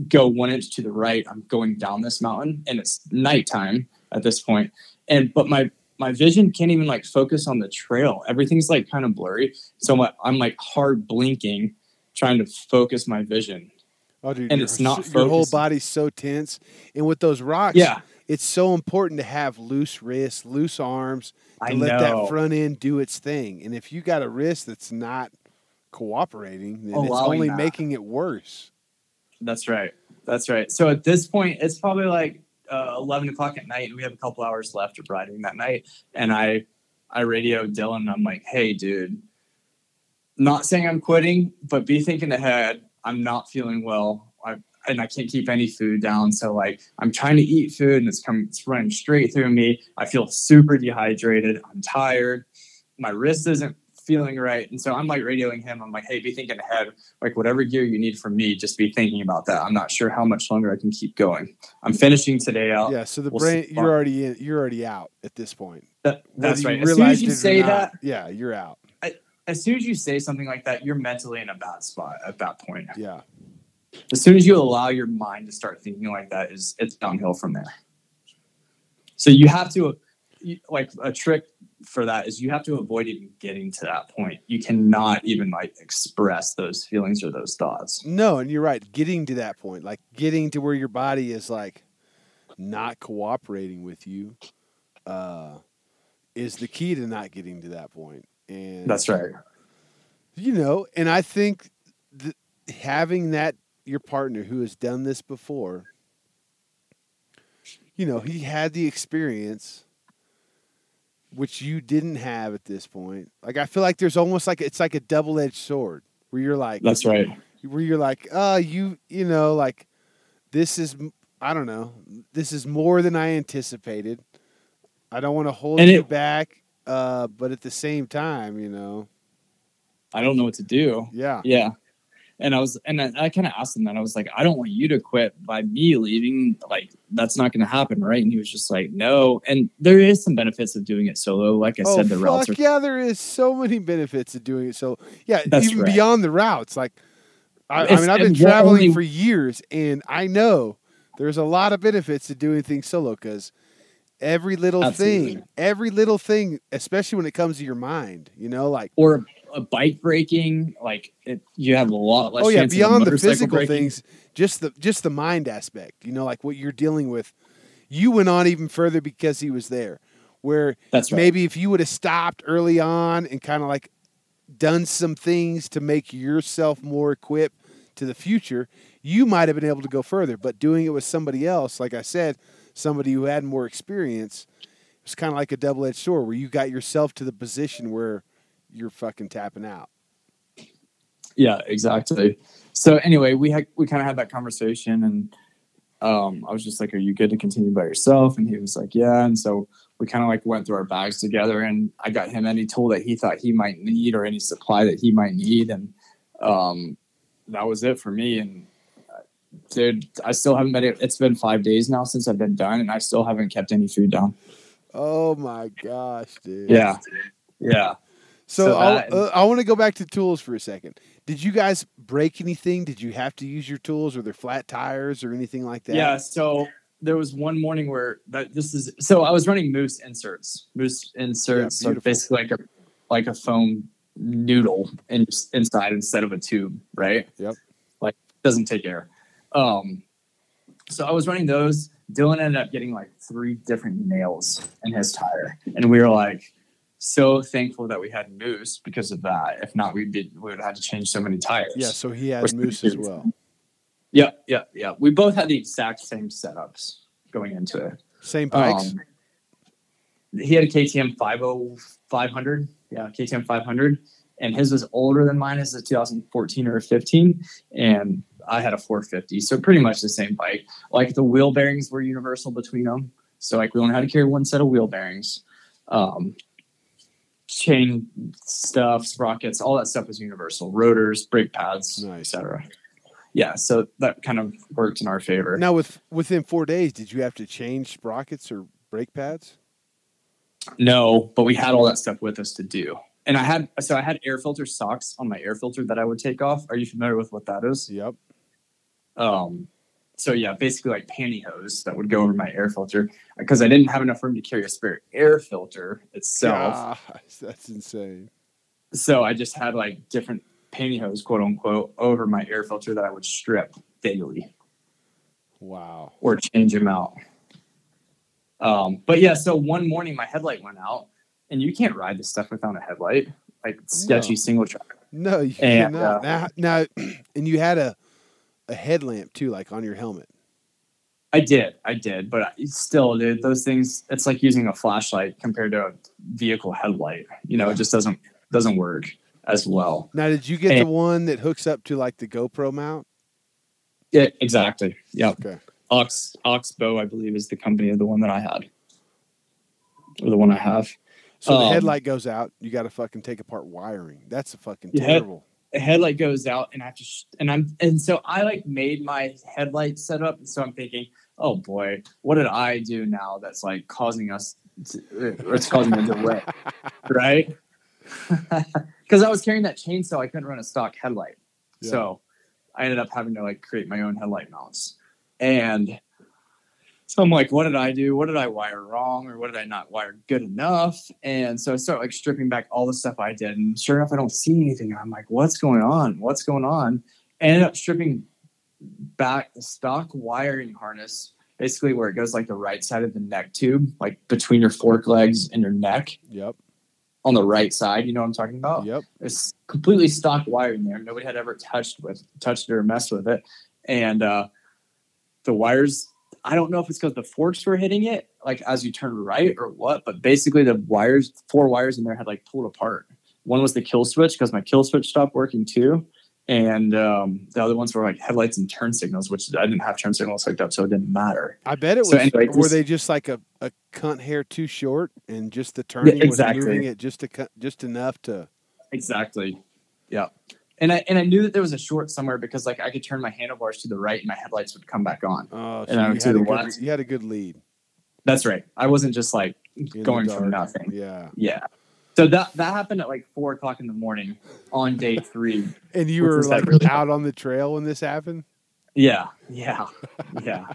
go one inch to the right, I'm going down this mountain, and it's nighttime at this point. And but my my vision can't even like focus on the trail. Everything's like kind of blurry. So I'm like hard blinking, trying to focus my vision. Oh, dude, And it's not your whole body's so tense. And with those rocks, Yeah, it's so important to have loose wrists, loose arms, to I let know. that front end do its thing. And if you got a wrist that's not cooperating, then oh, it's only that. making it worse. That's right. That's right. So at this point, it's probably like uh, 11 o'clock at night, and we have a couple hours left of riding that night. And I, I radioed Dylan. And I'm like, "Hey, dude, not saying I'm quitting, but be thinking ahead. I'm not feeling well. I and I can't keep any food down. So like, I'm trying to eat food, and it's coming, it's running straight through me. I feel super dehydrated. I'm tired. my wrist isn't feeling right. And so I'm like radioing him. I'm like, hey, be thinking ahead. Like whatever gear you need from me, just be thinking about that. I'm not sure how much longer I can keep going. I'm finishing today out. Yeah, so the We'll brain you're already in, you're already out at this point. That- that's right. As soon as you say not, that, yeah, you're out. as soon as you say something like that, you're mentally in a bad spot at that point. Yeah. As soon as you allow your mind to start thinking like that, is it's downhill from there. So you have to, like a trick for that is you have to avoid even getting to that point. You cannot even like express those feelings or those thoughts. No, and you're right. Getting to that point, like getting to where your body is like not cooperating with you, uh, is the key to not getting to that point. And That's right. you know, and I think that having that your partner who has done this before, you know, he had the experience which you didn't have at this point. Like I feel like there's almost like it's like a double-edged sword where you're like That's right. where you're like, "Uh, you you know, like this is I don't know. This is more than I anticipated. I don't want to hold And you it- back, uh, but at the same time, you know, I don't know what to do. yeah. Yeah. And I was, and I, I kind of asked him that. I was like, I don't want you to quit by me leaving. Like, that's not going to happen, right? And he was just like, no. And there is some benefits of doing it solo. Like I oh, said, the routes fuck are yeah, there is so many benefits of doing it. So yeah, That's even right. beyond the routes, like I, I mean, I've been traveling only- for years, and I know there's a lot of benefits to doing things solo because every little Absolutely. thing, every little thing, especially when it comes to your mind, you know, like or a bike breaking. Like, it, you have a lot less. oh yeah, chance of a beyond the physical things, just the just the mind aspect, you know, like what you're dealing with. You went on even further because he was there, where That's right. maybe if you would have stopped early on and kind of like done some things to make yourself more equipped to the future, you might have been able to go further. But doing it with somebody else, like I said, somebody who had more experience, it's kind of like a double edged sword where you got yourself to the position where you're fucking tapping out. Yeah, exactly. So anyway, we had we kind of had that conversation, and um, I was just like, "Are you good to continue by yourself?" And he was like, "Yeah." And so we kind of like went through our bags together, and I got him any tool that he thought he might need or any supply that he might need, and um, that was it for me. And uh, dude, I still haven't been. It's been five days now since I've been done, and I still haven't kept any food down. Oh my gosh, dude. Yeah, yeah. So, So uh, I want to go back to tools for a second. Did you guys break anything? Did you have to use your tools? Or there flat tires or anything like that? Yeah, so there was one morning where that this is so I was running mousse inserts, mousse inserts, so beautiful. basically like a like a foam noodle in, inside instead of a tube, right? Yep. Like doesn't take air. Um, so I was running those. Dylan ended up getting like three different nails in his tire, and we were like so thankful that we had mousse because of that. If not, we did we would have had to change so many tires. Yeah, so he had mousse as well. Yeah, yeah, yeah. We both had the exact same setups going into it. Same bikes. Um, he had a KTM 50 500. Yeah, KTM 500. And his was older than mine. Is a 2014 or a 15. And I had a 450. So pretty much the same bike. Like the wheel bearings were universal between them. So like we only had to carry one set of wheel bearings. Um, chain stuff, sprockets, all that stuff was universal. Rotors, brake pads, Nice. etc. Yeah, so that kind of worked in our favor. now, with within four days, did you have to change sprockets or brake pads? No, but we had all that stuff with us to do. And I had so I had air filter socks on my air filter that I would take off. Are you familiar with what that is? Yep. Um, so yeah, basically like pantyhose that would go over my air filter because I didn't have enough room to carry a spare air filter itself. That's insane. So I just had like different pantyhose, quote unquote, over my air filter that I would strip daily Wow. or change them out. Um, but yeah, so one morning my headlight went out, and you can't ride this stuff without a headlight, like sketchy No. single track. No, you And, cannot. now, now, (clears throat) and you had a a headlamp too, like on your helmet. I did, I did, but still, dude, those things. It's like using a flashlight compared to a vehicle headlight. You know, it just doesn't doesn't work as well. Now, did you get And- the one that hooks up to like the GoPro mount? Yeah, exactly. Yeah, Okay. Ox Oxbow, I believe, is the company of the one that I had, or the one I have. So the Um, headlight goes out. You got to fucking take apart wiring. That's a fucking Yeah. terrible. A headlight goes out and I have to sh- and I'm and so I like made my headlight setup and so I'm thinking, oh boy, what did I do now that's like causing us to, or it's causing a delay, (laughs) right? (laughs) Because I was carrying that chainsaw, I couldn't run a stock headlight, Yeah. so I ended up having to like create my own headlight mounts, and I'm like, what did I do? What did I wire wrong, or what did I not wire good enough? And so I start like stripping back all the stuff I did, and sure enough, I don't see anything. I'm like, what's going on? What's going on? I ended up stripping back the stock wiring harness, basically where it goes like the right side of the neck tube, like between your fork legs and your neck Yep. on the right side. You know what I'm talking about? Yep. It's completely stock wiring there. Nobody had ever touched with touched it or messed with it. And uh, the wires, I don't know if it's because the forks were hitting it, like as you turn right or what, but basically the wires, four wires in there had like pulled apart. One was the kill switch because my kill switch stopped working too. And um, the other ones were like headlights and turn signals, which I didn't have turn signals hooked up, so it didn't matter. I bet it was. So anyway, were this- they just like a, a cunt hair too short, and just the turning exactly. was moving it just to cut, just enough to. Exactly. Yeah. And I and I knew that there was a short somewhere because like I could turn my handlebars to the right and my headlights would come back on. Oh, so And I you had, to a the good, left. you had a good lead. That's right. I wasn't just like in going from dark. nothing. Yeah, Yeah. So that that happened at like four o'clock in the morning on day (laughs) three. and you were like, like really- out on the trail when this happened. Yeah, yeah, (laughs) yeah.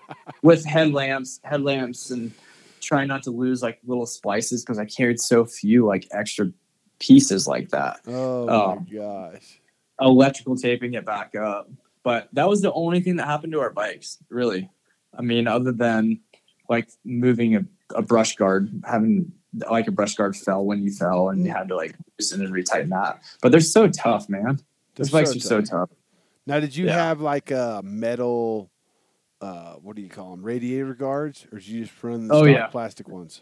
With headlamps, headlamps, and trying not to lose like little splices because I carried so few like extra pieces like that. Oh Um, my gosh! Electrical taping it back up. But that was the only thing that happened to our bikes, really. I mean, other than like moving a, a brush guard, having like a brush guard fell when you fell and you had to like loosen and retighten that. But they're so tough, man. Those bikes so are so tough. Now, did you Yeah. have like a metal? Uh, what do you call them? Radiator guards, or did you just run the Oh, yeah. plastic ones?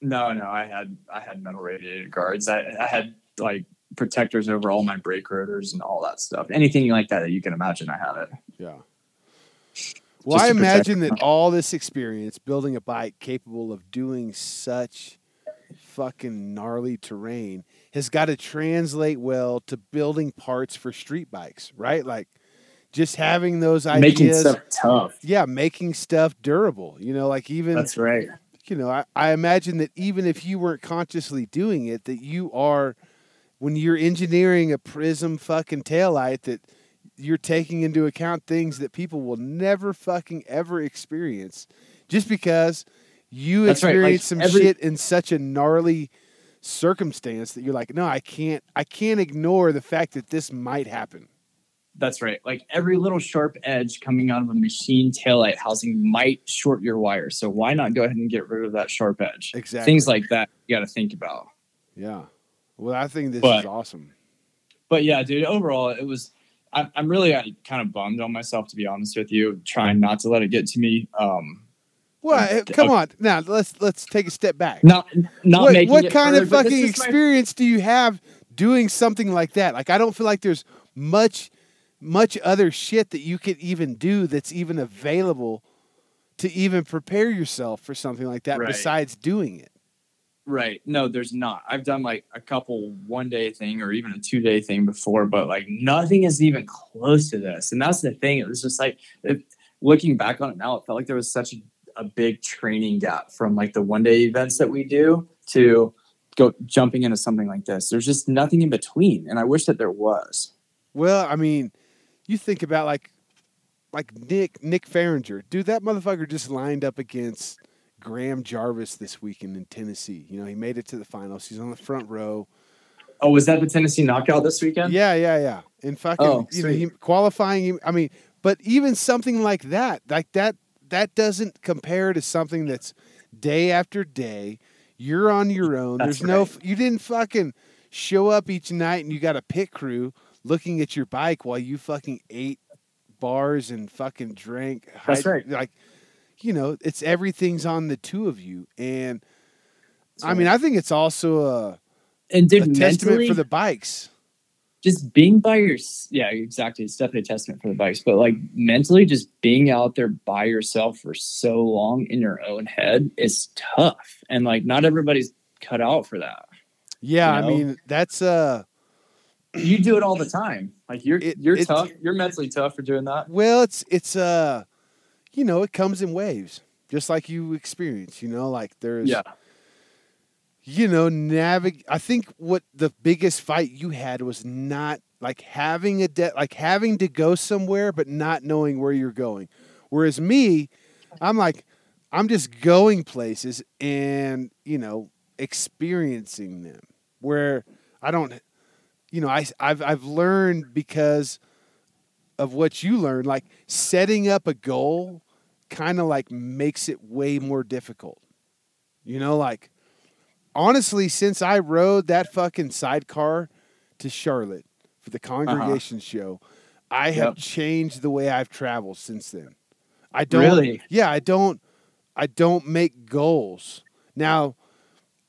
No, no, I had I had metal radiator guards. I, I had like protectors over all my brake rotors and all that stuff. Anything like that that you can imagine, I have it. Yeah. Well, Just I imagine that all this experience building a bike capable of doing such fucking gnarly terrain has got to translate well to building parts for street bikes, right? Like just having those Making ideas. stuff tough. Yeah, making stuff durable. You know, like even That's right. you know, I, I imagine that even if you weren't consciously doing it, that you are when you're engineering a prism fucking taillight that you're taking into account things that people will never fucking ever experience just because you That's right, like some every- shit in such a gnarly circumstance that you're like, no, I can't I can't ignore the fact that this might happen. That's right. Like every little sharp edge coming out of a machine taillight housing might short your wire. So why not go ahead and get rid of that sharp edge? Exactly. Things like that you got to think about. Yeah. Well, I think this But- is awesome. But yeah, dude, overall, it was. I, I'm really kind of bummed on myself, to be honest with you, trying not to let it get to me. Um, Well, Okay. come on. Now let's let's take a step back. not not what making what kind further, of fucking is my- experience do you have doing something like that? Like I don't feel like there's much much other shit that you could even do that's even available to even prepare yourself for something like that Right. besides doing it. Right. No, there's not. I've done like a couple one day thing or even a two day thing before, but like nothing is even close to this. And that's the thing. It was just like it, looking back on it now, it felt like there was such a, a big training gap from like the one day events that we do to go jumping into something like this. There's just nothing in between. And I wish that there was. Well, I mean, you think about like like Nick Nick Fahringer, dude. That motherfucker just lined up against Graham Jarvis this weekend in Tennessee. You know, he made it to the finals. He's on the front row. Oh, was that the Tennessee knockout this weekend? Yeah, yeah, yeah. And fucking, Oh, you know, he, qualifying. he- I mean, but even something like that, like that, that doesn't compare to something that's day after day. You're on your own. That's There's no, you didn't fucking show up each night and you got a pit crew looking at your bike while you fucking ate bars and fucking drank. That's hyd- right. Like, you know, it's everything's on the two of you. And That's I mean. I think it's also a, and a testament for the bikes. just being by your yeah exactly it's definitely a testament for the bikes but like mentally just being out there by yourself for so long in your own head is tough and like not everybody's cut out for that Yeah, You know? I mean that's uh You do it all the time. Like you're It- you're tough. You're mentally tough for doing that. well it's it's uh you know, it comes in waves. Just like you experience, you know, like there's Yeah. you know, navig I think what the biggest fight you had was not like having a debt like having to go somewhere but not knowing where you're going. Whereas me, I'm like I'm just going places and, you know, experiencing them. Where I don't you know, I I've I've learned because of what you learned like setting up a goal kind of like makes it way more difficult. You know, like honestly, since I rode that fucking sidecar to Charlotte for the congregation show, I have Uh-huh. Changed the way I've traveled since then. I don't Really? Yeah, I don't I don't make goals. Now,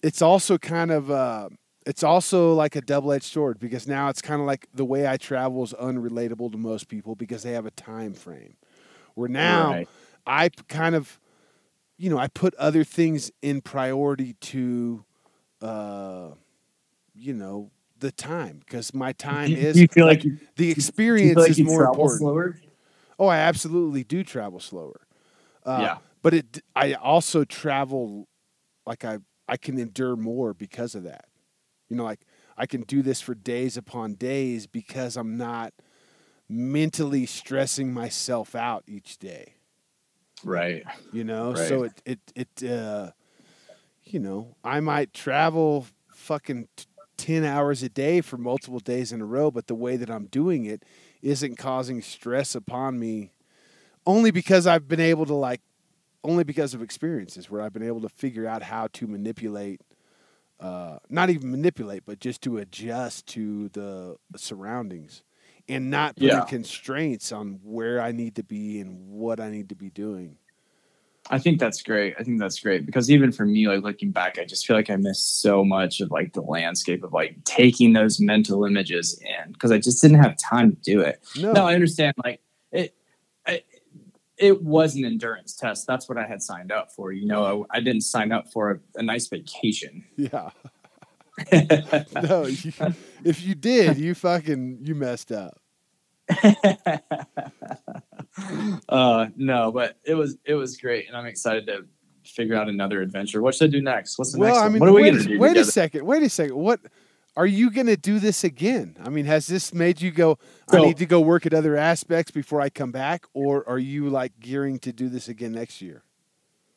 it's also kind of uh it's also like a double-edged sword because now it's kind of like the way I travel is unrelatable to most people because they have a time frame. Where now Right. I kind of, you know, I put other things in priority to, uh, you know, the time because my time Do is you feel like, you, the do experience like is more important. slower? Oh, I absolutely do travel slower. Uh, Yeah. but it, I also travel like I, I can endure more because of that. You know, like I can do this for days upon days because I'm not mentally stressing myself out each day Right. you know so it it it uh you know i might travel fucking t- 10 hours a day for multiple days in a row but the way that i'm doing it isn't causing stress upon me only because i've been able to like only because of experiences where i've been able to figure out how to manipulate uh, not even manipulate but just to adjust to the surroundings and not putting Yeah. constraints on where i need to be and what i need to be doing I think that's great. I think that's great because even for me, like looking back, I just feel like I missed so much of like the landscape of like taking those mental images in because I just didn't have time to do it. no, No, I understand. Like it was an endurance test. That's what I had signed up for. You know, I, I didn't sign up for a, a nice vacation. (laughs) yeah (laughs) no you, if you did you fucking you messed up (laughs) uh, no, but it was it was great, and I'm excited to figure out another adventure. What should I do next? What's the well next i mean What are we wait, gonna do? wait a second wait a second what are you gonna do this again i mean has this made you go i need to go work at other aspects before i come back or are you like gearing to do this again next year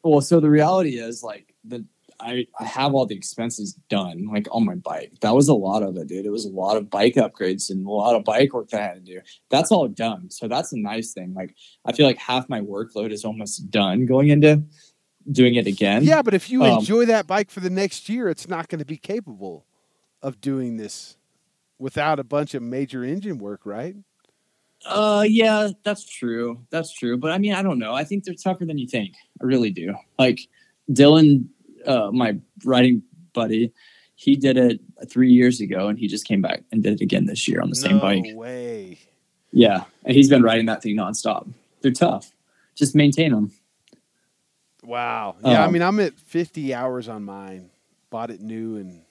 Well, so the reality is like the I, I have all the expenses done, like on my bike. That was a lot of it, dude. It was a lot of bike upgrades and a lot of bike work that I had to do. That's all done. So that's a nice thing. Like I feel like half my workload is almost done going into doing it again. yeah but if you um, enjoy that bike for the next year it's not going to be capable of doing this without a bunch of major engine work right Uh, yeah, that's true. That's true. But I mean, I don't know. I think they're tougher than you think. I really do. Like Dylan, uh, my riding buddy, he did it three years ago, and he just came back and did it again this year on the same no bike. way Yeah, and he's been riding that thing nonstop. They're tough. Just maintain them. Wow. Yeah, I Um, mean, I'm at 50 hours on mine. Bought it new in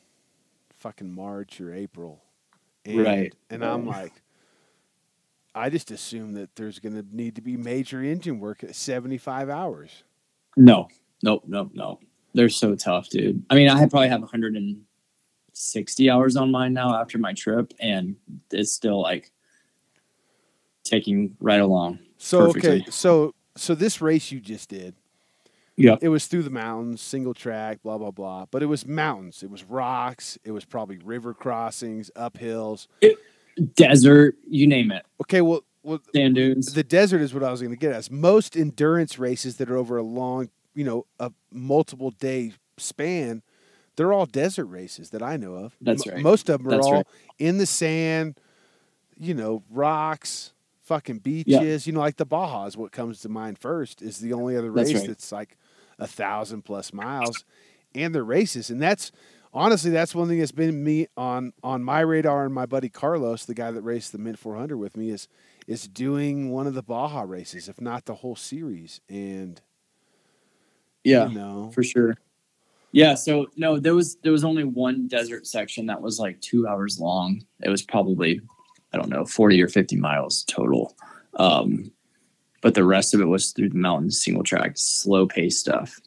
fucking March or April. And, Right. And I'm like, I just assume that there's going to need to be major engine work at 75 hours. No, nope, nope, no. They're so tough, dude. I mean, I probably have 160 hours on mine now after my trip, and it's still like taking right along. So, Perfectly. okay. So, so this race you just did, Yep. it was through the mountains, single track, blah, blah, blah. But it was mountains. It was rocks. It was probably river crossings, uphills. Desert, you name it. Okay. Well, well Sand dunes. the desert is what I was going to get at. Most endurance races that are over a long, you know, a multiple day span, they're all desert races that I know of. That's M- right. Most of them are That's all right. in the sand, you know, rocks, fucking beaches. You know, like the Baja is what comes to mind first. Is the only other That's race right. that's like a thousand plus miles, and they're races, and that's. Honestly, that's one thing that's been me on on my radar, and my buddy Carlos, the guy that raced the Mint 400 with me, is is doing one of the Baja races, if not the whole series. And Yeah, you know, for sure. Yeah, so no, there was there was only one desert section that was like two hours long. It was probably, I don't know, forty or fifty miles total. Um, but the rest of it was through the mountains, single track, slow pace stuff.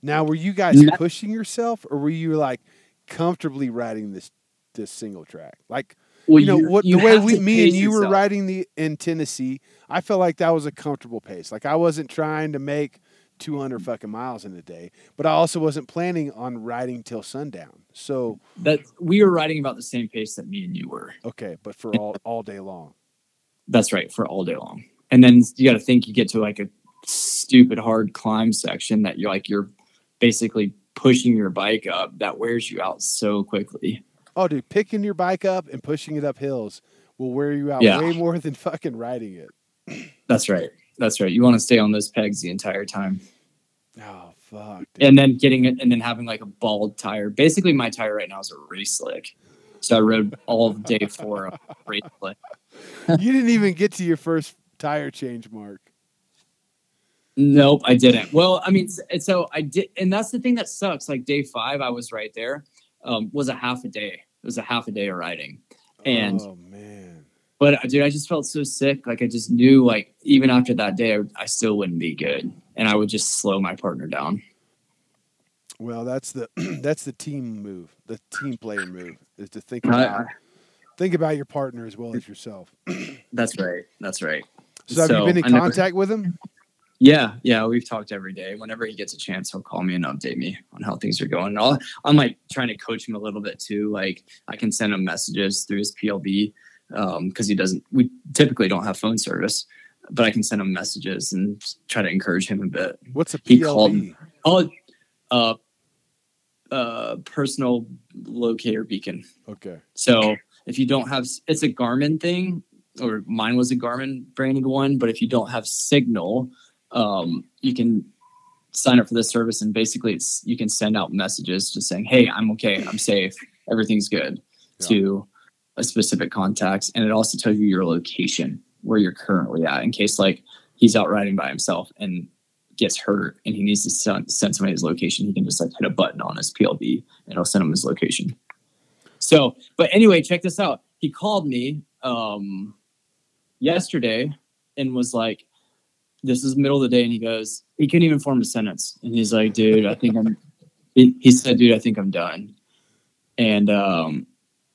Now, were you guys No. pushing yourself, or were you like comfortably riding this this single track? Like Well, you know what you the way we me and you were riding the in Tennessee, I felt like that was a comfortable pace. Like I wasn't trying to make 200 fucking miles in a day, but I also wasn't planning on riding till sundown. So, That we were riding about the same pace that me and you were. okay, but for (laughs) all all day long. That's right, for all day long. And then you got to think you get to like a stupid hard climb section that you're like you're basically pushing your bike up that wears you out so quickly. Oh, dude, picking your bike up and pushing it up hills will wear you out Yeah. way more than fucking riding it. (clears throat) That's right. That's right. You want to stay on those pegs the entire time. Oh, fuck. Dude. And then getting it and then having like a bald tire. Basically my tire right now is a race slick. So I rode all day four of race slick. (laughs) you didn't even get to your first tire change mark. Nope, I didn't. Well, I mean, so I did, and that's the thing that sucks. Like day five, I was right there. Um, was a half a day. It was a half a day of riding, and oh man. but uh, dude, I just felt so sick. Like I just knew, like even after that day, I, I still wouldn't be good, and I would just slow my partner down. Well, that's the (clears throat) that's the team move, the team player move, is to think about think about your partner as well as yourself. (clears throat) That's right. That's right. So, have you been in I never- contact with him? Yeah, yeah, we've talked every day. Whenever he gets a chance, he'll call me and update me on how things are going. I'll, I'm like trying to coach him a little bit too. Like I can send him messages through his PLB because he doesn't. We typically don't have phone service, but I can send him messages and try to encourage him a bit. What's a He PLB? called me. Oh, uh, uh, personal locator beacon. Okay. So if you don't have, it's a Garmin thing, or mine was a Garmin branded one. But if you don't have Signal, um, you can sign up for this service, and basically, it's you can send out messages just saying, "Hey, I'm okay, I'm safe, everything's good," Yeah. to a specific contacts, and it also tells you your location where you're currently at in case like he's out riding by himself and gets hurt and he needs to send, send somebody his location he can just like hit a button on his plb and it'll send him his location so, but anyway, check this out. He called me um, yesterday and was like, "This is middle of the day," and he goes, he couldn't even form a sentence, and he's like, "Dude, I think I'm." (laughs) He, said, "Dude, I think I'm done," and um,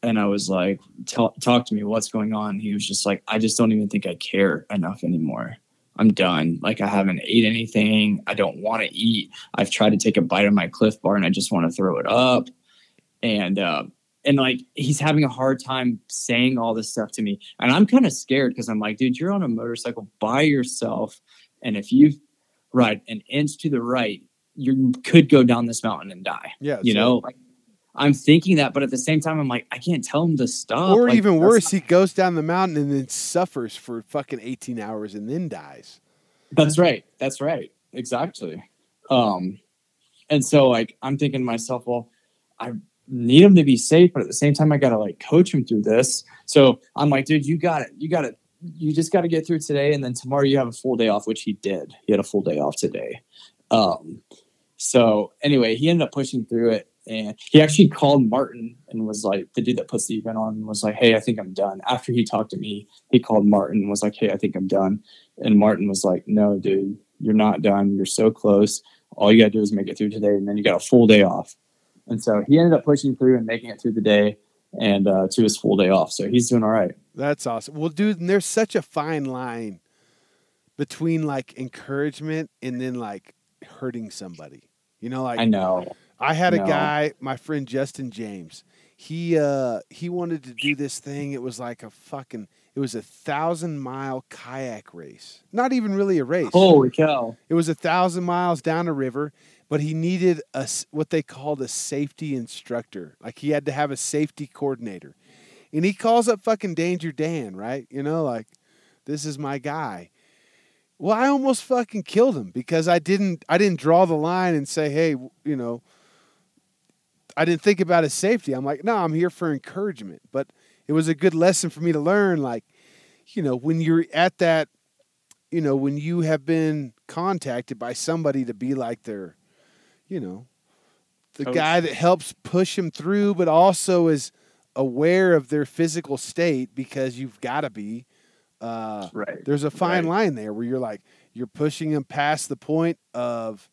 and I was like, "Talk to me. What's going on?" He was just like, "I just don't even think I care enough anymore." I'm done. Like I haven't ate anything. I don't want to eat. I've tried to take a bite of my Clif Bar and I just want to throw it up. And uh, and like he's having a hard time saying all this stuff to me and i'm kind of scared because i'm like dude you're on a motorcycle by yourself and if you ride an inch to the right you could go down this mountain and die Yeah. you know like, i'm thinking that but at the same time i'm like i can't tell him to stop or Like, even worse, he goes down the mountain and then suffers for fucking 18 hours and then dies. That's right. That's right. Exactly. Um, and so like I'm thinking to myself, well, I need him to be safe, but at the same time, I gotta like coach him through this. So I'm like, dude, you got it. You got it. You just got to get through today, and then tomorrow you have a full day off, which he did. He had a full day off today. Um, so anyway, he ended up pushing through it, and he actually called Martin and was like, the dude that puts the event on, was like, hey, I think I'm done. After he talked to me, he called Martin and was like, hey, I think I'm done. And Martin was like, no, dude, you're not done. You're so close. All you got to do is make it through today, and then you got a full day off. And so he ended up pushing through and making it through the day and uh, to his full day off. So he's doing all right. That's awesome. Well, dude, there's such a fine line between like encouragement and then like hurting somebody. You know, like I know. I had a No. guy, my friend Justin James. He uh he wanted to do this thing. It was like a fucking it was a thousand mile kayak race. Not even really a race. Holy cow. It was a thousand miles down a river, but he needed a what they called a safety instructor. Like he had to have a safety coordinator, and he calls up fucking Danger Dan, right? You know, like this is my guy. Well, I almost fucking killed him because I didn't I didn't draw the line and say, hey, you know, I didn't think about his safety. I'm like, no, I'm here for encouragement. But it was a good lesson for me to learn, like, you know, when you're at that you know, when you have been contacted by somebody to be like their, you know, the Coach. guy that helps push him through, but also is aware of their physical state because you've got to be. Uh, Right. there's a fine Right. line there where you're like you're pushing them past the point of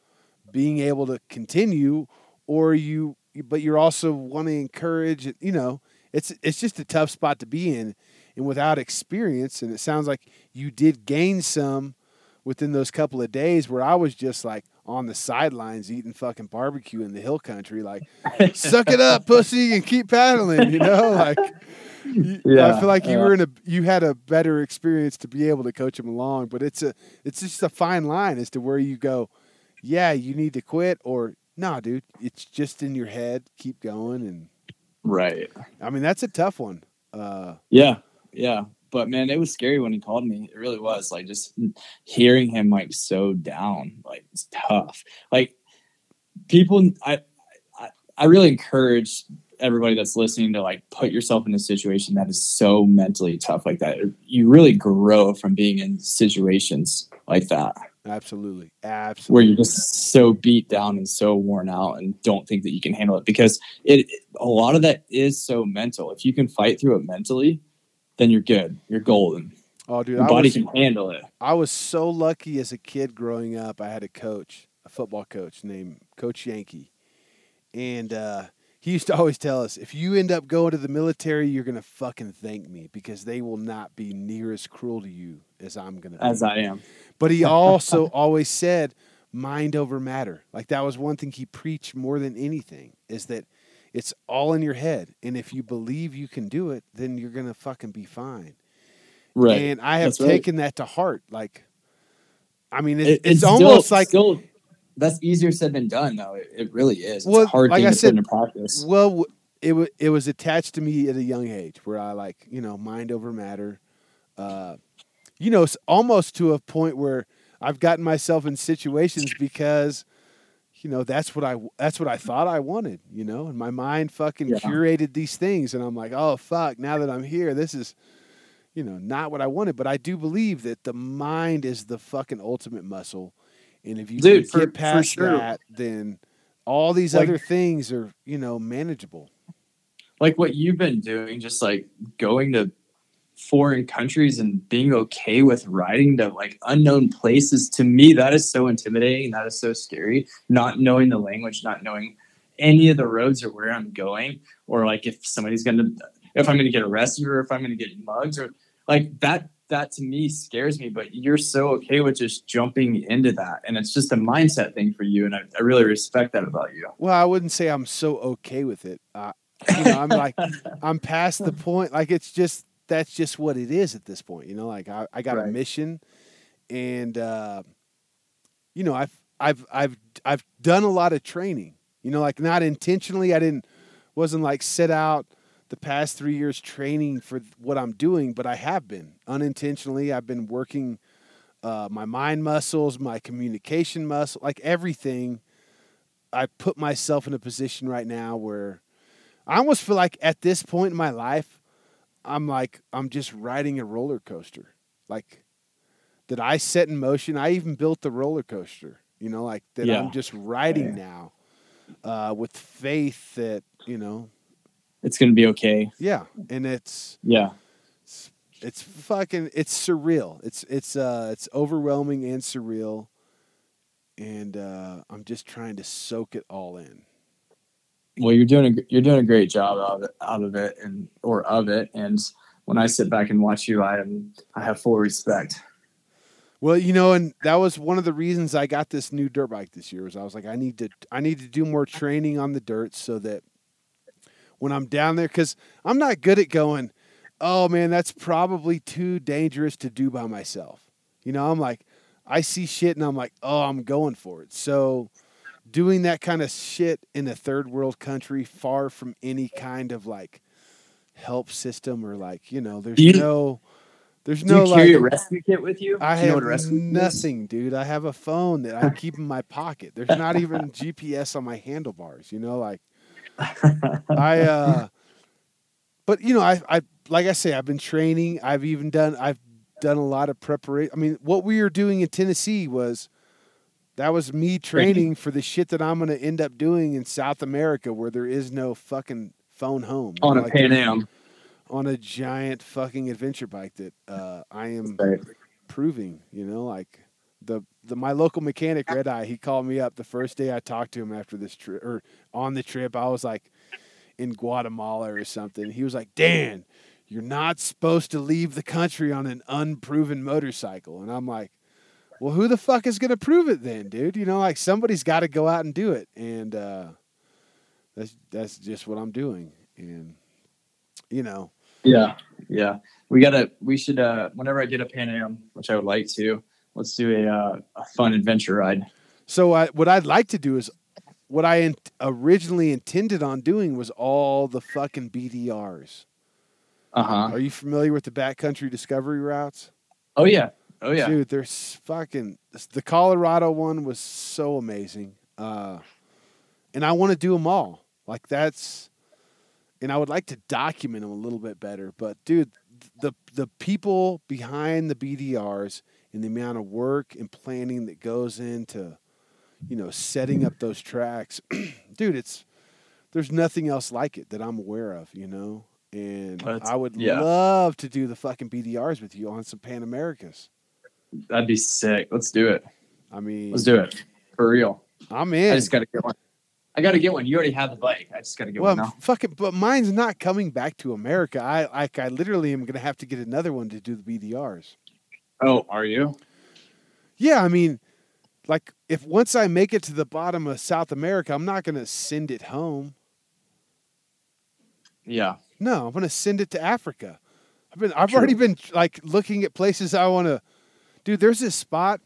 being able to continue, or you, but you're also want to encourage. You know, it's it's just a tough spot to be in, and without experience, and it sounds like you did gain some within those couple of days where I was just like on the sidelines eating fucking barbecue in the hill country, like (laughs) suck it up, pussy, and keep paddling. You know, (laughs) like you- I feel like you yeah. were in a you had a better experience to be able to coach them along. But it's a it's just a fine line as to where you go. Yeah, you need to quit, or nah, dude, it's just in your head. Keep going, and Right. I mean that's a tough one. Uh, Yeah, yeah. But man, it was scary when he called me. It really was. Like just hearing him like so down, like it's tough. Like people, I, I, I really encourage everybody that's listening to like put yourself in a situation that is so mentally tough like that. You really grow from being in situations like that absolutely, Absolutely. where you're just so beat down and so worn out and don't think that you can handle it because it a lot of that is so mental. If you can fight through it mentally, then you're good. You're golden. Oh, dude, Your I body was, can handle it. I was so lucky as a kid growing up. I had a coach, a football coach named Coach Yankee. And uh, he used to (laughs) always tell us if you end up going to the military, you're going to fucking thank me because they will not be near as cruel to you as I'm going to be. As I am. But he also (laughs) always said mind over matter. Like that was one thing he preached more than anything is that it's all in your head. And if you believe you can do it, then you're going to fucking be fine. Right. And I have That's right. taken that to heart. Like, I mean, it, It- it's, still- almost like, still that's easier said than done though. It, it really is. It's Well, a hard like thing I to said, put into practice. well, it was it was attached to me at a young age where I like, you know, mind over matter. Uh, you know, almost to a point where I've gotten myself in situations because, you know, that's what I that's what I thought I wanted. You know, and my mind fucking Yeah. curated these things, and I'm like, oh fuck! Now that I'm here, this is, you know, not what I wanted. But I do believe that the mind is the fucking ultimate muscle, and if you Dude, for- get past sure. that, then all these Like- other things are, you know, manageable. Like what you've been doing, just like going to foreign countries and being okay with riding to like unknown places to me that is so intimidating that is so scary not knowing the language not knowing any of the roads or where i'm going or like if somebody's gonna if i'm gonna get arrested or if i'm gonna get mugs or like that that to me scares me but you're so okay with just jumping into that and it's just a mindset thing for you and i, I really respect that about you Well, I wouldn't say I'm so okay with it. Uh, you know, I'm like, (laughs) I'm past the point. Like, it's just that's just what it is at this point. You know, like I, I got a mission, and uh, you know, I've I've I've I've done a lot of training. You know, like not intentionally. I didn't wasn't like set out the past three years training for what I'm doing, but I have been unintentionally. I've been working uh, my mind muscles, my communication muscle, like everything. I put myself in a position right now where I almost feel like at this point in my life, I'm like I'm just riding a roller coaster. Like that I set in motion. I even built the roller coaster. You know, like that Yeah. I'm just riding Yeah. now uh, with faith that you know, it's gonna be okay yeah, and it's yeah it's, it's fucking it's surreal. It's it's uh it's overwhelming and surreal. And uh, I'm just trying to soak it all in. Well you're doing a you're doing a great job out of it, out of it and or of it and when i sit back and watch you i am i have full respect Well, you know, and that was one of the reasons I got this new dirt bike this year. Was I was like, I need to, I need to do more training on the dirt so that when I'm down there, because I'm not good at going. Oh man, that's probably too dangerous to do by myself. You know, I'm like, I see shit and I'm like, oh, I'm going for it. So, doing that kind of shit in a third world country, far from any kind of like help system or like, you know, there's you- no, there's do no you carry like a rescue kit with you I Do you know have rescue kit is? nothing, dude. I have a phone that I keep in my pocket. There's (laughs) not even GPS on my handlebars. You know, like (laughs) I. uh But you know, I, I like I say, I've been training. I've even done. I've done a lot of preparation. I mean, what we were doing in Tennessee was That was me training for the shit that I'm gonna end up doing in South America, where there is no fucking phone home On a Pan Am. on a giant fucking adventure bike that uh, I am Right. proving. You know, like the the my local mechanic Red Eye. He called me up the first day I talked to him after this trip or on the trip. I was like in Guatemala or something. He was like, Dan, you're not supposed to leave the country on an unproven motorcycle. And I'm like, well, who the fuck is gonna prove it then, dude? You know, like somebody's got to go out and do it, and uh, that's that's just what I'm doing. And you know, Yeah, yeah. We gotta. We should. Uh, whenever I get a Pan Am, which I would like to, let's do a uh, a fun adventure ride. So I, what I'd like to do is what I in- originally intended on doing was all the fucking BDRs. Uh huh. Are you familiar with the backcountry discovery routes? Oh yeah. Oh yeah. Dude, there's fucking the Colorado one was so amazing. Uh, and I want to do them all. Like that's and I would like to document them a little bit better, but dude, the the people behind the BDRs and the amount of work and planning that goes into you know, setting up those tracks. (clears throat) dude, it's there's nothing else like it that I'm aware of, you know. And That's- I would yeah. love to do the fucking BDRs with you on some Pan Americas. That'd be sick. Let's do it. I mean, Let's do it for real. I'm in. I just gotta get one. I gotta get one. You already have the bike. I just gotta get well, one now. fucking, but mine's not coming back to America. I like, I literally am gonna have to get another one to do the BDRs. Oh, are you? Yeah, I mean, like, if once I make it to the bottom of South America, I'm not gonna send it home. Yeah. No, I'm gonna send it to Africa. I've been, I've True. already been like looking at places I want to. Dude, there's this spot.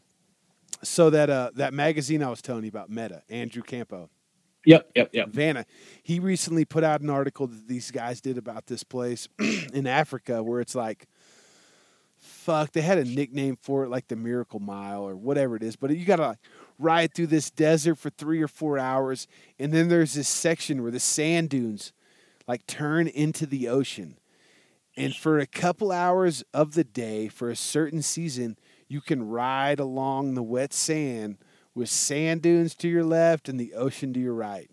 So that uh that magazine I was telling you about, Meta, Andrew Campo. Yep. Yep. Yep. Vanna, he recently put out an article that these guys did about this place (clears throat) in Africa where it's like, fuck, they had a nickname for it, like the Miracle Mile or whatever it is. But you got to like, ride through this desert for three or four hours. And then there's this section where the sand dunes like turn into the ocean. And for a couple hours of the day, for a certain season, you can ride along the wet sand with sand dunes to your left and the ocean to your right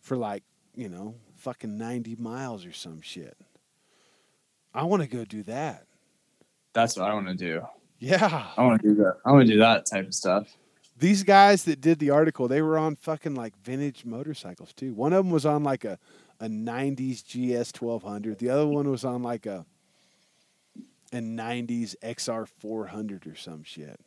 for like, you know, fucking 90 miles or some shit. I want to go do that. That's what I want to do. Yeah. I want to do that. I want to do that type of stuff. These guys that did the article, they were on fucking like vintage motorcycles too. One of them was on like a, a 90s GS 1200. The other one was on like a a 90s XR 400 or some shit.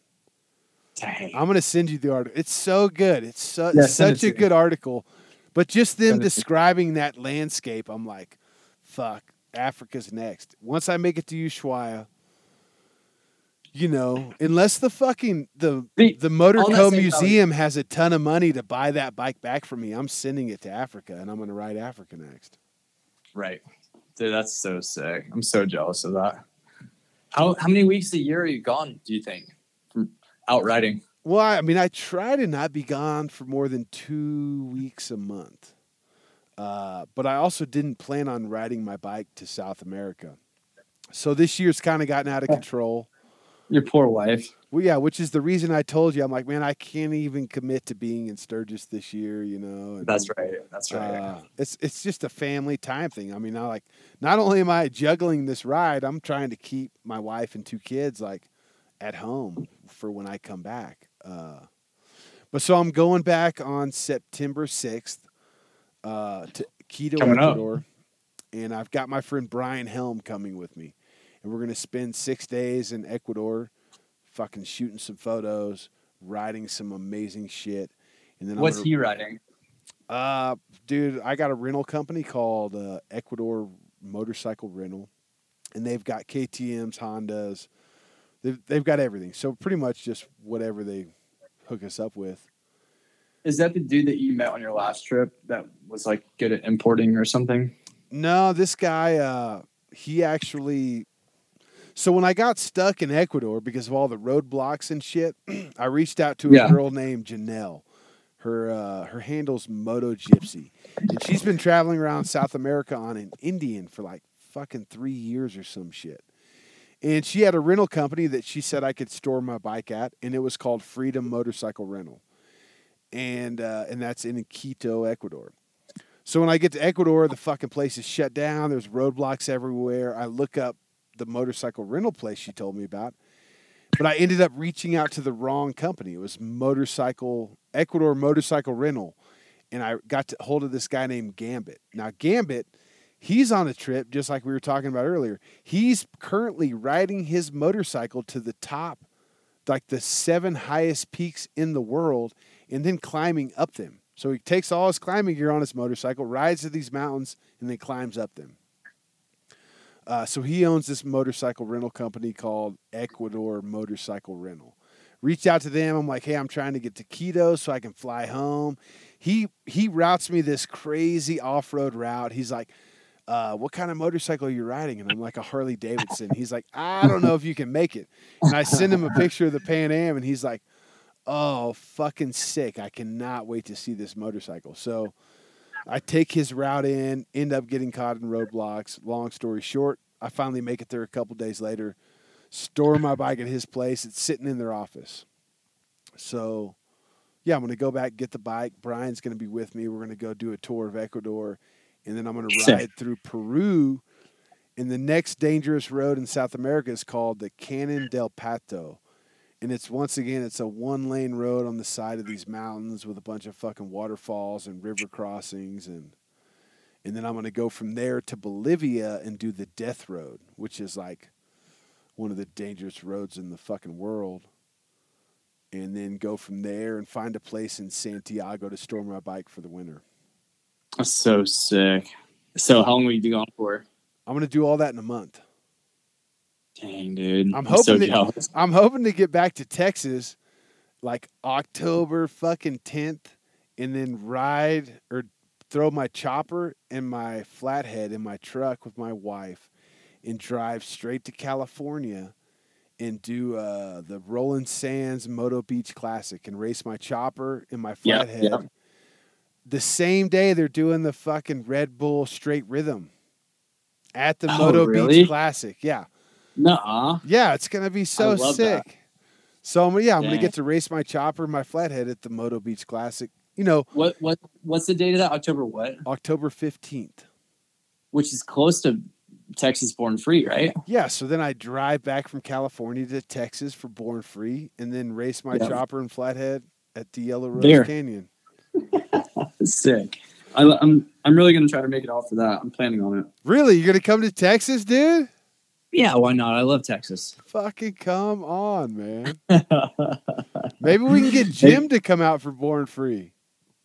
Dang. I'm gonna send you the article. It's so good. It's so, Yeah, such a good article. But just them Send it to me. describing that landscape, I'm like, fuck, Africa's next. Once I make it to Ushuaia, you know, unless the fucking the The- the Motor Co same Museum has a ton of money to buy that bike back for me, I'm sending it to Africa and I'm gonna ride Africa next. Right. Dude, that's so sick. I'm so jealous of that. How how many weeks a year are you gone, do you think? From out riding? Well, I mean, I try to not be gone for more than two weeks a month. Uh, but I also didn't plan on riding my bike to South America. So this year's kind of gotten out of control. Your poor wife. Well, yeah, which is the reason I told you. I'm like, man, I can't even commit to being in Sturgis this year, you know. and- That's right. That's right. uh, it's it's just a family time thing. I mean, I like not only am I juggling this ride, I'm trying to keep my wife and two kids like at home for when I come back. Uh, but so I'm going back on September 6th uh, to Quito, Coming up. Ecuador, and I've got my friend Brian Helm coming with me, and we're gonna spend six days in Ecuador, fucking shooting some photos, riding some amazing shit, and then What's gonna- he riding? uh, dude, I got a rental company called uh, Ecuador Motorcycle Rental, and they've got KTM's, Hondas. They've they've got everything. So pretty much just whatever they hook us up with. Is that the dude that you met on your last trip that was like good at importing or something? No, this guy, uh, he actually. So when I got stuck in Ecuador because of all the roadblocks and shit, (clears throat) I reached out to a Yeah. girl named Janelle. Her uh, her handle's Moto Gypsy, and she's been traveling around South America on an Indian for like fucking three years or some shit. And she had a rental company that she said I could store my bike at, and it was called Freedom Motorcycle Rental. and uh, and that's in Quito, Ecuador. So when I get to Ecuador, the fucking place is shut down. There's roadblocks everywhere. I look up the motorcycle rental place she told me about, but I ended up reaching out to the wrong company. It was motorcycle Ecuador Motorcycle Rental, and I got to hold of this guy named Gambit. Now Gambit, he's on a trip just like we were talking about earlier. He's currently riding his motorcycle to the top, like the seven highest peaks in the world, and then climbing up them. So he takes all his climbing gear on his motorcycle, rides to these mountains, and then climbs up them. Uh, so he owns this motorcycle rental company called Ecuador Motorcycle Rental. Reached out to them. I'm like, hey, I'm trying to get to Quito so I can fly home. He he routes me this crazy off road route. He's like, uh, what kind of motorcycle are you riding? And I'm like, a Harley Davidson. He's like, I don't know if you can make it. And I send him a picture of the Pan Am, and he's like, oh, fucking sick. I cannot wait to see this motorcycle. So I take his route in, end up getting caught in roadblocks. Long story short, I finally make it there a couple days later, store my bike at his place. It's sitting in their office. So, yeah, I'm going to go back, get the bike. Brian's going to be with me. We're going to go do a tour of Ecuador, and then I'm going to ride through Peru. And the next dangerous road in South America is called the Canon del Pato and it's once again it's a one lane road on the side of these mountains with a bunch of fucking waterfalls and river crossings and and then I'm going to go from there to Bolivia and do the death road which is like one of the dangerous roads in the fucking world and then go from there and find a place in Santiago to store my bike for the winter. That's so sick. So how long will you be gone for? I'm going to do all that in a month. Dang, dude. I'm so hoping that- jealous. I'm hoping to get back to Texas like October fucking 10th and then ride or throw my chopper and my flathead in my truck with my wife and drive straight to California and do uh, the Roland Sands Moto Beach Classic and race my chopper and my flathead. yeah. The same day they're doing the fucking Red Bull Straight Rhythm at the Oh, Moto really? Beach Classic. Yeah. Nuh-uh. Yeah, it's gonna be so sick. that. So I'm, yeah, I'm gonna get to race my chopper, my flathead at the Moto Beach Classic. You know, What what what's the date of that? October what? October fifteenth. Which is close to Texas Born Free, right? Yeah, so then I drive back from California to Texas for Born Free, and then race my Yeah. chopper and flathead at the Yellow Rose There. Canyon. (laughs) Sick. I, I'm I'm really gonna try to make it all for that. I'm planning on it. Really, you're gonna come to Texas, dude? Yeah, why not? I love Texas. Fucking come on, man. (laughs) Maybe we can get Jim to come out for Born Free.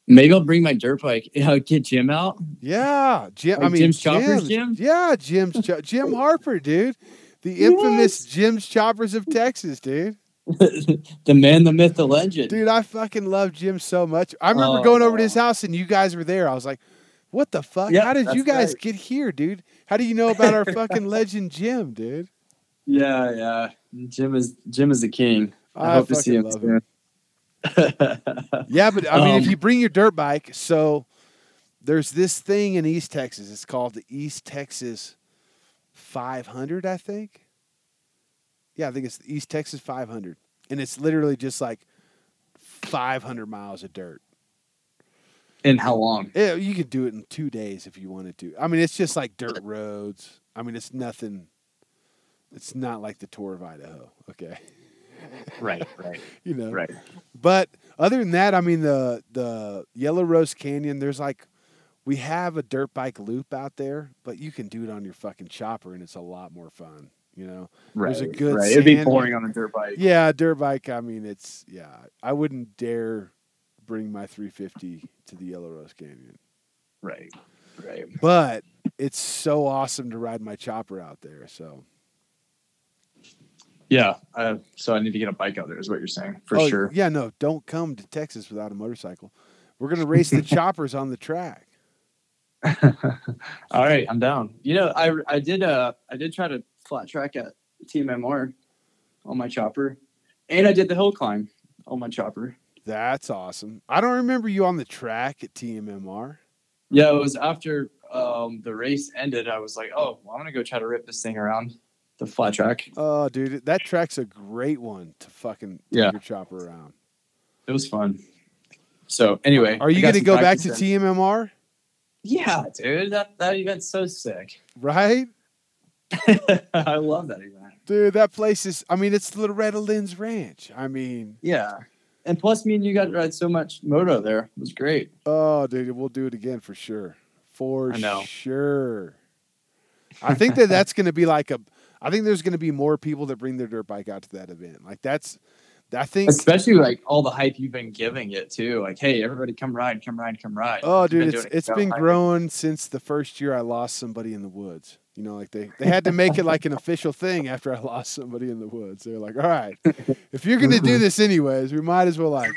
Maybe I'll bring my dirt bike. (laughs) Yeah, get Jim out. Yeah, Jim. I mean, Jim's Choppers, Jim? Yeah, Jim's Cho- (laughs) Jim Harper, dude. The infamous Jim's Choppers of Texas, dude. the man, the myth, the legend. Dude, I fucking love Jim so much. I remember Oh, going over to his house and you guys were there. I was like, "What the fuck? Yeah, How did you guys right. get here, dude? How do you know about our (laughs) fucking legend Jim, dude?" Yeah, yeah. Jim is Jim is the king. I, I hope to see him him. (laughs) Yeah, but I mean, if Um, you bring your dirt bike, so there's this thing in East Texas. It's called the East Texas 500, I think. Yeah, I think it's the East Texas 500, and it's literally just like 500 miles of dirt. And how long? Yeah, you could do it in two days if you wanted to. I mean, it's just like dirt roads. I mean, it's nothing. It's not like the tour of Idaho. Okay, Right, (laughs) right, you know. right. But other than that, I mean the the Yellow Rose Canyon. There's like we have a dirt bike loop out there, but you can do it on your fucking chopper, and it's a lot more fun. You know. Right, There's a good right. It'd be boring on a dirt bike. Yeah, dirt bike. I mean, it's yeah. I wouldn't dare bring my 350 to the Yellow Rose Canyon, Right, right. but it's so awesome to ride my chopper out there. So Yeah. Uh, so I need to get a bike out there, is what you're saying for Oh, sure. Yeah, no, don't come to Texas without a motorcycle. We're gonna race the (laughs) choppers on the track. (laughs) All right, I'm down. You know, I I did uh I did try to flat track at TMMR on my chopper, and I did the hill climb on my chopper. That's awesome. I don't remember you on the track at TMMR. Yeah, it was after um, the race ended. I was like, oh, well, I'm gonna go try to rip this thing around the flat track. Oh, dude, that track's a great one to fucking Yeah. your chopper around. It was fun. So anyway, Are you going to go back to. TMMR? Yeah, dude, that that event's so sick. Right? (laughs) I love that event. Dude, that place is, I mean, it's Loretta Lynn's ranch. I mean, Yeah, and plus, me and you got to ride so much moto there. It was great. oh, dude, we'll do it again for sure. For I know. sure. I think that that's going to be like a, I think there's going to be more people that bring their dirt bike out to that event. Like that's, I think, Especially like all the hype you've been giving it too. Like, hey, everybody, come ride, come ride, come ride. oh, dude, it's, it's been growing since the first year I lost somebody in the woods. You know, like they, they had to make it like an official thing after I lost somebody in the woods. They're like, all right, if you're going to do (laughs) this anyways, we might as well like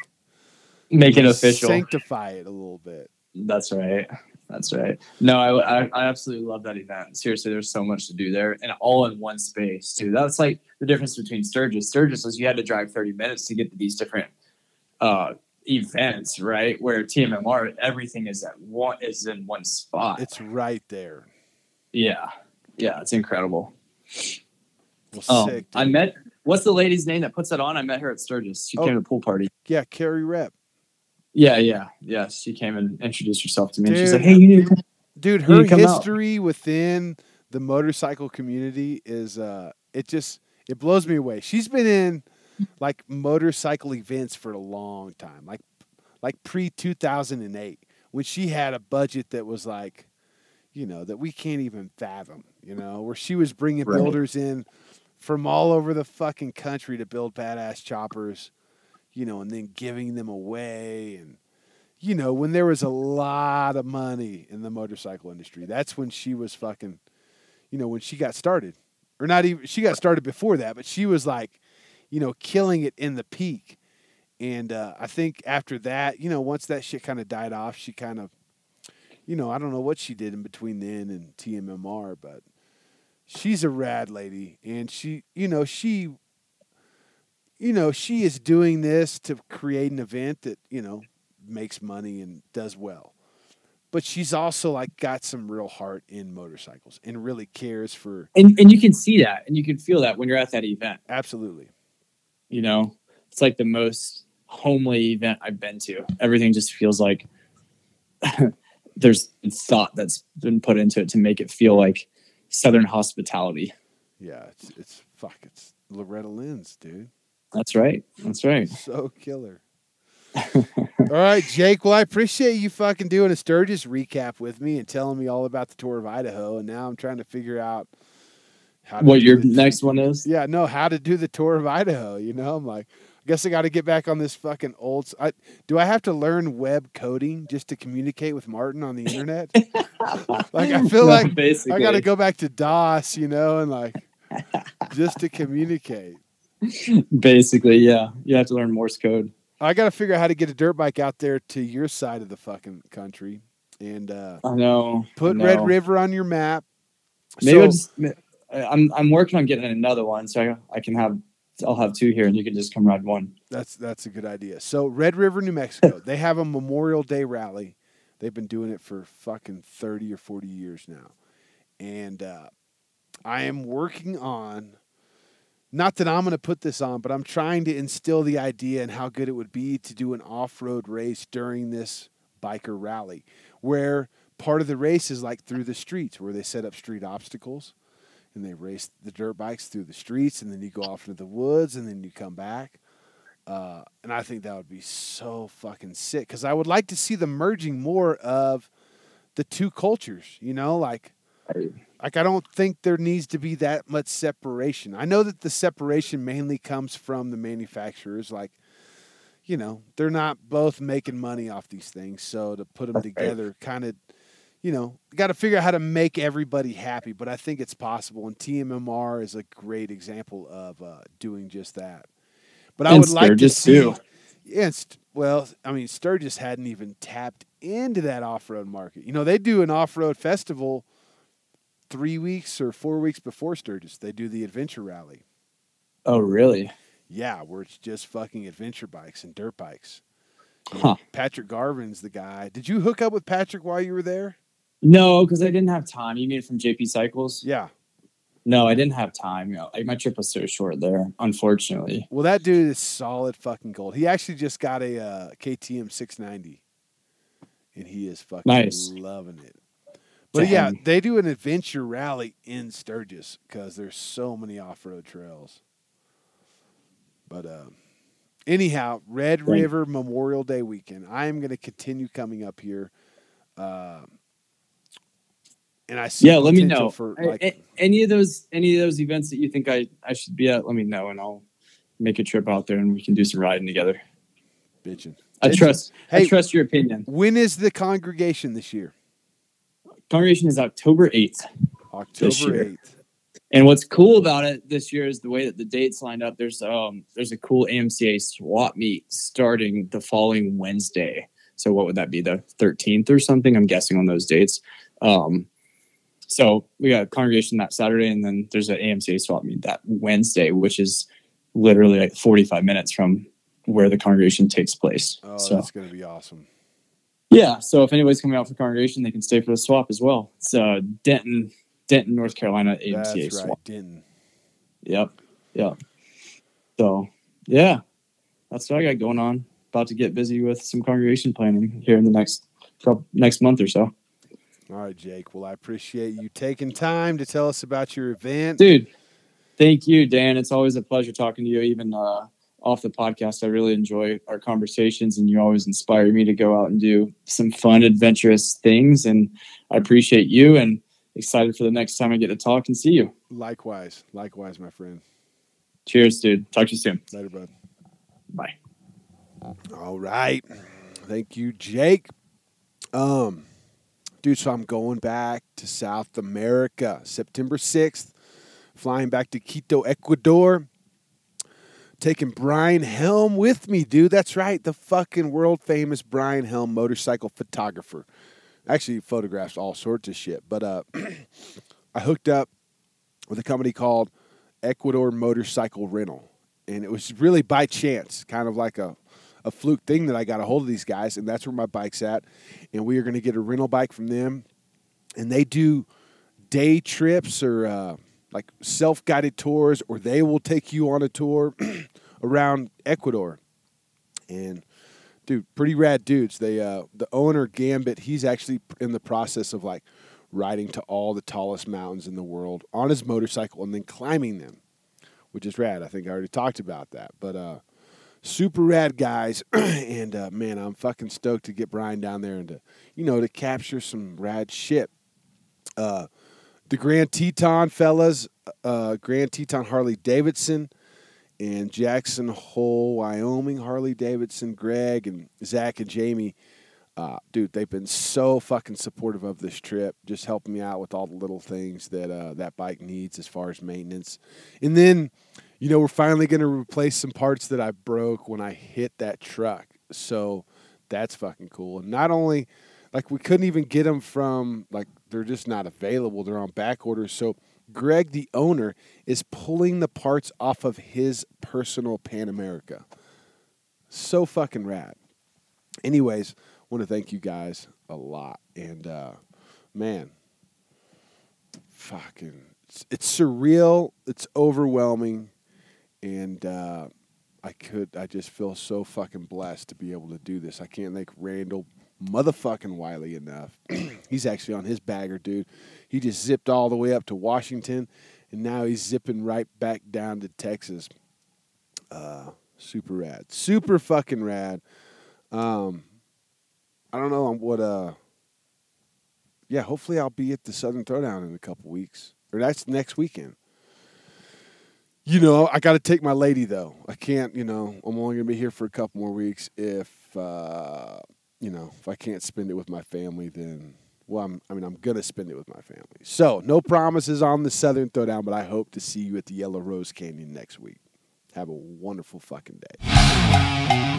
Make it official. sanctify it a little bit. That's right. That's right. No, I, I, I absolutely love that event. Seriously, there's so much to do there and all in one space, too. That's like the difference between Sturgis. Sturgis was you had to drive 30 minutes to get to these different uh, events, right? Where TMMR, everything is at one is in one spot. It's right there. yeah. Yeah, it's incredible. Well, Um, sick. I met what's the lady's name that puts that on? I met her at Sturgis. She Oh. came to the pool party. yeah, Carrie Rep. Yeah, yeah, yeah. She came and introduced herself to me. and she's like, "Hey, you need to Dude, her come out. history within the motorcycle community is uh it just it blows me away. She's been in like motorcycle events for a long time. Like like pre 2008 when she had a budget that was like you know that we can't even fathom, you know, where she was bringing Right. builders in from all over the fucking country to build badass choppers, you know, and then giving them away and you know, when there was a lot of money in the motorcycle industry, that's when she was fucking, you know, when she got started. Or not even, she got started before that, but she was like, you know, killing it in the peak. And uh, I think after that, you know, once that shit kind of died off, she kind of, you know, I don't know what she did in between then and TMMR, but she's a rad lady. And she, you know, she, you know, she is doing this to create an event that, you know, makes money and does well. But she's also like got some real heart in motorcycles and really cares for and and you can see that and you can feel that when you're at that event absolutely. you know it's like the most homely event i've been to everything just feels like (laughs) there's thought that's been put into it to make it feel like southern hospitality Yeah, it's it's fuck, it's Loretta Lynn's, dude. that's right that's right So killer. (laughs) all right, Jake. Well, I appreciate you fucking doing a Sturgis recap with me and telling me all about the tour of Idaho. And now I'm trying to figure out how to what your next one is Yeah, no, how to do the tour of Idaho. You know, I'm like, guess I got to get back on this fucking old. s- I, do I have to learn web coding just to communicate with Martin on the internet? (laughs) Like, I feel like (laughs) basically I got to go back to DOS, you know, and like just to communicate. basically yeah you have to learn morse code I got to figure out how to get a dirt bike out there to your side of the fucking country and uh, i know put I Red. River on your map. maybe I'll So- just, i'm i'm working on getting another one so I, I can have i'll have two here and you can just come ride one That's that's a good idea. So Red River, New Mexico, (laughs) they have a Memorial Day rally. They've been doing it for fucking thirty or forty years now, and uh, I am working on. Not that I'm going to put this on, but I'm trying to instill the idea and how good it would be to do an off-road race during this biker rally, where part of the race is like through the streets, where they set up street obstacles, and they race the dirt bikes through the streets, and then you go off into the woods, and then you come back. Uh, and I think that would be so fucking sick because I would like to see the merging more of the two cultures. You know, like like I don't think there needs to be that much separation. I know that the separation mainly comes from the manufacturers. Like, you know, they're not both making money off these things, so to put them together, kind of, you know, got to figure out how to make everybody happy. But I think it's possible, and TMMR is a great example of uh, doing just that. But I And would like to Sturgis, see. too. Yeah, St- well, I mean, Sturgis hadn't even tapped into that off-road market. You know, they do an off-road festival three weeks or four weeks before Sturgis. They do the adventure rally. oh really Yeah, where it's just fucking adventure bikes and dirt bikes. Huh. Patrick Garvin's the guy. Did you hook up with Patrick while you were there? No, because I didn't have time. You mean from JP Cycles? Yeah. No, I didn't have time. You know, like my trip was so short there, unfortunately. Well, that dude is solid fucking gold. He actually just got a uh, KTM 690, and he is fucking Nice. loving it. But yeah, they do an adventure rally in Sturgis because there's so many off-road trails. But uh, anyhow, Red River Memorial Day weekend. I am going to continue coming up here, uh, and I see Yeah, let me know for like a- any of those any of those events that you think I I should be at. Let me know, and I'll make a trip out there, and we can do some riding together. bitching. I Bitchin'. trust. Hey- I trust your opinion. When is the congregation this year? Congregation is October eighth. October eighth. And what's cool about it this year is the way that the dates lined up. There's um there's a cool AMCA swap meet starting the following Wednesday. So what would that be? The 13th or something? I'm guessing on those dates. Um so we got a congregation that Saturday and then there's an AMCA swap meet that Wednesday, which is literally like 45 minutes from where the congregation takes place. Oh, so that's going to be awesome. yeah, so if anybody's coming out for congregation, they can stay for the swap as well. It's uh Denton, Denton, North Carolina AMCA That's swap. right, Denton. Yep. Yep. So yeah, that's what I got going on. About to get busy with some congregation planning here in the next next month or so. All right, Jake. Well, I appreciate you taking time to tell us about your event. Dude, thank you, Dan. It's always a pleasure talking to you, even uh, off the podcast. I really enjoy our conversations, and you always inspire me to go out and do some fun, adventurous things. And I appreciate you, and excited for the next time I get to talk and see you. Likewise, likewise, my friend. Cheers, dude. Talk to you soon. Later, bud. Bye. All right. Thank you, Jake. Um, dude, so I'm going back to South America September 6th, flying back to Quito, Ecuador. Taking Brian Helm with me, dude. That's right. The fucking world famous Brian Helm motorcycle photographer. Actually, photographs all sorts of shit. But uh, (clears throat) I hooked up with a company called Ecuador Motorcycle Rental. And it was really by chance, kind of like a, a fluke thing that I got a hold of these guys, and that's where my bike's at. And we are going to get a rental bike from them. And they do day trips or uh, like self guided tours, or they will take you on a tour (clears throat) around Ecuador. And dude, pretty rad dudes. They uh, the owner Gambit, he's actually in the process of like riding to all the tallest mountains in the world on his motorcycle and then climbing them, which is rad. I think I already talked about that, but uh, super rad guys. (clears throat) and uh, man, I'm fucking stoked to get Brian down there and to you know to capture some rad shit. Uh, the Grand Teton fellas, uh, Grand Teton Harley Davidson and Jackson Hole, Wyoming, Harley Davidson, Greg and Zach and Jamie. Uh, dude, they've been so fucking supportive of this trip, just helping me out with all the little things that uh, that bike needs as far as maintenance. And then, you know, we're finally going to replace some parts that I broke when I hit that truck. So that's fucking cool. And not only, like, we couldn't even get them from, like, they're just not available. They're on back orders. So Greg, the owner, is pulling the parts off of his personal Pan America. So fucking rad. Anyways, want to thank you guys a lot. And uh, man, fucking, it's, it's surreal. It's overwhelming, and uh, I could, I just feel so fucking blessed to be able to do this. I can't thank Randall motherfucking Wiley enough. (clears throat) he's actually on his bagger, dude. He just zipped all the way up to Washington, and now he's zipping right back down to Texas. Uh, super rad, super fucking rad. Um, I don't know what. Uh, yeah, hopefully I'll be at the Southern Throwdown in a couple weeks, or that's next weekend. You know, I got to take my lady though. I can't. You know, I'm only gonna be here for a couple more weeks. If uh, you know, if I can't spend it with my family, then well, I'm, I mean, I'm gonna spend it with my family. So, no promises on the Southern Throwdown, but I hope to see you at the Yellow Rose Canyon next week. Have a wonderful fucking day.